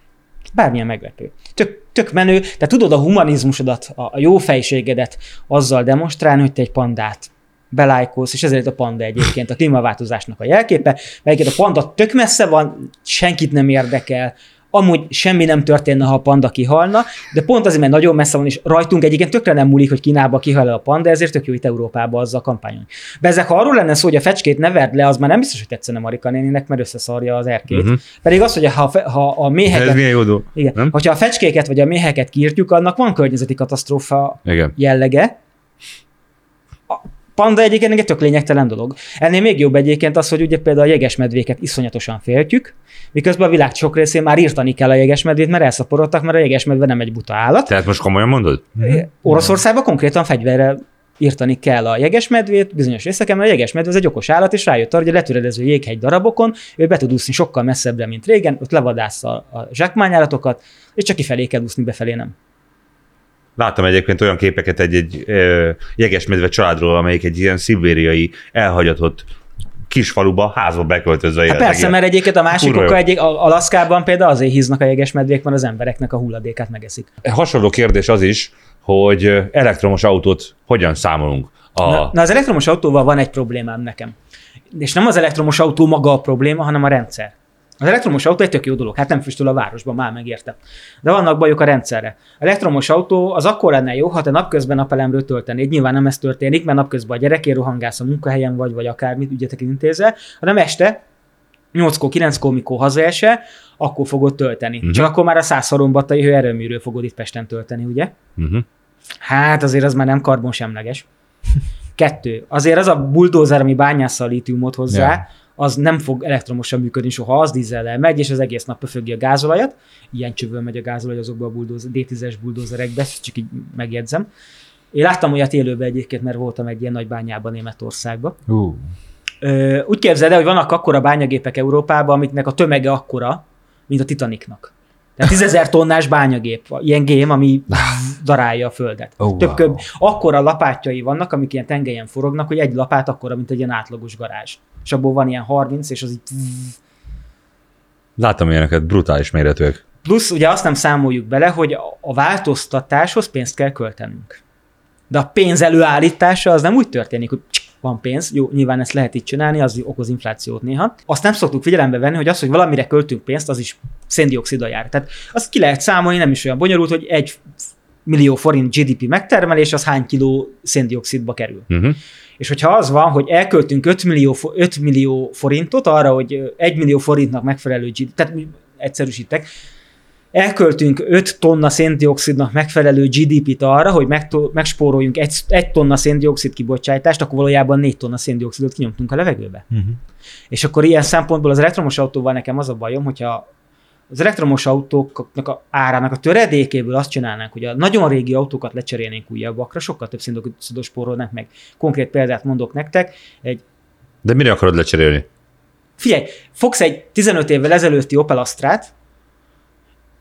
Bármilyen meglepő. Tök, tök menő, de tudod a humanizmusodat, a, a jófejségedet azzal demonstrálni, hogy te egy pandát belájkolsz, és ezért a panda egyébként a klímaváltozásnak a jelképe, egyébként a panda tök messze van, senkit nem érdekel, amúgy semmi nem történne, ha a panda kihalna, de pont azért, mert nagyon messze van, és rajtunk egyébként tökre nem múlik, hogy Kínába kihal a panda, ezért tök jó itt Európába azzal kampányolni. De ezek, ha arról lenne szó, hogy a fecskét ne verd le, az már nem biztos, hogy tetszene Marika néninek, mert összeszarja az erkét. Uh-huh. Pedig az, hogy ha, a ha a méheket, milyen jó dolog. igen, nem? hogyha a fecskéket vagy a méheket kiírtjuk, annak van környezeti katasztrófa Igen. jellege. Panda egyébként egy tök lényegtelen dolog. Ennél még jobb egyébként az, hogy ugye például a jegesmedvéket iszonyatosan féltjük, miközben a világ sok részén már írtani kell a jegesmedvét, mert elszaporodtak, mert a jegesmedve nem egy buta állat. Tehát most komolyan mondod? Oroszországban konkrétan fegyverrel írtani kell a jegesmedvét bizonyos részeken, mert a jegesmedve az egy okos állat, és rájött arra, hogy a letüredező jéghegy darabokon ő be tud úszni sokkal messzebbre, mint régen, ott levadásza a zsákmányállatokat, és csak kifelé kell úszni, befelé nem. Láttam egyébként olyan képeket egy-egy jegesmedve családról, amelyik egy ilyen szibériai elhagyatott kis faluba, házba beköltözve Hát éltek. persze, mert egyébként a másik oka, egy, Alaszkában például azért híznak a jegesmedvék, mert az embereknek a hulladékát megeszik. Hasonló kérdés az is, hogy elektromos autót hogyan számolunk. A... Na, na, az elektromos autóval van egy problémám nekem. És nem az elektromos autó maga a probléma, hanem a rendszer. Az elektromos autó egy tök jó dolog, hát nem füstöl a városban, már megértem. De vannak bajok a rendszerre. A elektromos autó az akkor lenne jó, ha te napközben napelemről töltenéd. Nyilván nem ez történik, mert napközben a gyerekért rohangálsz a munkahelyen vagy, vagy akármit ügyetek intézel, hanem este 8-kor, 9-kor, mikor hazaese, akkor fogod tölteni. Uh-huh. Csak akkor már a 100 szorombattai hőerőműről fogod itt Pesten tölteni, ugye? Uh-huh. Hát azért az már nem karbonsemleges. Kettő. Azért az a buldózer, ami bányásza a lítiumot hozzá, yeah. Az nem fog elektromosan működni soha, az dízellel megy, és az egész nap pöfögi a gázolajat. Ilyen csövön megy a gázolaj azokba a buldózer, D10-es buldózerekbe, ezt csak így megjegyzem. Én láttam olyat élőben egyébként, mert voltam egy ilyen nagy bányában Németországban. Ö, úgy képzeld el, hogy vannak akkora bányagépek Európában, amiknek a tömege akkora, mint a Titanicnak. Tehát 10 tonnás bányagép, ilyen gém, ami darálja a földet. Ó, Több wow. akkora lapátjai vannak, amik ilyen tengelyen forognak, hogy egy lapát akkora, mint egy ilyen átlagos garázs. És abból van ilyen 30, és az így... Láttam ilyeneket, brutális méretűek. Plusz ugye azt nem számoljuk bele, hogy a- változtatáshoz pénzt kell költenünk. De a pénz előállítása az nem úgy történik, hogy van pénz, jó, nyilván ezt lehet így csinálni, az okoz inflációt néha. Azt nem szoktuk figyelembe venni, hogy az, hogy valamire költünk pénzt, az is széndiokszida jár. Tehát azt ki lehet számolni, nem is olyan bonyolult, hogy egy millió forint GDP megtermelés, az hány kiló széndiokszidba kerül. Uh-huh. És hogyha az van, hogy elköltünk 5 millió, fo- 5 millió forintot arra, hogy 1 millió forintnak megfelelő GDP, tehát egyszerűsítek, elköltünk 5 tonna széndiokszidnak megfelelő GDP-t arra, hogy megspóroljunk 1, 1 tonna széndiokszid kibocsátást, akkor valójában 4 tonna széndiokszidot kinyomtunk a levegőbe. Uh-huh. És akkor ilyen szempontból az elektromos autóval nekem az a bajom, hogyha az elektromos autóknak a árának a töredékéből azt csinálnánk, hogy a nagyon régi autókat lecserélnénk újabbakra, sokkal több széndiokszidot spórolnánk meg. Konkrét példát mondok nektek, egy De mire akarod lecserélni? Figyelj, fogsz egy 15 évvel ezelőtti Opel Astrát,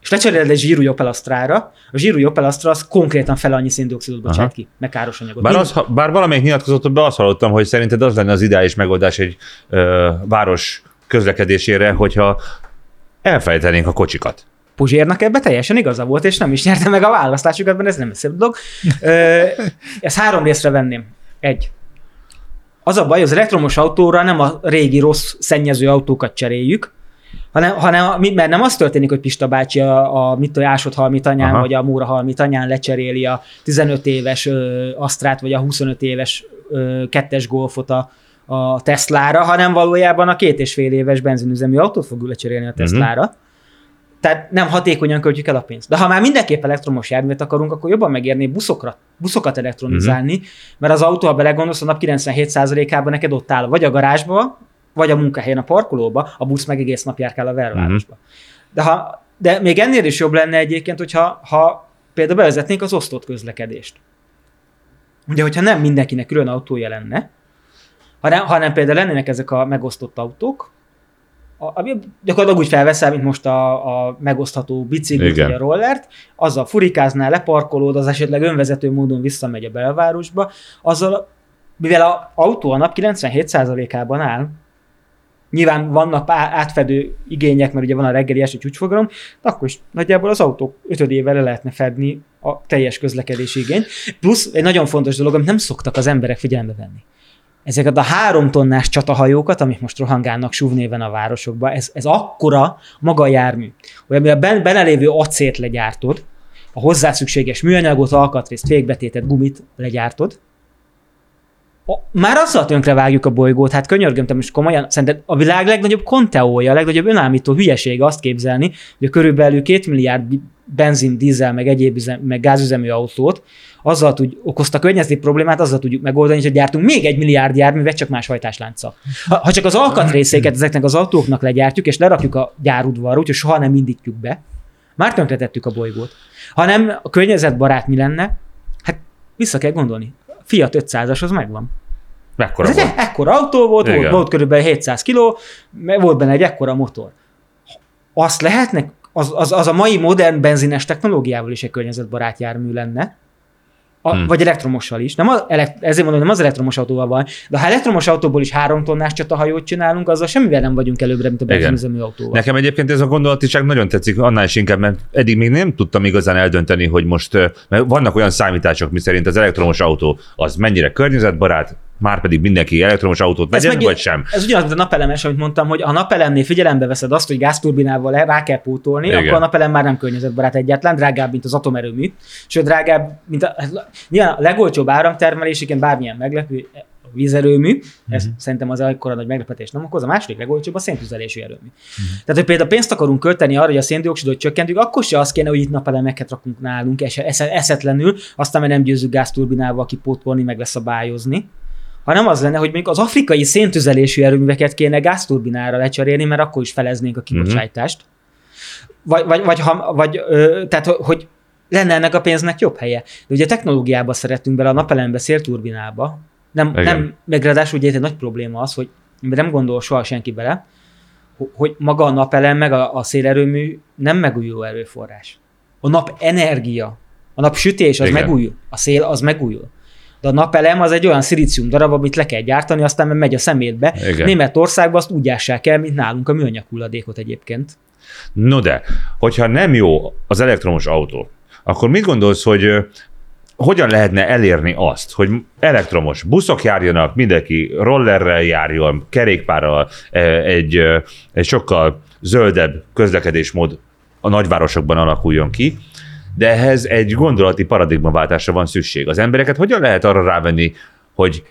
és lecseréled egy zsírúj Opel Astrára, a zsírúj Opel Astra az konkrétan fel annyi széndiokszidot bocsát ki, meg káros anyagot. Bár, az, bár valamelyik nyilatkozatban azt hallottam, hogy szerinted az lenne az ideális megoldás egy ö, város közlekedésére, hogyha elfelejtenénk a kocsikat. Puzsérnak ebbe teljesen igaza volt, és nem is nyerte meg a választásukat, mert ez nem szép dolog. Ö, ezt három részre venném. Egy. Az a baj, az elektromos autóra nem a régi rossz szennyező autókat cseréljük, hanem, hanem mert nem az történik, hogy Pista bácsi a, a mit tudom, Ásod Halmitanyán, Aha. vagy a Móra Halmitanyán lecseréli a 15 éves ö, Astrát, vagy a 25 éves ö, kettes Golfot a, a Teslára, hanem valójában a két és fél éves benzinüzemű autót fog lecserélni a Teslára. Tehát nem hatékonyan költjük el a pénzt. De ha már mindenképp elektromos járművet akarunk, akkor jobban megérné buszokra, buszokat elektronizálni, uh-huh. mert az autó, ha belegondolsz, a nap 97%-ában neked ott áll, vagy a garázsba, vagy a munkahelyen a parkolóba, a busz meg egész nap járkál a belvárosba. De, ha, de még ennél is jobb lenne egyébként, hogyha ha például bevezetnénk az osztott közlekedést. Ugye, hogyha nem mindenkinek külön autója lenne, hanem, hanem például lennének ezek a megosztott autók, a- ami gyakorlatilag úgy felveszel, mint most a, a megosztható biciklit, vagy a rollert, azzal furikáznál, leparkolód, az esetleg önvezető módon visszamegy a belvárosba, azzal, mivel az autó a nap 97%-ában áll, nyilván vannak átfedő igények, mert ugye van a reggeli esti csúcsfogalom, de akkor is nagyjából az autók ötödével le lehetne fedni a teljes közlekedési igényt. Plusz egy nagyon fontos dolog, amit nem szoktak az emberek figyelembe venni ezeket a három tonnás csatahajókat, amik most rohangálnak SUV néven a városokba, ez, ez akkora maga a jármű, hogy amire ben, benne lévő acélt legyártod, a hozzá szükséges műanyagot, alkatrészt, végbetétet, gumit legyártod, már azzal tönkre vágjuk a bolygót, hát könyörgöm, te most komolyan, szerinted a világ legnagyobb konteója, a legnagyobb önállító hülyeség azt képzelni, hogy a körülbelül két milliárd benzin, dízel, meg egyéb üzem, meg gázüzemű autót, azzal tud, okozta környezeti problémát, azzal tudjuk megoldani, hogy gyártunk még egy milliárd járművet, csak más hajtáslánccal. Ha, ha csak az alkatrészéket ezeknek az autóknak legyártjuk, és lerakjuk a gyárudvarra, úgyhogy soha nem indítjuk be, már tönkretettük a bolygót. Hanem a környezetbarát mi lenne? Hát vissza kell gondolni. Fiat 500-as az megvan. Mekkora Ez egy volt? ekkora autó volt, Igen. volt, volt körülbelül 700 kiló, volt benne egy ekkora motor. Azt lehetnek, az, az, az a mai modern benzines technológiával is egy környezetbarát jármű lenne, a, Hmm. vagy elektromossal is. Nem a, elek, ezért mondom, nem az elektromos autóval van, de ha elektromos autóból is három tonnás csatahajót csinálunk, azzal semmivel nem vagyunk előbbre, mint a benzinüzemű autóval. Nekem egyébként ez a gondolatiság nagyon tetszik, annál is inkább, mert eddig még nem tudtam igazán eldönteni, hogy most, mert vannak olyan számítások, miszerint az elektromos autó az mennyire környezetbarát, már pedig mindenki elektromos autót Ez vegyen, meg- vagy sem. Ez ugyanaz, mint a napelemes, amit mondtam, hogy a napelemnél figyelembe veszed azt, hogy gázturbinával rá kell pótolni, Igen. Akkor a napelem már nem környezetbarát egyáltalán, drágább, mint az atomerőmű, sőt drágább, mint a, nyilván a legolcsóbb áramtermelés, igen, bármilyen meglepő, a vízerőmű, ez Mhm. szerintem az akkora nagy meglepetés nem okoz, a második legolcsóbb a széntüzelésű erőmű. Mhm. Tehát, hogy például pénzt akarunk költeni arra, hogy a széndiokszidot csökkentjük, akkor se az kéne, hogy itt napelemeket rakunk nálunk es- es- eszetlenül, aztán mert nem győzzük gázturbinával kipótolni, meg leszabályozni, hanem az lenne, hogy mondjuk az afrikai széntüzelésű erőműveket kéne gázturbinára lecserélni, mert akkor is feleznénk a kibocsátást. Vagy, vagy, vagy, ha, vagy ö, tehát, hogy lenne ennek a pénznek jobb helye. De ugye technológiába szeretünk bele, a napelembe, szélturbinába. Nem, Igen. nem meg ráadásul ugye egy nagy probléma az, hogy nem gondol soha senki bele, ho- hogy maga a napelem meg a, a szélerőmű nem megújuló erőforrás. A nap energia, a nap sütés az Igen. megújul, a szél az megújul. De a napelem az egy olyan szilícium darab, amit le kell gyártani, aztán meg megy a szemétbe. Igen. Németországban azt úgy ássák el, mint nálunk a műanyag hulladékot egyébként. No de, hogyha nem jó az elektromos autó, akkor mit gondolsz, hogy hogyan lehetne elérni azt, hogy elektromos buszok járjanak, mindenki rollerrel járjon, kerékpárral, egy, egy sokkal zöldebb közlekedésmód a nagyvárosokban alakuljon ki, de ehhez egy gondolati paradigmaváltásra van szükség. Az embereket hogyan lehet arra rávenni, hogy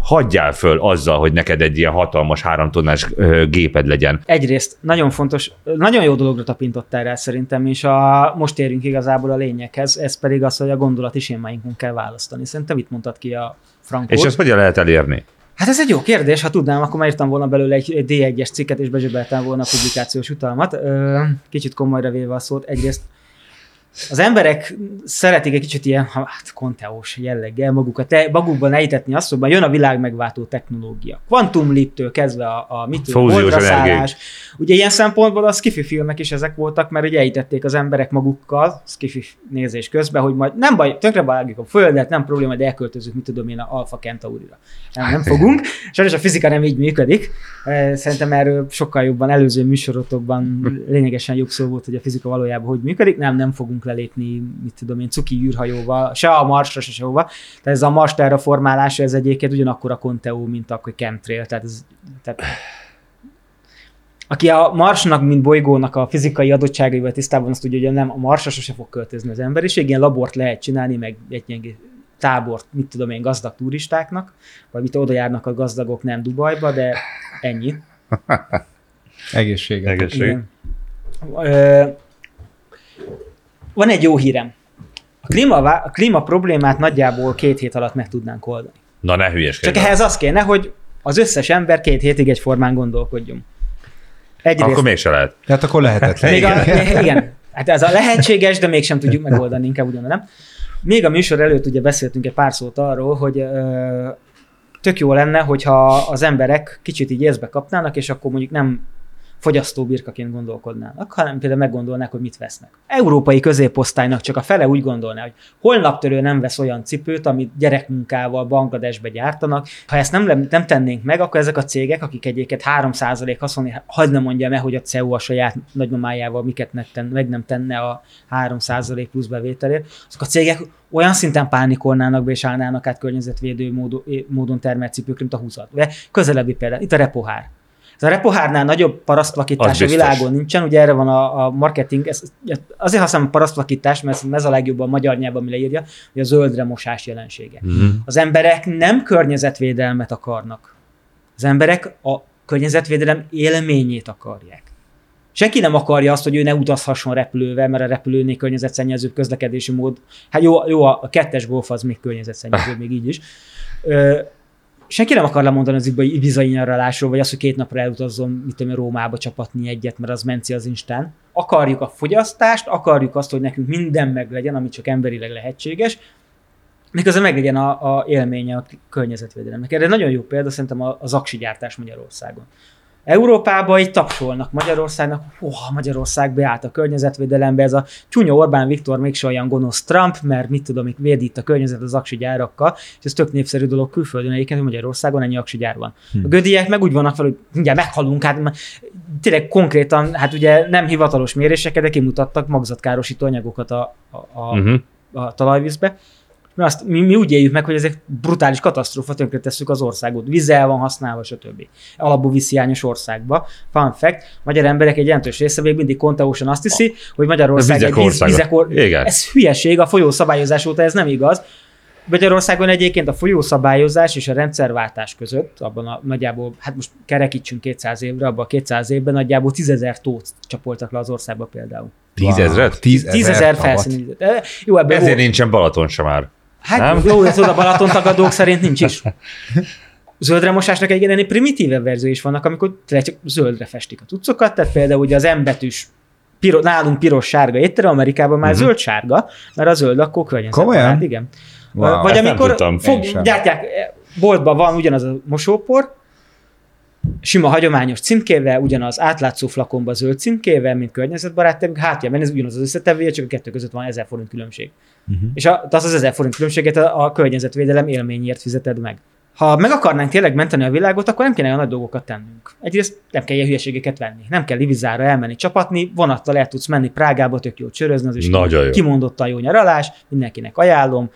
hagyjál föl azzal, hogy neked egy ilyen hatalmas háromtonnás géped legyen. Egyrészt nagyon fontos, nagyon jó dologra tapintottál rá szerintem, és a, most érünk igazából a lényeghez, ez pedig az, hogy a gondolati sémáinkon kell választani. Szerintem itt mondtad ki a Frankot. És ezt hogyan lehet elérni? Hát ez egy jó kérdés, ha tudnám, akkor már írtam volna belőle egy egy D1-es cikket, és bezsebeltem volna a publikációs utalmat. Kicsit komolyra véve a szót, egyrészt az emberek szeretik egy kicsit ilyen hát, konteós jelleggel magukat, magukban ejtetni azt, hogy jön a világ megváltó technológia. Quantum leap-től kezdve a, a mit tudom, Fúziós holdra energiák. szállás. Ugye ilyen szempontból a skifi filmek is ezek voltak, mert ugye ejtették az emberek magukkal, skifi nézés közben, hogy majd nem baj, tönkre vágjuk a földet, nem probléma, de elköltözünk, mit tudom én, a Alpha Centaurira. Nem, nem fogunk. Sajnos a fizika nem így működik. Szerintem erről sokkal jobban előző műsorotokban lényegesen jobb szó volt, hogy a fizika valójában hogy működik. Nem, nem fogunk lelépni, mit tudom én, cuki űrhajóval, se a Marsra, se sehova. Tehát ez a Mars terraformálása, ez egyébként ugyanakkor a Conteo, mint a chemtrail. Tehát, ez, tehát aki a Marsnak, mint bolygónak a fizikai adottságaival tisztában, azt tudja, hogy nem a Marsra sose fog költözni az emberiség, ilyen labort lehet csinálni, meg egy ilyen tábort, mit tudom én, gazdag turistáknak, vagy mit oda járnak a gazdagok nem Dubajba, de ennyi. Egészség. Igen. Ö, van egy jó hírem. A klíma, a klíma problémát nagyjából két hét alatt meg tudnánk oldani. Na ne hülyeskedj. Csak ehhez az kéne, hogy az összes ember két hétig egyformán gondolkodjon. Egyrészt, Akkor mégse lehet. Tehát akkor lehetetlen. még a, igen. Hát ez a lehetséges, de mégsem tudjuk megoldani, inkább ugyan nem. Még a műsor előtt ugye beszéltünk egy pár szót arról, hogy ö, tök jó lenne, hogyha az emberek kicsit így észbe kapnának, és akkor mondjuk nem fogyasztóbirkaként gondolkodnának, hanem például meggondolnák, hogy mit vesznek. Európai középosztálynak csak a fele úgy gondolná, hogy holnaptörő nem vesz olyan cipőt, amit gyerekmunkával Bangladesbe gyártanak. Ha ezt nem, nem tennénk meg, akkor ezek a cégek, akik egyébként 3% haszon, hagyd nem mondjam el, hogy a CEU a saját nagymamájával miket ne ten, meg nem tenne a 3% plusz bevételért, azok a cégek olyan szinten pánikolnának be és állnának át környezetvédő módon, módon termelt cipőkre, mint a 20 Közelebbi például, itt a repohár. Ez a repohárnál nagyobb parasztvakítás Az a világon nincsen, ugye erre van a, a marketing, ez, azért használom parasztvakítás, mert ez a legjobb a magyar nyelven, ami leírja, hogy a zöldre mosás jelensége. Mhm. Az emberek nem környezetvédelmet akarnak. Az emberek a környezetvédelem élményét akarják. Senki nem akarja azt, hogy ő ne utazhasson repülővel, mert a repülőnél környezetszennyezőbb közlekedési mód. Hát jó, jó a kettes golf az még környezetszennyezőbb, még így is. Ö, senki nem akar lemondani az Ibiza- nyaralásról, vagy azt, hogy két napra elutazzon, mit tudom, Rómába csapatni egyet, mert az menci az Instán. Akarjuk a fogyasztást, akarjuk azt, hogy nekünk minden meg legyen, ami csak emberileg lehetséges, miközben meglegyen a, a élménye a környezetvédelemnek. Erre nagyon jó példa szerintem az aksi gyártás Magyarországon. Európában így tapsolnak Magyarországnak, hú, Magyarország beállt a környezetvédelembe, ez a csúnya Orbán Viktor mégse olyan gonosz Trump, mert mit tudom, itt védi itt a környezet az aksi gyárakkal, és ez tök népszerű dolog külföldön egyébként, hogy Magyarországon ennyi aksi gyár van. A gödiek meg úgy vannak fel, hogy mindjárt meghalunk, hát tényleg konkrétan, hát ugye nem hivatalos méréseket, de kimutattak magzatkárosító anyagokat a, a, a, Mhm. a talajvízbe. Mi, azt, mi, mi úgy éljük meg, hogy ez egy brutális katasztrófa, tönkretesszük az országot. Vízzel van használva, stb. Alapú vízhiányos országba. Fun fact, magyar emberek egy jelentős része még mindig konteósan azt hiszi, hogy Magyarország Vizek egy víz, országa. vizek or... Igen. Ez hülyeség, a folyószabályozás óta ez nem igaz. Magyarországon egyébként a folyószabályozás és a rendszerváltás között, abban a nagyjából, hát most kerekítsünk 200 évre, abban a 200 évben nagyjából 10 ezer tót csapoltak le az országba például. Tízezret? Tízezer 10 ezer tavat. felszínűzött. Eh, Jó, ebben Ezért volt- nincsen Balaton sem már. Hát Nem? jó, ez oda Balaton tagadók szerint nincs is. Zöldre mosásnak egy ennél primitívebb verzió is vannak, amikor tényleg csak zöldre festik a tucokat, tehát például ugye az embetűs piro, nálunk piros-sárga étterem, Amerikában már Mhm. zöld-sárga, mert a zöld akkor környezetbarát. Igen. Wow, Vagy amikor tudtam. Fog, gyártják, boltban van ugyanaz a mosópor, sima hagyományos címkével, ugyanaz átlátszó flakonba zöld címkével, mint környezetbarát, de hátjában ez ugyanaz az összetevője, csak a kettő között van 1000 forint különbség. Mhm. És a, az az 1000 forint különbséget a, a környezetvédelem élményért fizeted meg. Ha meg akarnánk tényleg menteni a világot, akkor nem kéne olyan nagy dolgokat tennünk. Egyrészt nem kell ilyen hülyeségeket venni. Nem kell Livizára elmenni csapatni, vonattal el tudsz menni Prágába, tök jó csörözni, az is Nagyon jó. kimondottan jó nyaralás, mindenkinek ajánlom.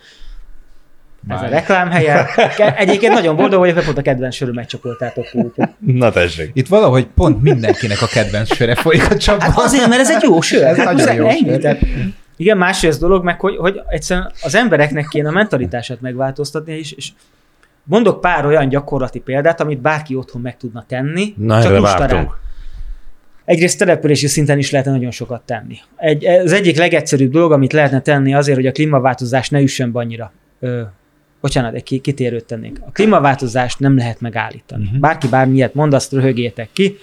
Ez a Már. reklámhelye. Ke- Egyébként nagyon boldog vagyok, mert pont a kedvenc ki. úgyhogy- Na tessék. Itt valahogy pont mindenkinek a kedvenc söre folyik a csapban. Hát azért, mert ez egy jó sör. Ez hát nagyon jó ennyi, sör. tehát- Igen, másrészt dolog meg, hogy, hogy egyszerűen az embereknek kéne a mentalitását megváltoztatni, és, és mondok pár olyan gyakorlati példát, amit bárki otthon meg tudna tenni. Na, csak vártunk. Egyrészt települési szinten is lehetne nagyon sokat tenni. Egy, az egyik legegyszerűbb dolog, amit lehetne tenni azért, hogy a klímaváltozás ne üssön be annyira. Ö, bocsánat, egy ki- kitérőt tennék. A klímaváltozást nem lehet megállítani. Uh-huh. Bárki bármilyet mond, azt röhögétek ki.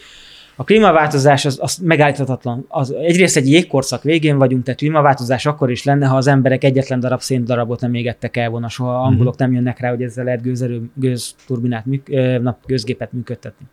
A klímaváltozás az, az megállíthatatlan. Az, egyrészt egy jégkorszak végén vagyunk, tehát klímaváltozás akkor is lenne, ha az emberek egyetlen darab széndarabot nem égettek el volna, soha angolok nem jönnek rá, hogy ezzel lehet gőzerő, gőzturbinát, műk, na, gőzgépet működtetni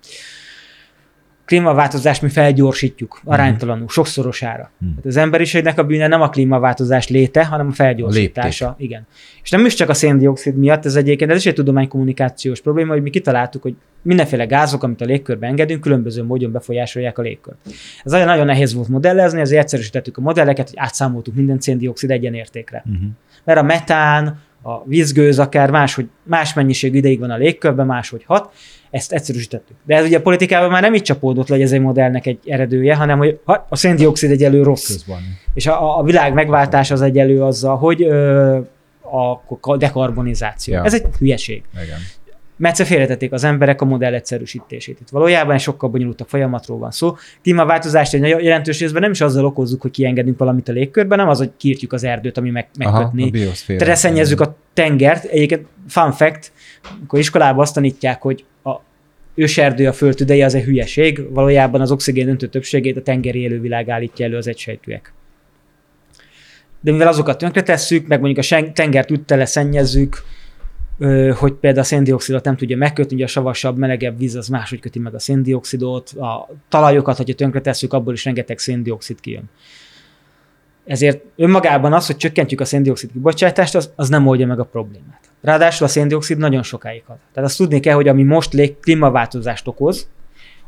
klímaváltozást mi felgyorsítjuk aránytalanul, sokszorosára. Mhm. Tehát az emberiségnek a bűne nem a klímaváltozás léte, hanem a felgyorsítása. Igen. És nem is csak a széndiokszid miatt, ez egyébként ez is egy tudománykommunikációs probléma, hogy mi kitaláltuk, hogy mindenféle gázok, amit a légkörbe engedünk, különböző módon befolyásolják a légkört. Ez nagyon, nagyon nehéz volt modellezni, ezért egyszerűsítettük a modelleket, hogy átszámoltuk minden széndiokszid egyenértékre. Mhm. Mert a metán, a vízgőz akár máshogy, más mennyiségű ideig van a légkörben, máshogy hat, ezt egyszerűsítettük. De ez ugye a politikában már nem így csapódott le, hogy ez egy modellnek egy eredője, hanem hogy a széndiokszid egyelő rossz. Közben. És a, a világ megváltás az egyelő azzal, hogy ö, a dekarbonizáció. Ja. Ez egy hülyeség. Igen. Mert egyszer félretették az emberek a modell egyszerűsítését. Itt valójában egy sokkal bonyolultabb folyamatról van szó. Klímaváltozást egy jelentős részben nem is azzal okozzuk, hogy kiengedünk valamit a légkörbe, nem az, hogy kiírtjuk az erdőt, ami meg, megkötni. Tereszennyezzük a tengert. Egyébként fun fact, amikor iskolában azt tanítják, hogy a őserdő a föld tüdeje, az egy hülyeség. Valójában az oxigén döntő többségét a tengeri élővilág állítja elő az egysejtűek. De mivel azokat tönkretesszük, meg mondjuk a tengert úgy teleszennyezzük, ö, hogy például a széndiokszidot nem tudja megkötni, ugye a savasabb, melegebb víz az máshogy köti meg a széndiokszidot, a talajokat, hogyha tönkretesszük, abból is rengeteg széndiokszid kijön. Ezért önmagában az, hogy csökkentjük a széndiokszid kibocsátást, az, az nem oldja meg a problémát. Ráadásul a széndiokszid nagyon sokáig hat. Tehát azt tudni kell, hogy ami most lég klímaváltozást okoz,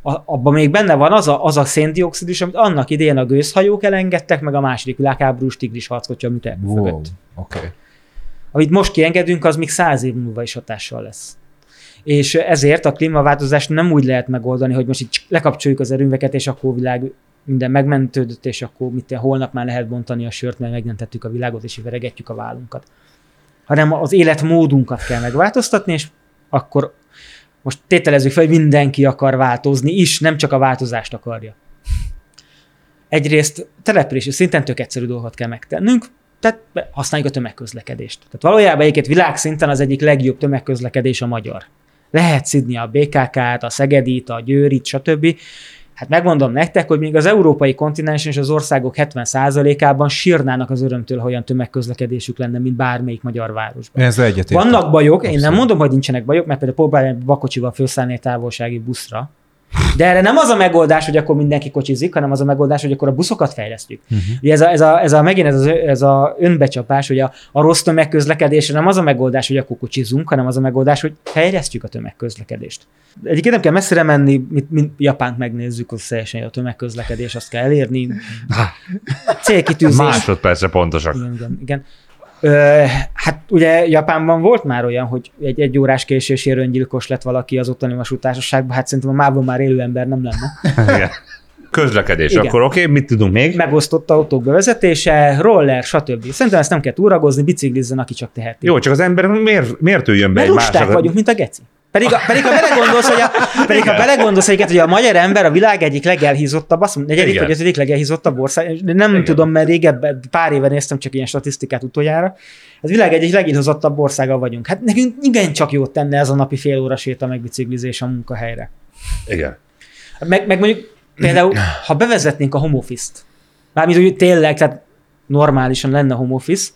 abban még benne van az a, az a széndiokszid is, amit annak idején a gőzhajók elengedtek, meg a második világháborús tigris harckocsa műte Wow, mögött. oké. Okay. Amit most kiengedünk, az még száz év múlva is hatással lesz. és ezért a klímaváltozást nem úgy lehet megoldani, hogy most itt lekapcsoljuk az erőműveket, és akkor világ minden megmentődött, és akkor mit, holnap már lehet bontani a sört, mert megmentettük a világot, és veregetjük a vállunkat. Hanem az életmódunkat kell megváltoztatni, és akkor most tételezzük fel, hogy mindenki akar változni is, nem csak a változást akarja. Egyrészt települési szinten tök egyszerű dolgokat kell megtennünk, tehát használjuk a tömegközlekedést. Tehát valójában egyébként világszinten az egyik legjobb tömegközlekedés a magyar. Lehet szidni a BKK-t, a Szegedit, a Győrit, stb. Hát megmondom nektek, hogy még az európai kontinensen és az országok 70%-ában sírnának az örömtől, ha olyan tömegközlekedésük lenne, mint bármelyik magyar városban. Ez egyetértek. Vannak bajok, én nem mondom, hogy nincsenek bajok, mert például próbálják bakocsival felszállni egy távolsági buszra, de erre nem az a megoldás, hogy akkor mindenki kocsizik, hanem az a megoldás, hogy akkor a buszokat fejlesztjük. Uh-huh. Ugye ez a, ez a, ez a megint ez, az, ez a önbecsapás, hogy a, a rossz tömegközlekedésre nem az a megoldás, hogy akkor kocsizunk, hanem az a megoldás, hogy fejlesztjük a tömegközlekedést. Egyébként nem kell messzire menni, mint, mint Japánt megnézzük, az teljesen a tömegközlekedés, azt kell elérni. Célkitűzés. Másodpercre pontosak. Igen, igen, igen. Ö, hát ugye Japánban volt már olyan, hogy egy egy órás késésért öngyilkos lett valaki az ottani vasútársaságban, hát szerintem a mában már élő ember nem lenne. Igen. Közlekedés, Igen. akkor oké, okay, mit tudunk még? Megosztott autók bevezetése, roller, stb. Szerintem ezt nem kell túragozni, biciklizzen, aki csak teheti. Jó, csak az ember miért, miért üljön be Mert egy lusták másnak? vagyunk, mint a geci. Pedig, a, pedig ha belegondolsz, hogy a, pedig ha belegondolsz, hogy, hogy a magyar ember a világ egyik legelhízottabb, azt mondom, negyedik Igen. vagy ötödik legelhízottabb ország, nem Igen. tudom, mert régebben, pár éve néztem csak ilyen statisztikát utoljára, az világ egyik legelhízottabb országa vagyunk. Hát nekünk igen csak jót tenne ez a napi fél óra séta meg biciklizés a munkahelyre. Igen. Meg, meg mondjuk például, ha bevezetnénk a home office-t, mármint úgy tényleg, tehát normálisan lenne home office,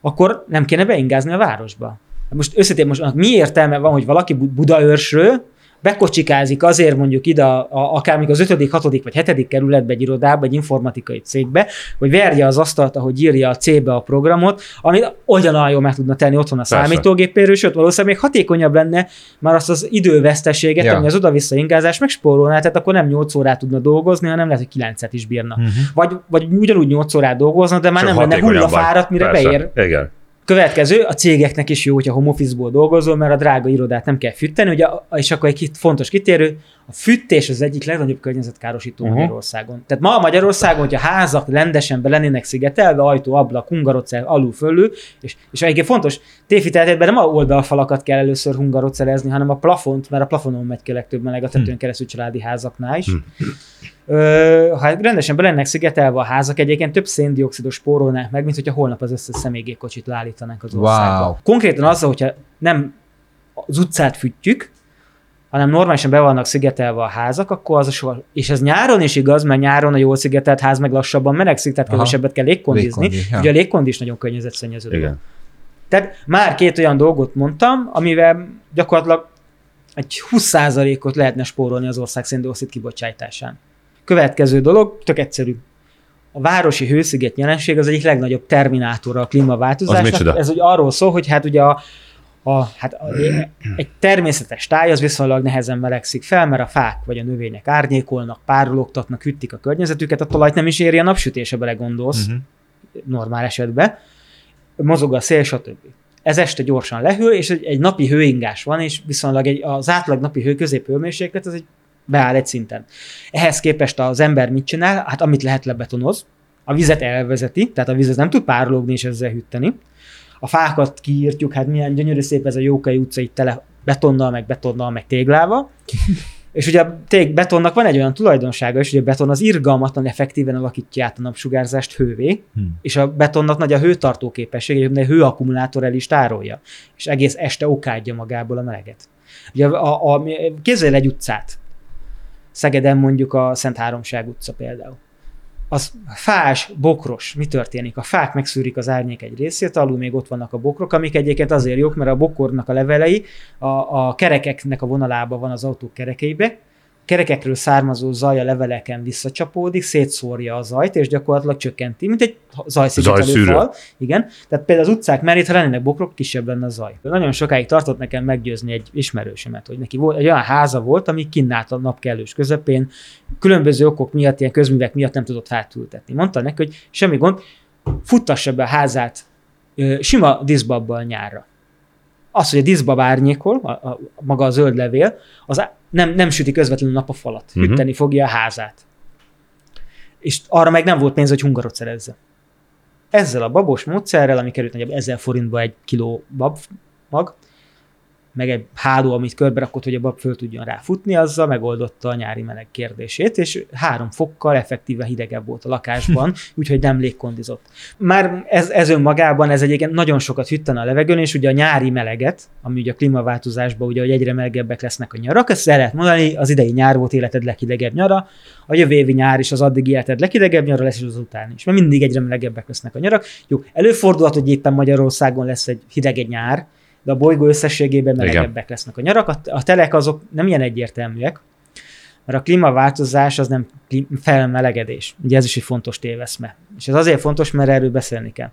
akkor nem kéne beingázni a városba. Most összetén most annak mi értelme van, hogy valaki Bu- Budaörsről bekocsikázik azért mondjuk ide, a, a, akár még az 5., 6. vagy 7. kerületbe egy irodába, egy informatikai cégbe, hogy verje az asztalt, ahogy írja a C-be a programot, amit ugyanolyan jól meg tudna tenni otthon a Persze. számítógépéről, sőt valószínűleg még hatékonyabb lenne, már azt az időveszteséget, Ja. ami az oda-vissza ingázás megspórolná, tehát akkor nem 8 órát tudna dolgozni, hanem lehet, hogy 9-et is bírna. Mhm. Vagy, vagy ugyanúgy 8 órát dolgozna, de már Csak nem lenne hullafáradt, mire Persze. beér. Igen. Következő, a cégeknek is jó, hogyha home office-ból dolgozol, mert a drága irodát nem kell fűteni, ugye, és akkor egy fontos kitérő, a fűtés az egyik legnagyobb környezetkárosító uh-huh. Magyarországon. Tehát ma a Magyarországon, hogyha házak rendesen be lennének szigetelve, ajtó, ablak, hungarocel, alul fölül, és, és egyébként fontos, tévhiteltetben nem a oldalfalakat kell először hungarocelezni, hanem a plafont, mert a plafonon megy ki a legtöbb meleg a tetőn keresztül családi házaknál is. Ö, ha rendesen be lennek szigetelve a házak, egyébként több széndiokszidot spórolnánk meg, mint hogyha holnap az összes személygépkocsit leállítanánk az Wow. országba. Konkrétan azzal, hogyha nem az utcát fűtjük, hanem normálisan be vannak szigetelve a házak, akkor az a soha, és ez nyáron is igaz, mert nyáron a jól szigetelt ház meg lassabban melegszik, tehát Aha. kevesebbet kell légkondizni. Légkondi, ja. Ugye a légkondi is nagyon környezetszennyező. dolog. Igen. Tehát már két olyan dolgot mondtam, amivel gyakorlatilag egy 20%-ot lehetne spórolni az ország széndiokszid kibocsátásán. Következő dolog, tök egyszerű. A városi hősziget jelenség az egyik legnagyobb terminátora a klímaváltozásnak. Ez ugye arról szól, hogy hát ugye a, a, hát a, egy természetes táj az viszonylag nehezen melegszik fel, mert a fák vagy a növények árnyékolnak, párologtatnak, hűtik a környezetüket, a talajt nem is éri a napsütése, belegondolsz Mhm. normál esetben, mozog a szél, stb. Ez este gyorsan lehűl, és egy, egy napi hőingás van, és viszonylag egy, az átlag napi hő középhőmérséklet az egy beáll egy szinten. Ehhez képest az ember mit csinál? Hát amit lehet lebetonoz, a vizet elvezeti, tehát a vizet nem tud párologni és ezzel hűteni. A fákat kiírtjuk, hát milyen gyönyörű szép ez a Jókai utca itt tele betonnal, meg betonnal, meg téglával. És ugye a tég betonnak van egy olyan tulajdonsága is, hogy a beton az irgalmatlan effektíven alakítja át a napsugárzást hővé, Hmm. és a betonnak nagy a hőtartó képessége, hogy a hőakkumulátor el is tárolja, és egész este okádja magából a meleget. Ugye a, a, a, képzelj egy utcát, Szegeden mondjuk a Szent Háromság utca például. Az fás, bokros, mi történik? A fák megszűrik az árnyék egy részét, alul még ott vannak a bokrok, amik egyébként azért jók, mert a bokornak a levelei a, a kerekeknek a vonalába van az autók kerekeibe, kerekekről származó zaj a leveleken visszacsapódik, szétszórja a zajt, és gyakorlatilag csökkenti, mint egy zajszigetelő fal. Igen. Tehát például az utcák mellett, ha lennének bokrok, kisebb lenne a zaj. Nagyon sokáig tartott nekem meggyőzni egy ismerősömet, hogy neki volt, egy olyan háza volt, ami kinnált a nap kellős közepén, különböző okok miatt, ilyen közművek miatt nem tudott fát ültetni. Mondta neki, hogy semmi gond, futtassa be a házát sima diszbabbal nyárra. Az, hogy a diszbab árnyékol, a, a, maga a zöld levél, az nem, nem süti közvetlenül nap a falat, Mhm. hűteni fogja a házát. És arra meg nem volt pénz, hogy hungarot szerezze. Ezzel a babos módszerrel, ami került nagyjából 1000 forintba egy kiló bab mag, meg egy háló, amit körbe rakott, hogy a bab föl tudjon ráfutni, azzal megoldotta a nyári meleg kérdését, és három fokkal effektíve hidegebb volt a lakásban, úgyhogy nem légkondizott. Már ez, ez önmagában, ez egyébként nagyon sokat hűtene a levegőn, és ugye a nyári meleget, ami ugye a klímaváltozásban, ugye, hogy egyre melegebbek lesznek a nyarak, ezt el lehet mondani, az idei nyár volt életed leghidegebb nyara, a jövő évi nyár is az addig életed leghidegebb nyara lesz, és az után is. Mert mindig egyre melegebbek lesznek a nyarak. Jó, előfordulhat, hogy éppen Magyarországon lesz egy hideg egy nyár, de a bolygó összességében melegebbek lesznek a nyarak. A, a telek azok nem ilyen egyértelműek, mert a klímaváltozás az nem felmelegedés. Ugye ez is egy fontos téveszme. És ez azért fontos, mert erről beszélni kell,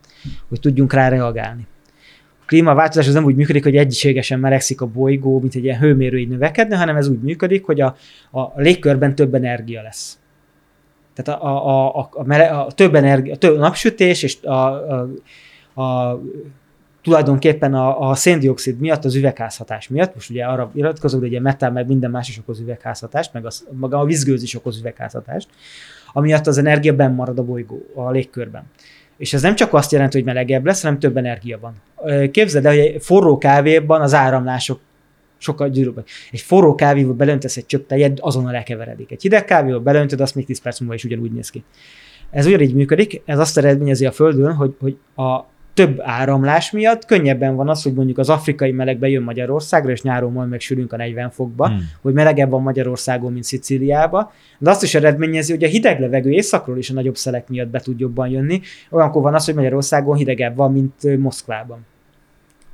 hogy tudjunk rá reagálni. A klímaváltozás az nem úgy működik, hogy egységesen melegszik a bolygó, mint egy ilyen hőmérő így növekedne, hanem ez úgy működik, hogy a, a légkörben több energia lesz. Tehát a, a, a, a, mele, a több energia, a több napsütés és a, a, a tulajdonképpen a, a széndiokszid miatt, az üvegházhatás miatt, most ugye arra iratkozok, de ugye metán meg minden más is okoz üvegházhatást, meg az, maga a vízgőz is okoz üvegházhatást, amiatt az energia benn marad a bolygó, a légkörben. És ez nem csak azt jelenti, hogy melegebb lesz, hanem több energia van. Képzeld el, hogy egy forró kávéban az áramlások sokkal gyűrűbbek. Egy forró kávéba belöntesz egy csöpp tejet, azonnal elkeveredik. Egy hideg kávéba belöntöd, azt még 10 perc múlva is ugyanúgy néz ki. Ez ugyanígy működik, ez azt eredményezi a Földön, hogy, hogy a több áramlás miatt könnyebben van az, hogy mondjuk az afrikai meleg bejön Magyarországra, és nyáron majd megsülünk a 40 fokba, Hmm. hogy melegebb van Magyarországon, mint Szicíliába, de azt is eredményezi, hogy a hideg levegő északról is a nagyobb szelek miatt be tud jobban jönni. Olyankor van az, hogy Magyarországon hidegebb van, mint Moszkvában.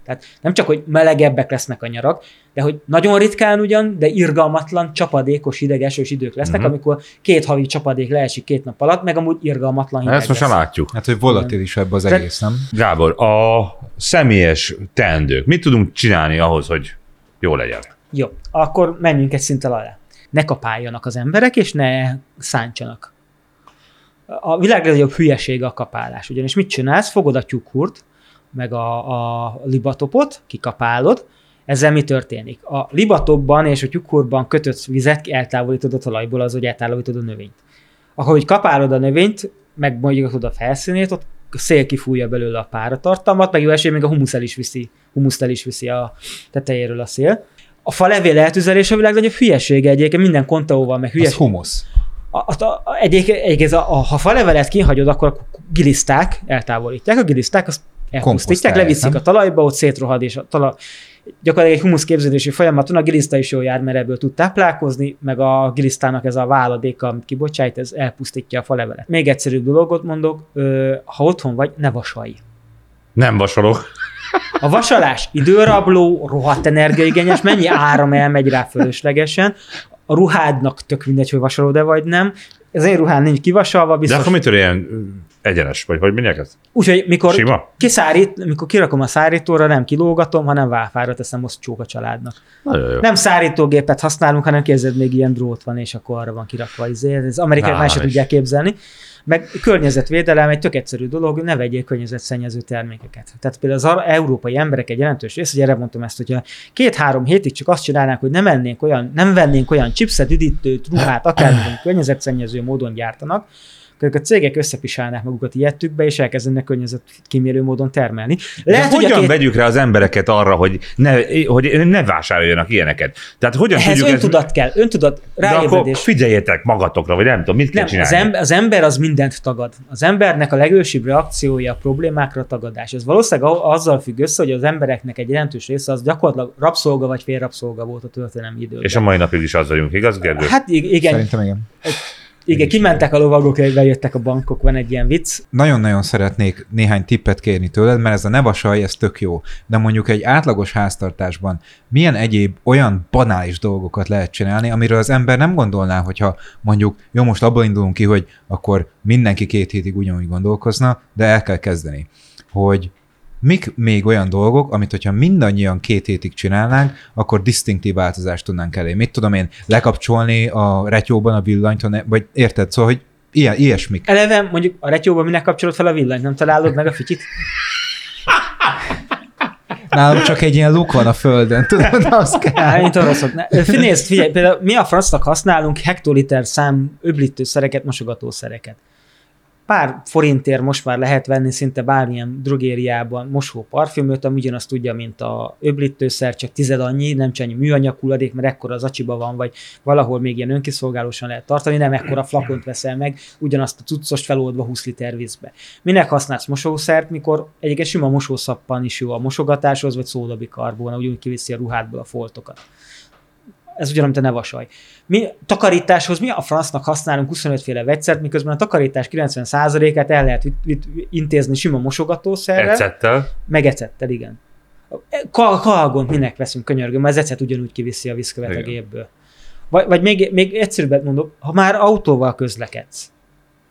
Tehát nem csak, hogy melegebbek lesznek a nyarak, de hogy nagyon ritkán ugyan, de irgalmatlan, csapadékos, hideg-esős idők lesznek, uh-huh. amikor két havi csapadék leesik két nap alatt, meg amúgy irgalmatlan hideg Ezt most már látjuk. Hát, hogy volatilisebb az De- egész, nem? Gábor, a személyes teendők. Mit tudunk csinálni ahhoz, hogy jó legyen? Jó, akkor menjünk egy szinten alá. Ne kapáljanak az emberek, és ne szántsanak. A világ legnagyobb hülyesége a kapálás. Ugyanis mit csinálsz? Fogod a tyukhurt, meg a, a libatopot, kikapálod, ezzel mi történik? A libatopban és a tyukhurban kötött vizet eltávolítod a talajból, az, hogy eltávolítod a növényt. Ahogy kapálod a növényt, meg mondjuk a felszínét, ott a szél kifújja belőle a páratartalmat, meg jó esély még a humusz el is viszi, humuszt el is viszi a tetejéről a szél. A fa levél eltüzelés a világ nagyobb hülyesége egyébként minden kontaóval, meg Az hülyeség. humusz. A, a, a, egyébként, egyébként a, a, ha falevelet kihagyod, akkor a giliszták eltávolítják, a giliszták azt elpusztítják, leviszik nem? a talajba, ott szétrohad, és a talaj, gyakorlatilag egy humuszképződési folyamaton a giliszta is jól jár, mert ebből tud táplálkozni, meg a gilisztának ez a váladéka, amit kibocsájt, ez elpusztítja a falevelet. Még egyszerűbb dolgot mondok, ha otthon vagy, ne vasalj. Nem vasalok. A vasalás időrabló, rohadt energiaigényes, mennyi áram elmegy rá fölöslegesen, a ruhádnak tök mindegy, hogy vasalod-e vagy nem. Ez én ruhám nincs kivasalva, De biztos. akkor mitől ilyen egyenes? Vagy hogy mindjárt ez? Úgyhogy mikor Sima? kiszárít, mikor kirakom a szárítóra, nem kilógatom, hanem válfára teszem moszcsók a családnak. Nagyon jó. Nem szárítógépet használunk, hanem képzeld, még ilyen drót van, és akkor arra van kirakva. izé. Ez amerikai Á, már se tudják képzelni. Meg környezetvédelem egy tök egyszerű dolog, ne vegyél környezetszennyező termékeket. Tehát például az európai emberek egy jelentős része, hogy erre mondtam ezt, hogyha két-három hétig csak azt csinálnánk, hogy nem ennénk olyan, nem vennénk olyan chipset, üdítőt, ruhát, akármilyen környezetszennyező módon gyártanak, akkor a cégek összepisálnák magukat ilyettükbe, és elkezdenek környezetkímélő módon termelni. Lehet, hogy a hogyan két- vegyük rá az embereket arra, hogy ne, hogy ne vásároljanak ilyeneket? Tehát hogyan Ehhez tudjuk öntudat kell, öntudat, De akkor ráébredés. figyeljetek magatokra, vagy nem tudom, mit kell Nem, az, csinálni. ember, az ember az mindent tagad. Az embernek a legősibb reakciója a problémákra a tagadás. Ez valószínűleg azzal függ össze, hogy az embereknek egy jelentős része az gyakorlatilag rabszolga vagy félrabszolga volt a történelmi időben. És a mai napig is az vagyunk, igaz, Gergő? Hát ig- igen, Szerintem igen. Igen, kimentek a lovagok, bejöttek a bankok, van egy ilyen vicc. Nagyon-nagyon szeretnék néhány tippet kérni tőled, mert ez a ne vasalj, ez tök jó. De mondjuk egy átlagos háztartásban milyen egyéb olyan banális dolgokat lehet csinálni, amiről az ember nem gondolná, hogyha mondjuk, jó, most abból indulunk ki, hogy akkor mindenki két hétig ugyanúgy gondolkozna, de el kell kezdeni, hogy mik még olyan dolgok, amit hogyha mindannyian két hétig csinálnánk, akkor disztinktív változást tudnánk elérni. Mit tudom én, lekapcsolni a retyóban a villanyt, ne- vagy érted, szóval, hogy ilyen, ilyesmik. Eleve mondjuk a retyóban minek kapcsolod fel a villanyt, nem találod meg a fütyit? Nálam csak egy ilyen luk van a földön, tudod, az kell. Mint oroszok. Nézd, figyelj, például mi a francnak használunk hektoliter szám öblítőszereket, mosogatószereket. Pár forintért most már lehet venni szinte bármilyen drogériában mosó parfümöt, ami ugyanazt tudja, mint a öblítőszer, csak tized annyi, nem csak annyi műanyag hulladék, mert ekkora az acsiba van, vagy valahol még ilyen önkiszolgálósan lehet tartani, nem ekkora flakont veszel meg, ugyanazt a cuccost feloldva 20 liter vízbe. Minek használsz mosószert, mikor egyébként sima mosószappan is jó a mosogatáshoz, vagy szódabikarbóna, úgy kiviszi a ruhádból a foltokat ez ugyanúgy, mint a nevasalj. Mi takarításhoz mi a francnak használunk 25 féle vegyszert, miközben a takarítás 90%-át el lehet intézni sima mosogatószerrel, Ecettel. meg ecettel, igen. Kal- kalgont minek veszünk könyörgöm, mert az ecet ugyanúgy kiviszi a vízkövet a gépből. Vagy, vagy még, még egyszerűbbet mondok, ha már autóval közlekedsz,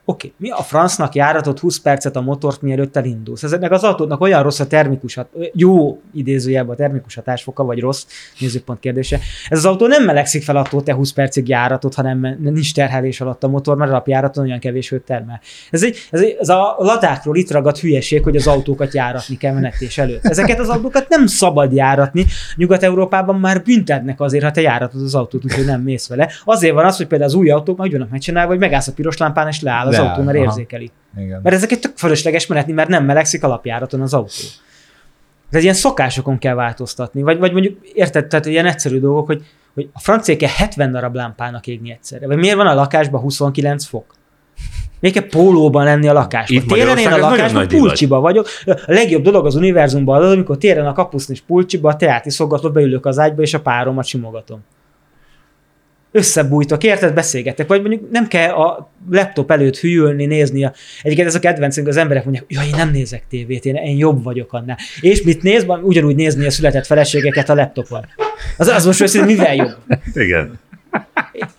Oké, okay. mi a francnak járatott 20 percet a motort, mielőtt elindulsz? Ezeknek az autóknak olyan rossz a termikus, jó idézőjelben a termikus hatásfoka, vagy rossz nézőpont kérdése. Ez az autó nem melegszik fel attól, te 20 percig járatot, hanem nincs terhelés alatt a motor, mert alapjáraton olyan kevés hőt termel. Ez, egy, ez, egy, ez a ladákról itt ragadt hülyeség, hogy az autókat járatni kell menetés előtt. Ezeket az autókat nem szabad járatni. Nyugat-Európában már büntetnek azért, ha te járatod az autót, úgyhogy nem mész vele. Azért van az, hogy például az új autók már úgy vannak megcsinálva, hogy megállsz a piros lámpán és leáll az Leáll, autó, mert aha. érzékeli. Igen. Mert ezeket tök fölösleges menetni, mert nem melegszik alapjáraton az autó. Ez ilyen szokásokon kell változtatni. Vagy, vagy mondjuk, érted, tehát ilyen egyszerű dolgok, hogy, hogy a franciáke 70 darab lámpának égni egyszerre. Vagy miért van a lakásban 29 fok? Miért kell pólóban lenni a lakásban? Itt télen én a lakásban pulcsiba vagyok. A legjobb dolog az univerzumban az, amikor télen a kapusznis pulcsiba, a teát iszogatva beülök az ágyba, és a páromat simogatom összebújtok, érted, beszélgetek, vagy mondjuk nem kell a laptop előtt hűlni, nézni. A... Egyébként ez a kedvencünk, az emberek mondják, jaj, én nem nézek tévét, én, én jobb vagyok annál. És mit néz? Ugyanúgy nézni a született feleségeket a laptopon. Az, az most őszintén mivel jobb? Igen.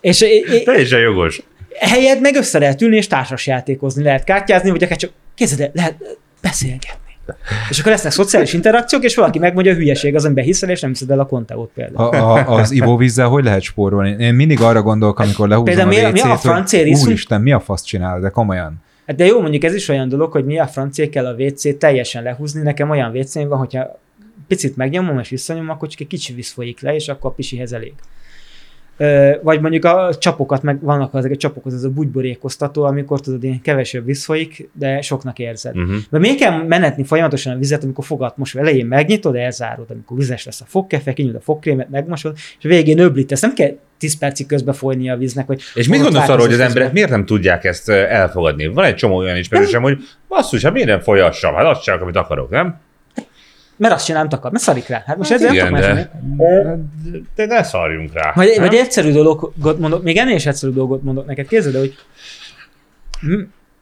És, és, Teljesen jogos. helyed meg össze lehet ülni, és társasjátékozni, lehet kártyázni, vagy akár csak kézzel lehet beszélgetni. És akkor lesznek szociális interakciók, és valaki megmondja, a hülyeség az, amiben hiszel, és nem hiszed el a konteót például. A, a, az ivóvízzel hogy lehet spórolni? Én mindig arra gondolok, amikor lehúzom Például a mi a- mi a WC-t, francia hogy iszunk? úristen, mi a fasz csinál, de komolyan. Hát de jó, mondjuk ez is olyan dolog, hogy mi a francia kell a WC-t teljesen lehúzni. Nekem olyan wc van, hogyha picit megnyomom és visszanyomom, akkor csak egy kicsi víz folyik le, és akkor a pisihez elég. Vagy mondjuk a csapokat, meg vannak ezek a csapok, az a bugyborékoztató, amikor tudod, ilyen kevesebb víz folyik, de soknak érzed. Uh-huh. De miért kell menetni folyamatosan a vizet, amikor fogat most elején megnyitod, elzárod, amikor vizes lesz a fogkefe, kinyújt a fogkrémet, megmosod, és a végén öblítesz. Nem kell 10 percig közbe folyni a víznek, hogy És mit gondolsz arról, hogy az emberek miért nem tudják ezt elfogadni? Van egy csomó olyan ismerősem, hogy basszus, hát miért nem folyassam? Hát azt csinálok, amit akarok, nem? Mert azt csinálom, akar, mert szarik rá. Hát most Hát ezzel igen, nem de, mondani. de ne szarjunk rá. Vagy, nem? vagy egyszerű dolgot mondok, még ennél is egyszerű dolgot mondok neked. Képzeld el, hogy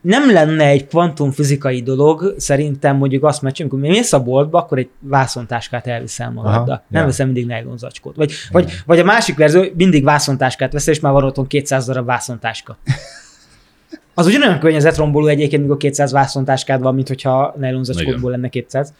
nem lenne egy kvantumfizikai dolog, szerintem mondjuk azt mert amikor mész a boltba, akkor egy vászontáskát elviszel magaddal. Aha, nem ja. veszel mindig nylon zacskót. Vagy, vagy, vagy a másik verzió, mindig vászontáskát veszel, és már van otthon 200 darab vászontáska. Az ugyanolyan környezetromboló egyébként, mikor 200 vászontáskád van, mint hogyha nylon zacskóból lenne 200.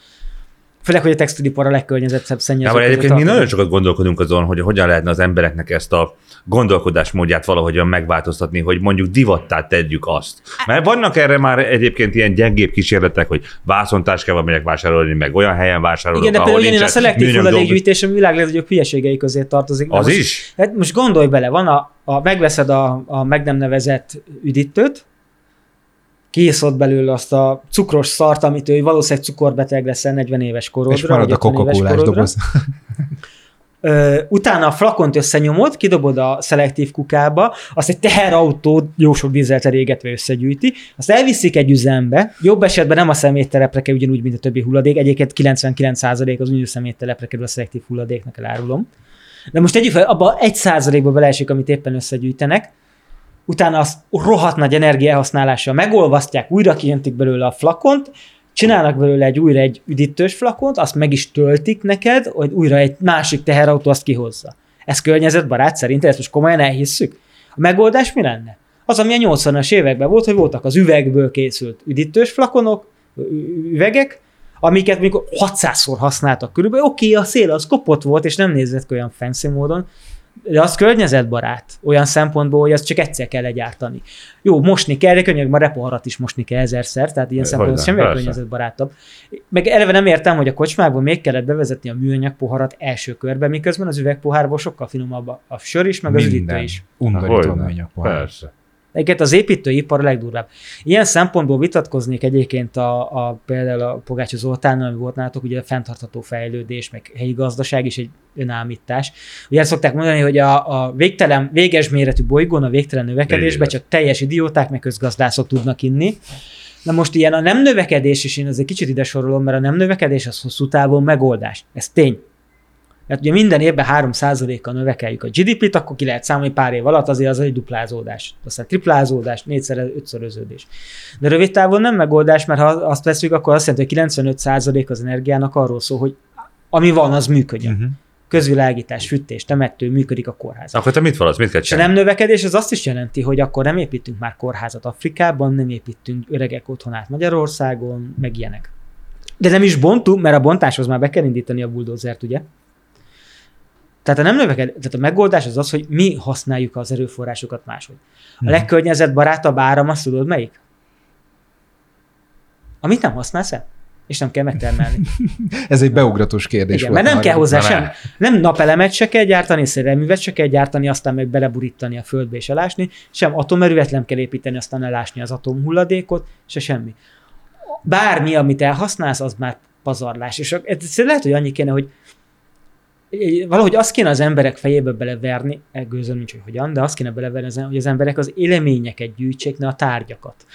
Főleg, hogy a textilipar a legkörnyezetszebb szennyező. Ja, egyébként mi nagyon sokat gondolkodunk azon, hogy hogyan lehetne az embereknek ezt a gondolkodásmódját valahogyan megváltoztatni, hogy mondjuk divattá tegyük azt. Mert vannak erre már egyébként ilyen gyengébb kísérletek, hogy vászontáskával megyek vásárolni, meg olyan helyen vásárolok, Igen, de például ugyanis a szelektív hulladékgyűjtés a világ legnagyobb hülyeségei közé tartozik. Az most, is? Hát most gondolj bele, van a, a megveszed a, a meg nem nevezett üdítőt, kiiszod belőle azt a cukros szart, amit ő valószínűleg cukorbeteg leszel 40 éves korodra. És marad a 50 éves coca korodra. doboz. Ö, utána a flakont összenyomod, kidobod a szelektív kukába, azt egy teherautó jó sok dízelt elégetve összegyűjti, azt elviszik egy üzembe, jobb esetben nem a szeméttelepre kell ugyanúgy, mint a többi hulladék, egyébként 99% az unió szeméttelepre kerül a szelektív hulladéknak, elárulom. De most tegyük fel, abba egy százalékba beleesik, amit éppen összegyűjtenek, utána azt rohadt nagy energiahasználással megolvasztják, újra kiöntik belőle a flakont, csinálnak belőle egy újra egy üdítős flakont, azt meg is töltik neked, hogy újra egy másik teherautó azt kihozza. Ez környezetbarát szerint, ezt most komolyan elhisszük? A megoldás mi lenne? Az, ami a 80-as években volt, hogy voltak az üvegből készült üdítős flakonok, üvegek, amiket mikor 600-szor használtak körülbelül, oké, okay, a szél az kopott volt, és nem nézett olyan fancy módon, de az környezetbarát, olyan szempontból, hogy azt csak egyszer kell legyártani. Jó, mosni kell, de könyörgöm, a repoharat is mosni kell ezerszer, tehát ilyen szempontból semmi környezetbarátabb. Meg eleve nem értem, hogy a kocsmákban még kellett bevezetni a műanyag poharat első körben, miközben az üvegpohárból sokkal finomabb a sör is, meg az üdítő is. Undorító műanyag pohár. Persze. Egyébként az építőipar a legdurvább. Ilyen szempontból vitatkoznék egyébként a, a például a Pogácsa Zoltánnal, ami volt nálatok, ugye a fenntartható fejlődés, meg helyi gazdaság is egy önállítás. Ugye ezt szokták mondani, hogy a, a végtelen, véges méretű bolygón, a végtelen növekedésben csak teljes idióták, meg közgazdászok tudnak inni. Na most ilyen a nem növekedés, és én azért kicsit ide sorolom, mert a nem növekedés az hosszú távon megoldás. Ez tény. Tehát ugye minden évben 3%-kal növekeljük a GDP-t, akkor ki lehet számolni pár év alatt, azért az egy duplázódás. Aztán triplázódás, négyszer, ötszöröződés. De rövid távon nem megoldás, mert ha azt veszük, akkor azt jelenti, hogy 95% az energiának arról szól, hogy ami van, az működjön. Mhm. Közvilágítás, fűtés, temető, működik a kórház. Akkor te mit valasz? Mit kell csinálni? nem növekedés az azt is jelenti, hogy akkor nem építünk már kórházat Afrikában, nem építünk öregek otthonát Magyarországon, meg ilyenek. De nem is bontunk, mert a bontáshoz már be kell indítani a buldózert, ugye? Tehát a nem növeked, tehát a megoldás az az, hogy mi használjuk az erőforrásokat máshogy. A legkörnyezetbarátabb áram, azt tudod melyik? Amit nem használsz el, és nem kell megtermelni. Ez egy beugratós kérdés Igen, volt. mert nem kell hozzá sem, ne. nem napelemet se kell gyártani, szerelművet se kell gyártani, aztán meg beleburítani a földbe és elásni, sem atomerővet nem kell építeni, aztán elásni az atomhulladékot, se semmi. Bármi, amit elhasználsz, az már pazarlás. És ez lehet, hogy annyi kéne, hogy valahogy azt kéne az emberek fejébe beleverni, e, gőzöm nincs, hogy hogyan, de azt kéne beleverni, hogy az emberek az éleményeket gyűjtsék, ne a tárgyakat.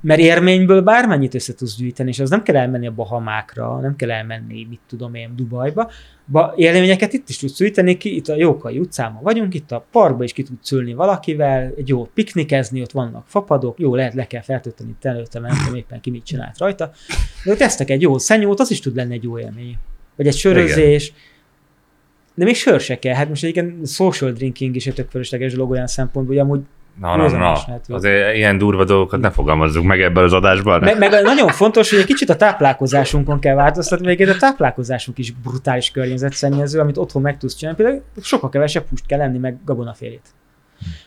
Mert érményből bármennyit össze tudsz gyűjteni, és az nem kell elmenni a Bahamákra, nem kell elmenni, mit tudom én, Dubajba. Ba, élményeket itt is tudsz gyűjteni, ki, itt a Jókai utcában vagyunk, itt a parkba is ki tudsz ülni valakivel, egy jó piknikezni, ott vannak fapadok, jó, lehet le kell feltölteni itt előtte, mert éppen ki mit csinált rajta. De ott tesztek egy jó szenyót, az is tud lenni egy jó élmény. Vagy egy sörözés, de még sör se kell. Hát most egyébként social drinking is egy tök fölösleges dolog olyan szempontból, hogy amúgy Na, na, na. jó. Azért ilyen durva dolgokat ne fogalmazzuk meg ebben az adásban. meg, meg nagyon fontos, hogy egy kicsit a táplálkozásunkon kell változtatni, még a táplálkozásunk is brutális környezetszennyező, amit otthon meg tudsz csinálni. Például sokkal kevesebb húst kell lenni, meg gabonafélét.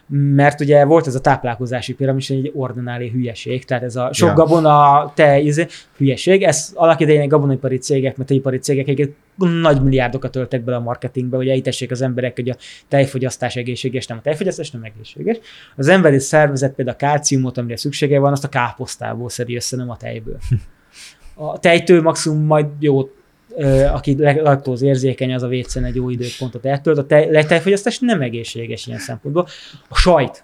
Mert ugye volt ez a táplálkozási piramis, egy ordinálé hülyeség, tehát ez a sok Ja. gabona, te izé, hülyeség. Ez annak idején egy gabonaipari cégek, mert ipari cégek egyébként nagy milliárdokat öltek bele a marketingbe, hogy elhitessék az emberek, hogy a tejfogyasztás egészséges, nem a tejfogyasztás nem egészséges. Az emberi szervezet például a kálciumot, amire szüksége van, azt a káposztából szedi össze, nem a tejből. A tejtől maximum majd jó, ö, aki laktóz érzékeny, az a vécén egy jó időpontot eltölt. A tej, tejfogyasztás nem egészséges ilyen szempontból. A sajt.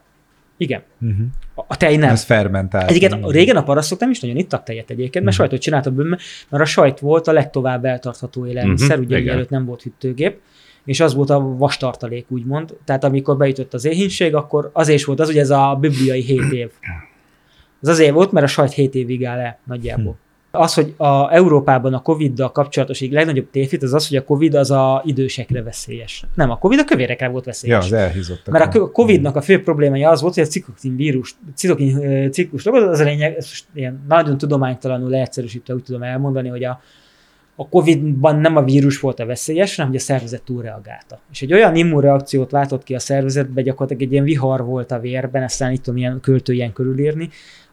Igen. Mhm. A tej nem. Ez fermentált. Egyébként a- régen a parasztok nem is nagyon ittak tejet egyébként, mert sajtot csináltak bőle, mert a sajt volt a legtovább eltartható élelmiszer, Mhm, ugye mielőtt nem volt hűtőgép, és az volt a vastartalék, úgymond. Tehát amikor beütött az éhínség, akkor az is volt az, ugye ez a bibliai 7 év. Az azért volt, mert a sajt 7 évig áll el nagyjából. Az, hogy a Európában a Covid-dal kapcsolatos egyik legnagyobb tévhit, az az, hogy a Covid az a idősekre veszélyes. Nem, a Covid a kövérekre volt Ja, veszélyes. az elhízottak. Mert a Covid-nak a fő problémája az volt, hogy a ciklokin vírus, ciklokin ö, ciklus az a lényeg, ez most ilyen nagyon tudománytalanul leegyszerűsítve úgy tudom elmondani, hogy a, a Covid-ban nem a vírus volt a veszélyes, hanem hogy a szervezet túlreagálta. És egy olyan immunreakciót váltott ki a szervezetbe, gyakorlatilag egy ilyen vihar volt a vérben, ezt nem tudom ilyen költő ilyen körülírni,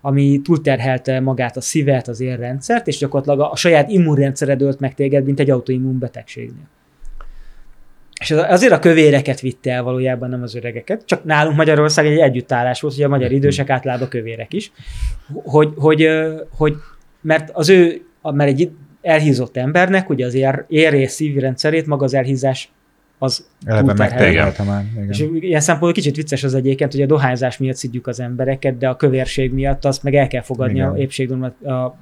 ami túlterhelte magát a szívet, az érrendszert, és gyakorlatilag a, a saját immunrendszered ölt meg téged, mint egy autoimmun betegségnél. És az- azért a kövéreket vitte el valójában, nem az öregeket. Csak nálunk Magyarország egy együttállás volt, hogy a magyar idősek általában kövérek is. Hogy, hogy, hogy mert az ő, mert egy elhízott embernek, ugye az ér, ér és szívrendszerét, maga az elhízás az Eleve megterhelte már. Igen. És ilyen szempontból kicsit vicces az egyébként, hogy a dohányzás miatt szidjuk az embereket, de a kövérség miatt azt meg el kell fogadni Igen. a épségdonat, a,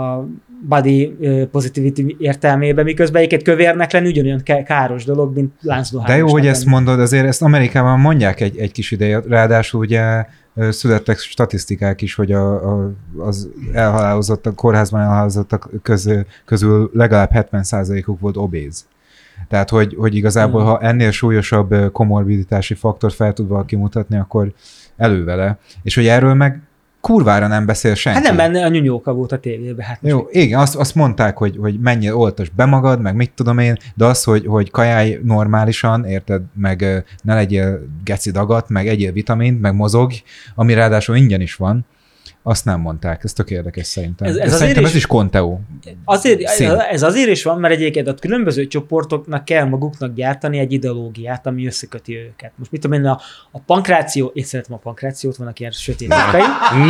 a body positivity értelmében, miközben egyébként kövérnek lenni ugyanolyan ká- káros dolog, mint láncdohányos. De jó, hogy ezt mondod, azért ezt Amerikában mondják egy, egy kis ideje, ráadásul ugye születtek statisztikák is, hogy a, a, az elhalálozottak, kórházban elhalálozottak közül, közül legalább 70%-uk volt obéz. Tehát, hogy, hogy igazából, Hmm. ha ennél súlyosabb komorbiditási faktort fel tud valaki mutatni, akkor elő vele. És hogy erről meg kurvára nem beszél senki. Hát nem benne a nyúnyóka volt a tévében. Hát most Jó, igen, azt, azt mondták, hogy, hogy mennyire oltos be magad, meg mit tudom én, de az, hogy, hogy kajálj normálisan, érted, meg ne legyél geci dagat, meg egyél vitamint, meg mozog, ami ráadásul ingyen is van, azt nem mondták. Ez tök érdekes szerintem. Ez- Ez, ez ez azért szerintem is- ez is konteó. Azért, Szín. ez azért is van, mert egyébként a különböző csoportoknak kell maguknak gyártani egy ideológiát, ami összeköti őket. Most mit tudom én, a, a pankráció, én szeretem a pankrációt, vannak ilyen sötét ékai.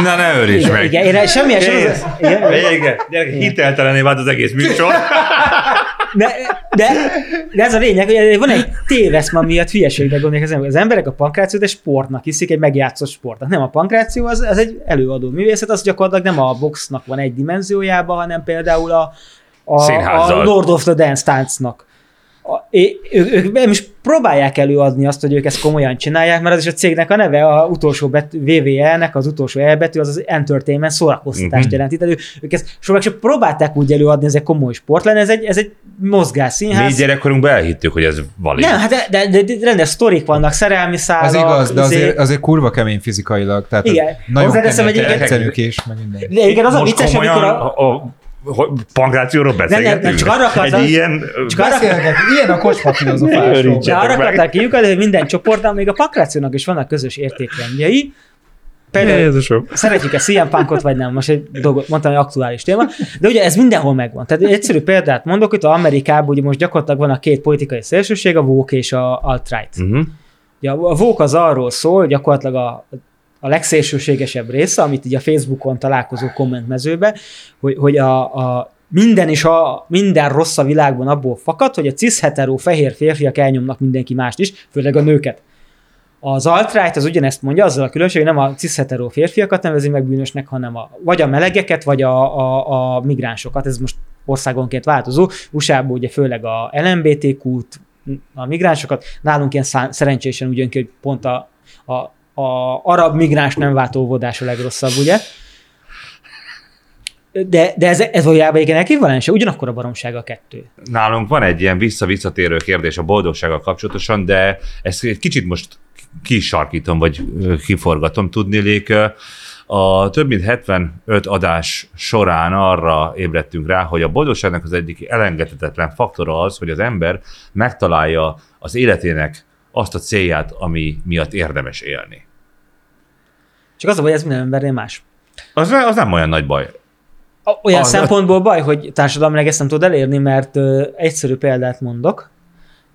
Na ne őríts Igen, meg! igen, én semmilyen sem. Igen, Vége. Gyerek, hiteltelené vált az egész műsor. de, de, de, ez a lényeg, hogy van egy téveszma miatt hülyeségre gondolják az emberek. Az emberek a pankrációt egy sportnak hiszik, egy megjátszott sportnak. Nem a pankráció, az, az egy előadó művészet, az gyakorlatilag nem a boxnak van egy dimenziójában, hanem például a, a, Színházzal. a Lord of the Dance táncnak. A, é- ők, ők nem is próbálják előadni azt, hogy ők ezt komolyan csinálják, mert az is a cégnek a neve, a utolsó betű, VVE-nek az utolsó elbetű, az az entertainment szórakoztatást uh-huh. jelenti. Tehát ők, ők ezt soha csak próbálták úgy előadni, ez egy komoly sport lenne, ez egy, ez egy mozgás Mi gyerekkorunkban elhittük, hogy ez valid. Nem, hát de, de, de, de rendes sztorik vannak, szerelmi szálak. Az igaz, de izé- azért, azért kurva kemény fizikailag. Tehát Igen. nagyon kemény tetszenük is, meg minden. De igen, az a Most vicces, komolyan amikor a, a, a, a pankrációról beszélgetünk? nem, csak arra akartam- Egy ilyen... csak arra, ilyen a kocsma filozofásról. arra akarták kiukadni, hogy minden csoportban, még a pankrációnak is vannak közös értékrendjei. Például Jézusom. szeretjük a CM Punkot, vagy nem, most egy dolgot mondtam, hogy aktuális téma, de ugye ez mindenhol megvan. Tehát egy egyszerű példát mondok, hogy Amerikában ugye most gyakorlatilag van a két politikai szélsőség, a woke és a alt-right. Uh-huh. Ugye a woke az arról szól, hogy gyakorlatilag a, a legszélsőségesebb része, amit így a Facebookon találkozó kommentmezőbe, hogy, hogy a, a minden is a, minden rossz a világban abból fakad, hogy a cis-hetero fehér férfiak elnyomnak mindenki mást is, főleg a nőket. Az alt-right az ugyanezt mondja, azzal a különbség, hogy nem a cis-hetero férfiakat nevezi meg bűnösnek, hanem a, vagy a melegeket, vagy a, a, a migránsokat. Ez most országonként változó. USA-ban ugye főleg a LMBTQ-t, a migránsokat, nálunk ilyen szerencsésen úgy jön ki, hogy pont a, a, a arab migráns nem váltó óvodás a legrosszabb, ugye? De, de ez, ez valójában igen ekvivalens, ugyanakkor a baromság a kettő. Nálunk van egy ilyen vissza-visszatérő kérdés a boldogsággal kapcsolatosan, de ezt egy kicsit most kisarkítom, vagy kiforgatom tudnélék. A több mint 75 adás során arra ébredtünk rá, hogy a boldogságnak az egyik elengedhetetlen faktora az, hogy az ember megtalálja az életének azt a célját, ami miatt érdemes élni. Csak az a baj, ez minden embernél más. Az, az nem olyan nagy baj. A- Olyan Az- szempontból baj, hogy társadalmilag ezt nem tudod elérni, mert ö, egyszerű példát mondok.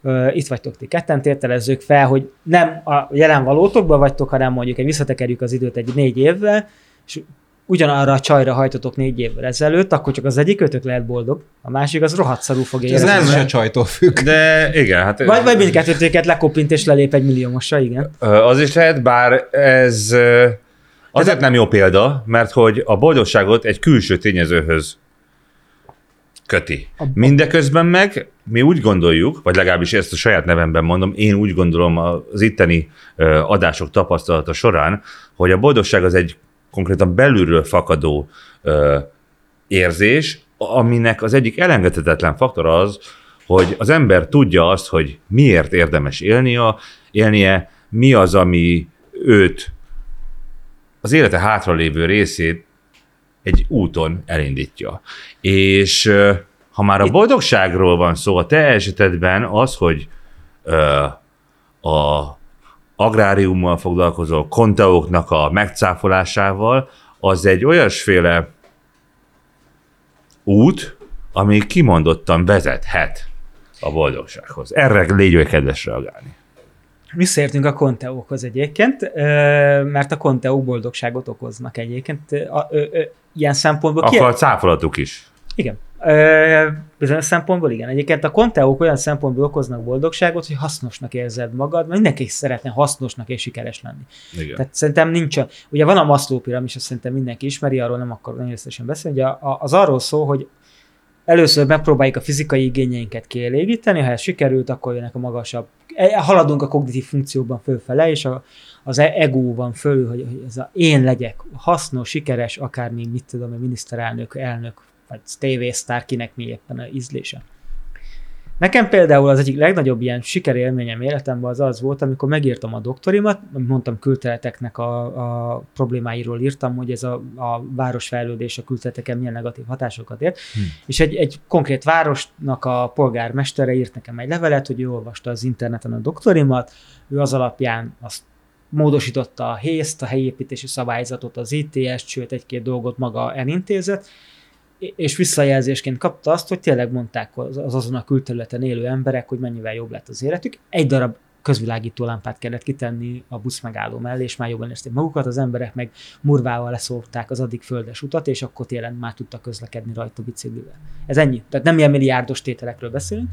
Ö, itt vagytok ti ketten, tételezzük fel, hogy nem a jelen valótokban vagytok, hanem mondjuk egy visszatekerjük az időt egy négy évvel, és ugyanarra a csajra hajtotok négy évvel ezelőtt, akkor csak az egyik kötök lehet boldog, a másik az rohadt szarú fog Ez érezni. nem nem- se csajtól függ. De igen, hát Vagy, vagy mindkettőtöket lekopint és lelép egy milliómosra, igen. Az is lehet, bár ez ö, azért nem jó példa, mert hogy a boldogságot egy külső tényezőhöz köti. Mindeközben meg mi úgy gondoljuk, vagy legalábbis ezt a saját nevemben mondom, én úgy gondolom az itteni adások tapasztalata során, hogy a boldogság az egy konkrétan belülről fakadó ö, érzés, aminek az egyik elengedhetetlen faktor az, hogy az ember tudja azt, hogy miért érdemes élnie, élnie, mi az, ami őt az élete hátralévő részét egy úton elindítja. És ha már a boldogságról van szó, a te esetedben az, hogy ö, a agráriummal foglalkozó kontaóknak a megcáfolásával, az egy olyasféle út, ami kimondottan vezethet a boldogsághoz. Erre légy kedves reagálni. Visszaértünk a konteókhoz egyébként, mert a konteók boldogságot okoznak egyébként. A- ö, ö, Ilyen szempontból. Akkor a cáfolatuk is. Igen. Ö, bizonyos szempontból igen. Egyébként a konteók olyan szempontból okoznak boldogságot, hogy hasznosnak érzed magad, mert mindenki szeretne hasznosnak és sikeres lenni. Igen. Tehát szerintem nincs, a- ugye van a Maslow piramis, azt szerintem mindenki ismeri, arról nem akarok nagyon összesen beszélni, ugye a- az arról szól, hogy először megpróbáljuk a fizikai igényeinket kielégíteni, ha ez sikerült, akkor jönnek a magasabb, haladunk a kognitív funkcióban fölfele, és a, az e- ego van föl, hogy, hogy ez a én legyek hasznos, sikeres, akár még mit tudom, a miniszterelnök, elnök, vagy tévésztár, kinek mi éppen a ízlése. Nekem például az egyik legnagyobb ilyen sikerélményem életemben az az volt, amikor megírtam a doktorimat, mondtam külteleteknek a, a problémáiról írtam, hogy ez a, a városfejlődés a külteleteken milyen negatív hatásokat ért, hm. és egy, egy konkrét városnak a polgármestere írt nekem egy levelet, hogy ő olvasta az interneten a doktorimat, ő az alapján azt módosította a hészt, a helyépítési szabályzatot, az ITS-t, sőt egy-két dolgot maga elintézett, és visszajelzésként kapta azt, hogy tényleg mondták az, azon a külterületen élő emberek, hogy mennyivel jobb lett az életük. Egy darab közvilágító lámpát kellett kitenni a busz megálló mellé, és már jobban érezték magukat, az emberek meg murvával leszólták az addig földes utat, és akkor télen már tudtak közlekedni rajta biciklivel. Ez ennyi. Tehát nem ilyen milliárdos tételekről beszélünk.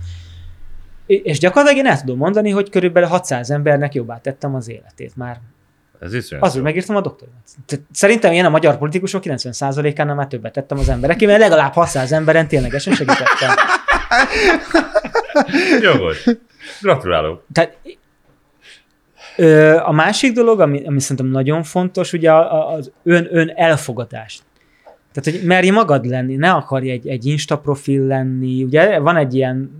És gyakorlatilag én el tudom mondani, hogy körülbelül 600 embernek jobbá tettem az életét már ez is Azul megírtam a doktorimat. Szerintem én a magyar politikusok 90%-ánál már többet tettem az emberek, mert legalább 600 emberen ténylegesen segítettem. Jogos. Gratulálok. Tehát, a másik dolog, ami, ami szerintem nagyon fontos, ugye az ön, ön elfogadás. Tehát, hogy merj magad lenni, ne akarj egy, egy Insta profil lenni. Ugye van egy ilyen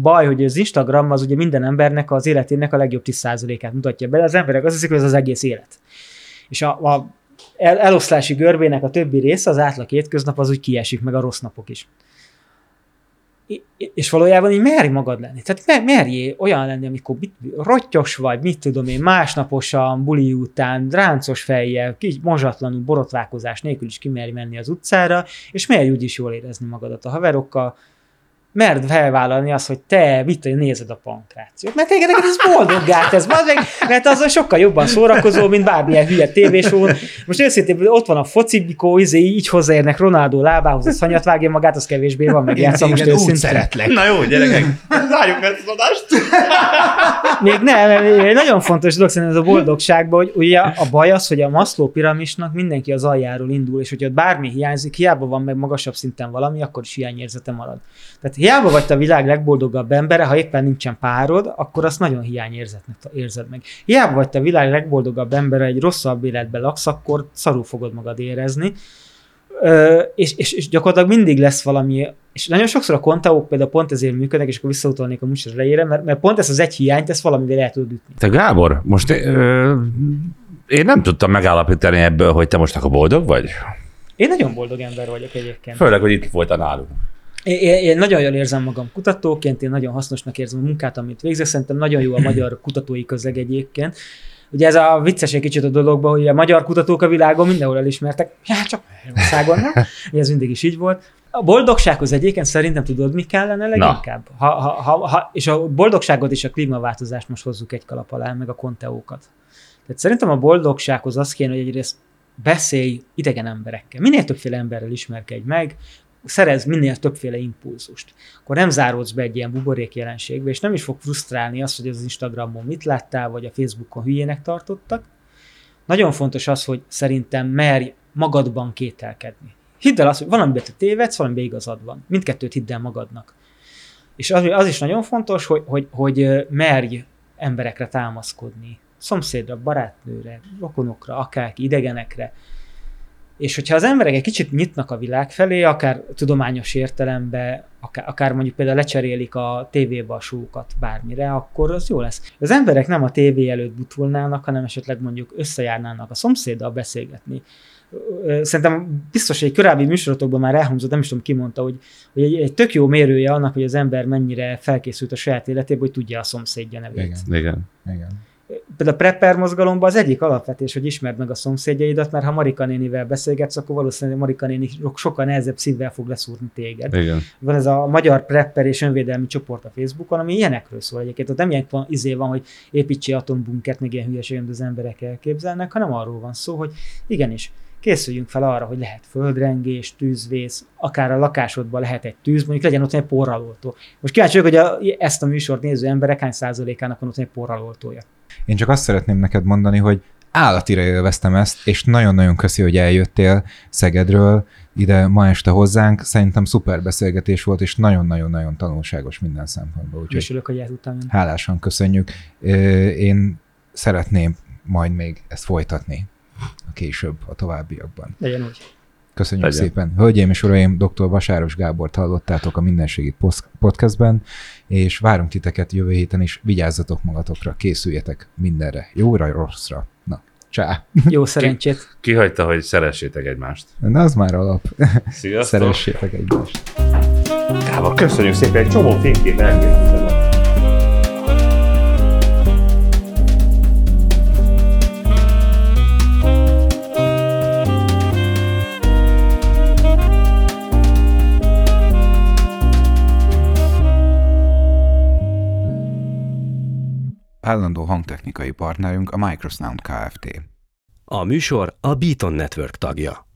baj, hogy az Instagram az ugye minden embernek az életének a legjobb 10%-át mutatja be, az emberek azt hiszik, hogy ez az egész élet. És a, a el, eloszlási görbének a többi része, az átlag hétköznap az úgy kiesik, meg a rossz napok is. És valójában így merj magad lenni. Tehát merjé olyan lenni, amikor mit, rottyos vagy, mit tudom én, másnaposan, buli után, ráncos fejjel, kis mozsatlanul, borotválkozás nélkül is kimerj menni az utcára, és merj úgy is jól érezni magadat a haverokkal, merd felvállalni azt, hogy te mit nézed a pankrációt. Mert téged ez boldoggá tesz, meg, mert az sokkal jobban szórakozó, mint bármilyen hülye tévésó. Most őszintén ott van a focibikó, izé, így hozzáérnek Ronaldo lábához, a szanyat vágja magát, az kevésbé van, meg játszom most őszintén. szeretlek. Na jó, gyerekek, zárjuk ezt az adást. Még nem, egy nagyon fontos dolog szerintem ez a boldogságban, hogy ugye a baj az, hogy a Maslow piramisnak mindenki az aljáról indul, és hogyha bármi hiányzik, hiába van meg magasabb szinten valami, akkor is hiányérzete marad. Tehát hiába vagy a világ legboldogabb embere, ha éppen nincsen párod, akkor azt nagyon hiányérzetnek érzed meg. Hiába vagy a világ legboldogabb embere, egy rosszabb életben laksz, akkor szarul fogod magad érezni. Ö, és, és, és, gyakorlatilag mindig lesz valami, és nagyon sokszor a kontaók például pont ezért működnek, és akkor visszautalnék a műsor elejére, mert, mert pont ez az egy hiányt, ezt valamivel el tudod ütni. Te Gábor, most ö, én nem tudtam megállapítani ebből, hogy te most akkor boldog vagy? Én nagyon boldog ember vagyok egyébként. Főleg, hogy itt voltál nálunk. Én, én nagyon jól érzem magam kutatóként, én nagyon hasznosnak érzem a munkát, amit végzek. Szerintem nagyon jó a magyar kutatói közeg egyébként. Ugye ez a vicces egy kicsit a dologban, hogy a magyar kutatók a világon mindenhol elismertek, ja, csak Magyarországon nem. ez mindig is így volt. A boldogsághoz egyébként szerintem tudod, mi kellene leginkább? Ha, ha, ha, ha, és a boldogságot és a klímaváltozást most hozzuk egy kalap alá, meg a konteókat. Tehát szerintem a boldogsághoz az kéne, hogy egyrészt beszélj idegen emberekkel. Minél többféle emberrel ismerkedj meg, szerez minél többféle impulzust. Akkor nem záródsz be egy ilyen buborék jelenségbe, és nem is fog frusztrálni azt, hogy az Instagramon mit láttál, vagy a Facebookon hülyének tartottak. Nagyon fontos az, hogy szerintem merj magadban kételkedni. Hidd el azt, hogy valamiben te tévedsz, valamiben igazad van. Mindkettőt hidd el magadnak. És az, az is nagyon fontos, hogy, hogy, hogy merj emberekre támaszkodni. Szomszédra, barátnőre, rokonokra, akár idegenekre és hogyha az emberek egy kicsit nyitnak a világ felé, akár tudományos értelembe, akár, akár mondjuk például lecserélik a tévébe a súkat bármire, akkor az jó lesz. Az emberek nem a tévé előtt butulnának, hanem esetleg mondjuk összejárnának a szomszéddal beszélgetni. Szerintem biztos, hogy egy korábbi műsorotokban már elhangzott, nem is tudom ki mondta, hogy, hogy egy, egy tök jó mérője annak, hogy az ember mennyire felkészült a saját életébe, hogy tudja a szomszédja nevét. Igen. Igen. Igen például a prepper mozgalomban az egyik alapvetés, hogy ismerd meg a szomszédjaidat, mert ha Marika nénivel beszélgetsz, akkor valószínűleg Marika néni sokkal nehezebb szívvel fog leszúrni téged. Igen. Van ez a magyar prepper és önvédelmi csoport a Facebookon, ami ilyenekről szól egyébként. Ott nem ilyen van, izé van, hogy építsi atombunkert, meg ilyen hülyeség, amit az emberek elképzelnek, hanem arról van szó, hogy igenis, készüljünk fel arra, hogy lehet földrengés, tűzvész, akár a lakásodban lehet egy tűz, mondjuk legyen ott egy porraloltó. Most kíváncsi vagyok, hogy a, ezt a műsort néző emberek hány százalékának van ott egy porraloltója. Én csak azt szeretném neked mondani, hogy állatira élveztem ezt, és nagyon-nagyon köszi, hogy eljöttél Szegedről ide ma este hozzánk. Szerintem szuper beszélgetés volt, és nagyon-nagyon-nagyon tanulságos minden szempontból. Úgyhogy Köszönjük, hogy el Hálásan köszönjük. Én szeretném majd még ezt folytatni a később, a továbbiakban. Legyen úgy. Köszönjük Legyen. szépen. Hölgyeim és uraim, dr. Vasáros Gábort hallottátok a Mindensegít podcastben, és várunk titeket jövő héten is. Vigyázzatok magatokra, készüljetek mindenre. Jóra, rosszra. Na, csá. Jó szerencsét! Kihagyta, hogy szeressétek egymást. De az már alap. Sziasztok! Szeressétek egymást. Gábor, köszönjük szépen, egy csomó fénykép elkészítettem. Állandó hangtechnikai partnerünk a Microsound Kft. A műsor a Beaton Network tagja.